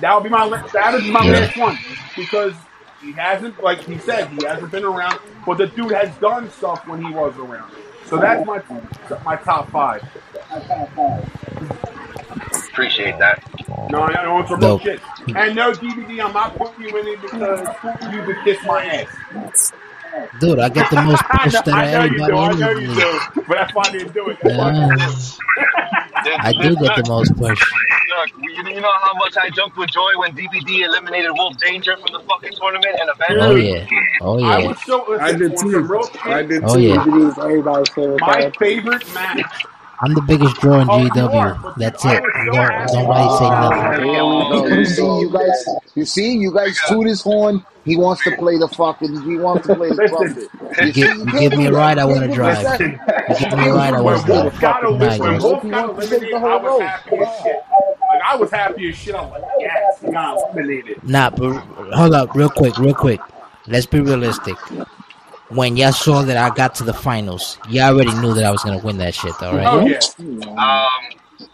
That would be my la- Savage is my Yeah. last one because he hasn't, like he said, he hasn't been around, but the dude has done stuff when he was around. So that's my my top five. Appreciate that. No, I know it's a real Dope. shit. And no DVD, I'm not putting you in it because you could kiss my ass. Dude, I get the most push I out know, of I know you do, I in know the you league. do. But that's why I didn't do it. I do. Yeah, I do get the most push. Look, you, you know how much I jumped with joy when DVD eliminated Wolf Danger from the fucking tournament and Oh yeah. Oh yeah. I yeah. was so listen, I did on too. I did Oh too. yeah. Everybody's favorite My favorite match. I'm the biggest draw in Oh, you are, GW. That's oh, it. Don't, nobody say nothing. Here we go. You see, you guys, you see, you guys toot his horn. He wants to play the fucking. He wants to play the Listen. trumpet. You give, you give me a ride, I want to drive. You give me a ride, I want to When drive. got fucking eliminated, when. Wolf got wants to take eliminated, the I whole was road. happy as shit. Like I was happy as shit. I was like, yes, he got eliminated. Nah, but hold up, real quick, real quick. Let's be realistic. When y'all saw that I got to the finals, y'all already knew that I was gonna win that shit, all Oh yeah. Um,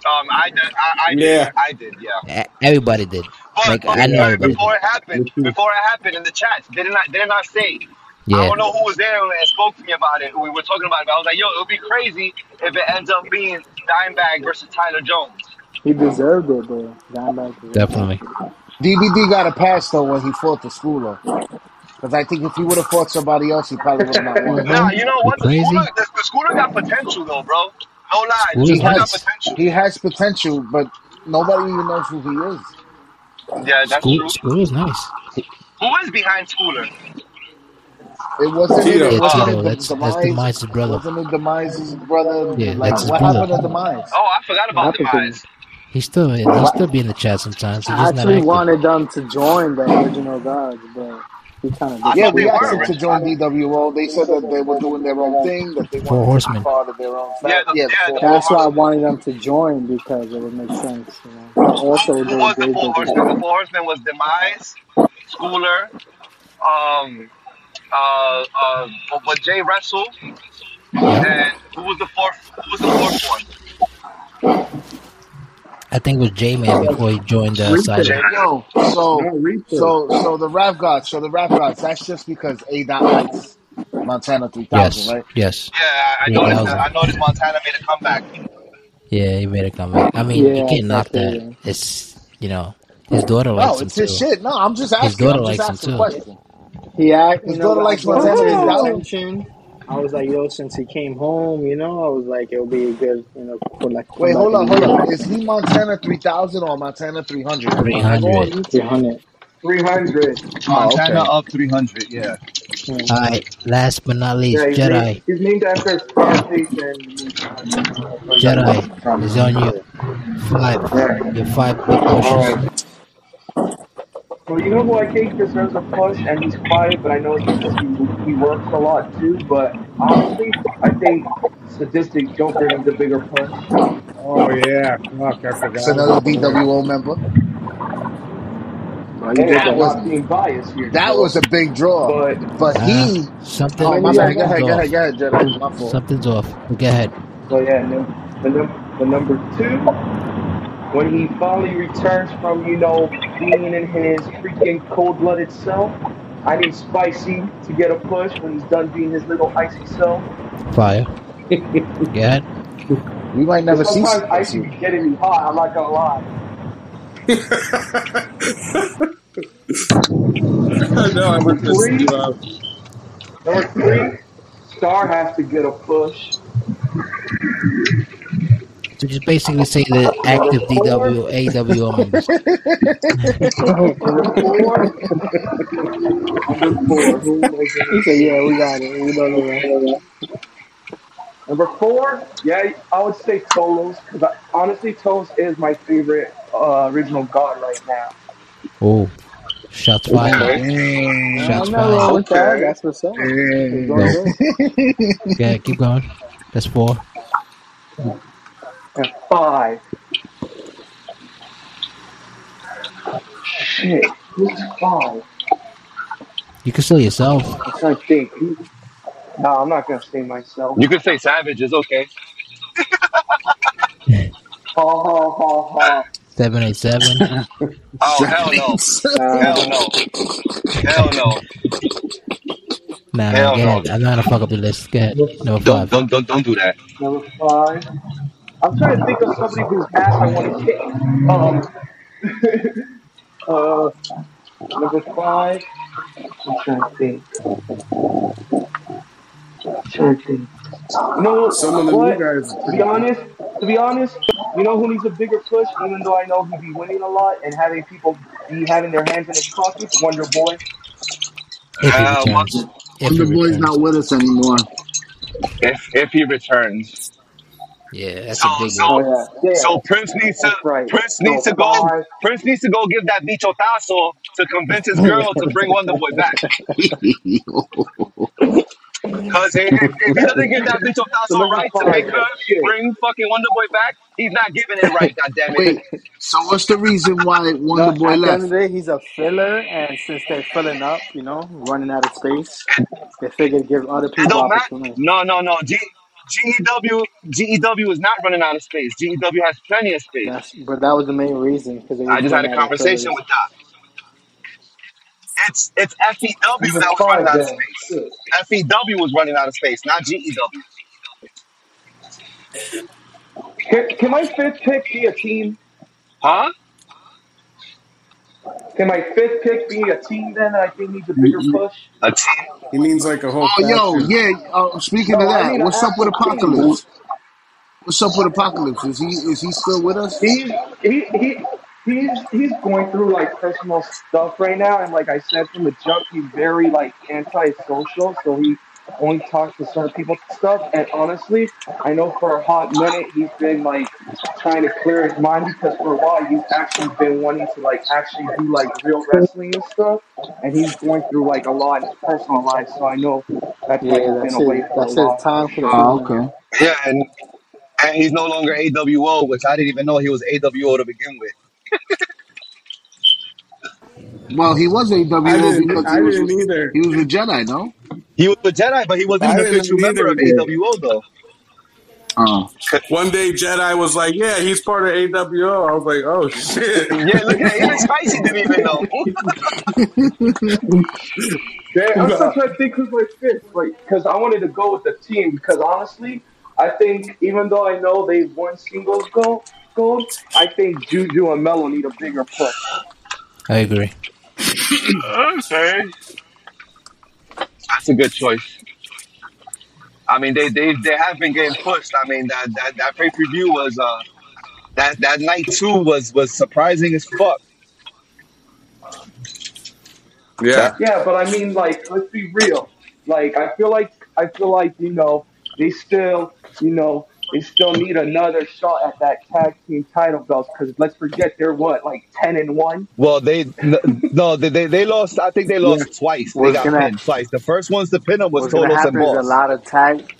um, I did, I, I did, Yeah. I did, yeah. Everybody did. But, Like, but I know before, everybody. it happened, before it happened in the chats, didn't I, didn't I say? I don't know who was there and spoke to me about it. We were talking about it. I was like, yo, it would be crazy if it ends up being Dimebag versus Tyler Jones. He deserved it, though. Diamondback. Definitely. DVD got a pass though when he fought the schooler. Because I think if he would have fought somebody else, he probably would have not won. Nah, you know what? The Crazy? scooter, the, the scooter got potential though, bro. No lies. The He scooter got has, potential. he has potential, but nobody even knows who he is. Yeah, that's School, true. school is nice. Who is behind Scooter? It wasn't. Tito. It Yeah, wasn't Tito. the That's that's demise. Demise's brother. Wasn't it Demise's brother? Yeah, like that's his what brother. happened to Demise? Oh, I forgot about Happened to Demise. He's still he'll still be in the chat sometimes. He's I just not actually wanted them to join the original gods, but he kind of Yeah, we asked were them to join DWO. They said that they were doing their own thing, that they Four wanted to be Horsemen. part of their own Yeah, family. the, Yeah, the yeah, Four the That's why I wanted them to join because it would make sense. You know? But also, Who they was the they four horsemen? The four horsemen was Demise, Schooler, um, uh, uh, but Jay Wrestle, Yeah. and who was the fourth? Who was the fourth one? I think it was J Man before he joined uh, Jay Silent. Yo, so so so the rap gods, so the rap gods. That's just because A. Dot Ice Montana three thousand, Yes. right? Yes. Yeah, I Yeah, noticed. that That. was- I noticed Montana made a comeback. Yeah, he made a comeback. I mean, you Yeah, can't knock that. exactly. It's you know his daughter No, likes him it's his too. shit. No, I'm just asking. His asking. daughter I'm just likes him asking a too. question. He act, His you know, daughter I likes brought Montana it to his three thousand. attention. I was like, yo, since he came home, you know, I was like, it'll be a good, you know, for like. Wait, hold on, hold on. Is he Montana three thousand or Montana three hundred? Three hundred. 300. 300. Montana okay. up 300. Yeah. Hmm. All right. Last but not least, Yeah, he's Jedi. named, he's named after Scarface and Jedi is on you. Five. Your five big All pushes. right. So you know who I think deserves a push, and he's quiet, but I know it's because he, he works a lot too. But honestly, I think Sadistic Joker needs a bigger push. Oh yeah, fuck, I It's forgot. another BWO member. Well, you And did I'm that. was- being biased here. That so- was a big draw. But But he. Uh, something, Oh, my Yeah, bad. Go ahead. something's Go off. ahead. Go ahead, Jedi. My fault. Something's off. Go ahead. So yeah, and the, num- the number two, when he finally returns from you know being in his freaking cold-blooded cell, I need spicy to get a push when he's done being his little icy self. Fire. yeah. We might never see. Sometimes icy be getting me hot. I'm not gonna lie. no, I'm with Three. this. Uh, Number three, Star has to get a push. So just basically say the active DW AWO members. Number four. He said, "Yeah, we got it. We know the Number four, yeah, I would say Tolos because honestly, Tolos is my favorite uh, original god right now. Oh, shots fired. Shots I'm not wrong fired. with that. That's what's up. It's going. Yeah, keep going. That's four. And five. Shit, who's five? You can still yourself. I'm trying to think. No, I'm not gonna say myself. You could say Savage is okay. Ha ha ha ha. Seven eight seven. Oh hell no, Uh, hell no, hell no. Nah, Hell nah, go ahead. I'm not gonna fuck up the list. Go ahead. Number Don't five. don't don't don't do that. number five. I'm trying to think of somebody whose ass I want to kick. Um. uh. Number five. I'm trying to think. I'm trying to think. You know some of the what? new guys. To be honest, to be honest, you know who needs a bigger push? Even though I know he'd be winning a lot and having people be having their hands in his pockets. Wonder Boy. If he Uh, returns. If he boy's returns. not with us anymore. If if he returns, Yeah, that's so a big so. Oh yeah, yeah. so Prince needs to right. Prince So needs to go five. Prince needs to go give that bichotazo to convince his girl to bring Wonder Boy back. Because if, if he doesn't give that bichotazo right to make her bring fucking Wonder Boy back, he's not giving it right. God damn it. Wait. So what's the reason why Wonder No, Boy at the end of the day, he's a filler, and since they're filling up, you know, running out of space, they figured to give other people don't opportunities. No, no, no. G, GEW GEW is not running out of space. GEW has plenty of space. That's, but that was the main reason because they I just had a running out of conversation with Doc. It's it's FEW Number that was running five out of then. space. FEW was running out of space, not GEW. Can, can my fifth pick be a team? Huh? Can my fifth pick be a team then that I think needs a bigger push? A team. He means like a whole. Oh, yo, faction. yeah. Uh, speaking No, of I that, mean an what's up with actual team. Apocalypse? What's up with Apocalypse? Is he is he still with us? He's he he he's he's going through like personal stuff right now, and like I said from the jump, he's very like anti-social, so he only talks to certain people and stuff. And honestly, I know for a hot minute he's been like trying to clear his mind because for a while he's actually been wanting to like actually do like real wrestling and stuff, and he's going through like a lot in his personal life. So I know that's why Yeah, he's that's been away it. for a That's while. his time for the Oh, okay. Yeah, and and he's no longer AWO, which I didn't even know he was AWO to begin with. Well, he was I AWO didn't. because I he was didn't either. he was a Jedi, no? He was a Jedi, but he wasn't I an official member of either. AWO though. Oh, One day Jedi was like, "Yeah, he's part of AWO." I was like, "Oh shit!" Yeah, look at even Spicy didn't even know. Yeah, I'm still trying to think who's my fifth, like, because I wanted to go with the team. Because honestly, I think even though I know they've won singles gold, gold, I think Juju and Melo need a bigger push. I agree. Okay. That's a good choice. I mean, they they they have been getting pushed. I mean, that that, that pay per view was uh that that night two was was surprising as fuck. Yeah, Yeah, but I mean, like, let's be real. Like, I feel like I feel like you know they still, you know, they still need another shot at that tag team title belt Because let's forget they're what, like ten and one. Well, they n- no, they, they they lost. I think they lost twice. They What's got gonna- pinned twice. The first one's to pin them was What's gonna Tolos and happen is a lot of tag,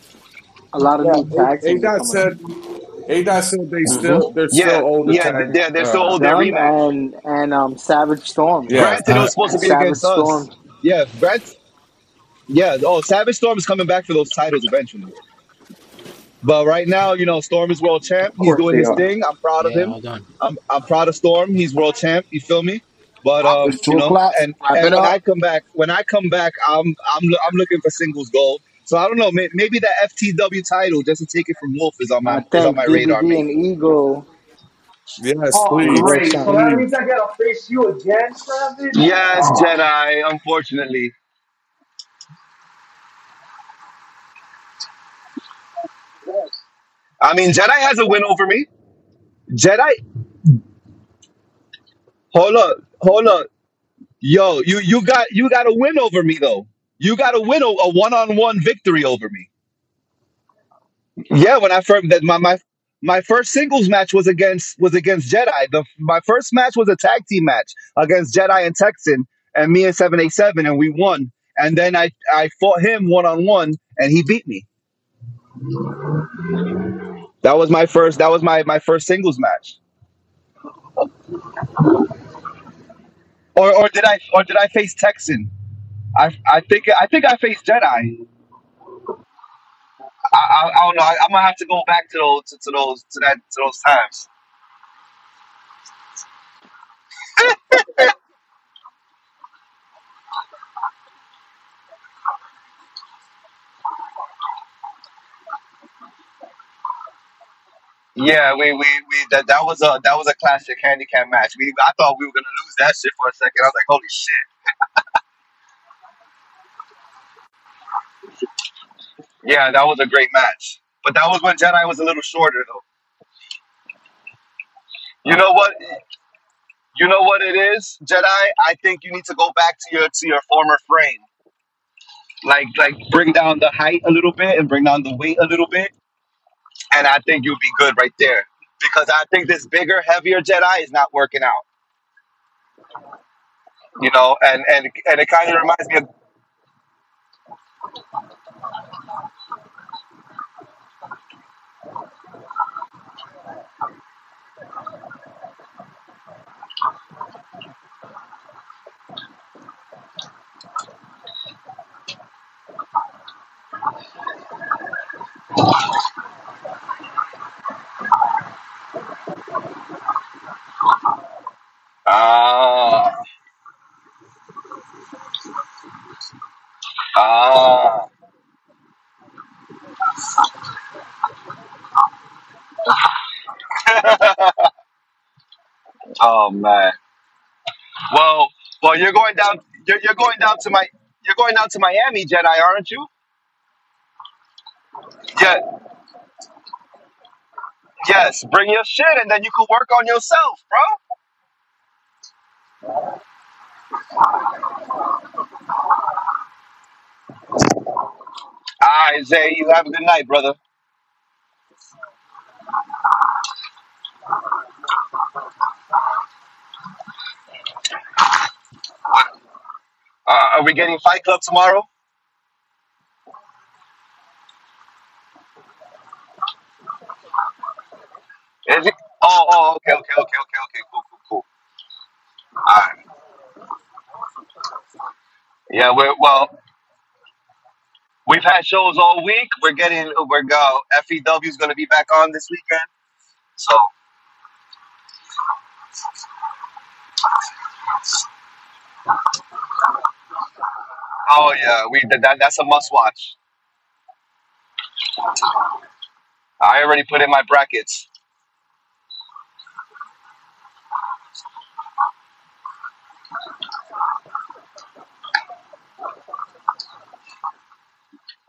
a lot of Yeah, new tag they teams are got coming. said. A Dot said they still they're Yeah, still old yeah, tag. they're, they're still uh, old. Their Them rematch. and and um Savage Storm. Yeah. Granted, it was Uh, supposed to be Savage against us. Storm. Yeah, Grant. Yeah. Oh, Savage Storm is coming back for those titles eventually. But right now, you know, Storm is world champ. He's course doing his are. thing. I'm proud of Yeah, him. hold on. I'm I'm proud of Storm. He's world champ. You feel me? But um, you know, o'clock. and and when up. I come back, when I come back, I'm I'm I'm looking for singles gold. So I don't know. may- Maybe that FTW title, just to take it from Wolf, is on my is on think my radar. DVD Maybe. and Eagle Yes, Oh, please. great. So that Please. means I gotta face you again, Savage? Yes, Oh, Jedi. Unfortunately, I mean, Jedi has a win over me. Jedi, hold up, hold up, yo, you you got you got a win over me though. You got a win, a one on one victory over me. Yeah, when I first that my my my first singles match was against was against Jedi. The my first match was a tag team match against Jedi and Texan and me and Seven Eight Seven, and we won. And then I I fought him one on one, and he beat me. That was my first. That was my my first singles match. Or or did I or did I face Texan? I I think I think I faced Jedi. I, I, I don't know. I, I'm gonna have to go back to those to, to those to that to those times. Yeah, we, we, we that, that was a that was a classic handicap match. We I thought we were gonna lose that shit for a second. I was like, holy shit. Yeah, that was a great match. But that was when Jedi was a little shorter though. You know what? You know what it is, Jedi. I think you need to go back to your to your former frame. Like like bring down the height a little bit and bring down the weight a little bit, and I think you'll be good right there. Because I think this bigger, heavier Jedi is not working out. You know, and and and it kind of reminds me of ah ah. oh man. Well, well, you're going down. You're, you're going down to my. You're going down to Miami, Jedi, aren't you? Yeah. Yes. Bring your shit, and then you can work on yourself, bro. All right, Zay. You have a good night, brother. Uh, are we getting Fight Club tomorrow? Is it? Oh, oh, okay, okay, okay, okay, okay. Cool, cool, cool. All right. Yeah, we're well. We've had shows all week. We're getting. We're go. FEW is going to be back on this weekend. So, oh yeah, we that that's a must watch. I already put in my brackets.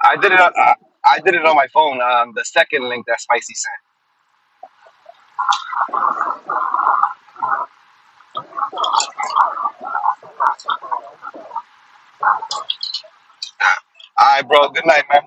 I did it. On, uh, I did it on my phone. Um, the second link that Spicy sent. All right, bro. Good night, man.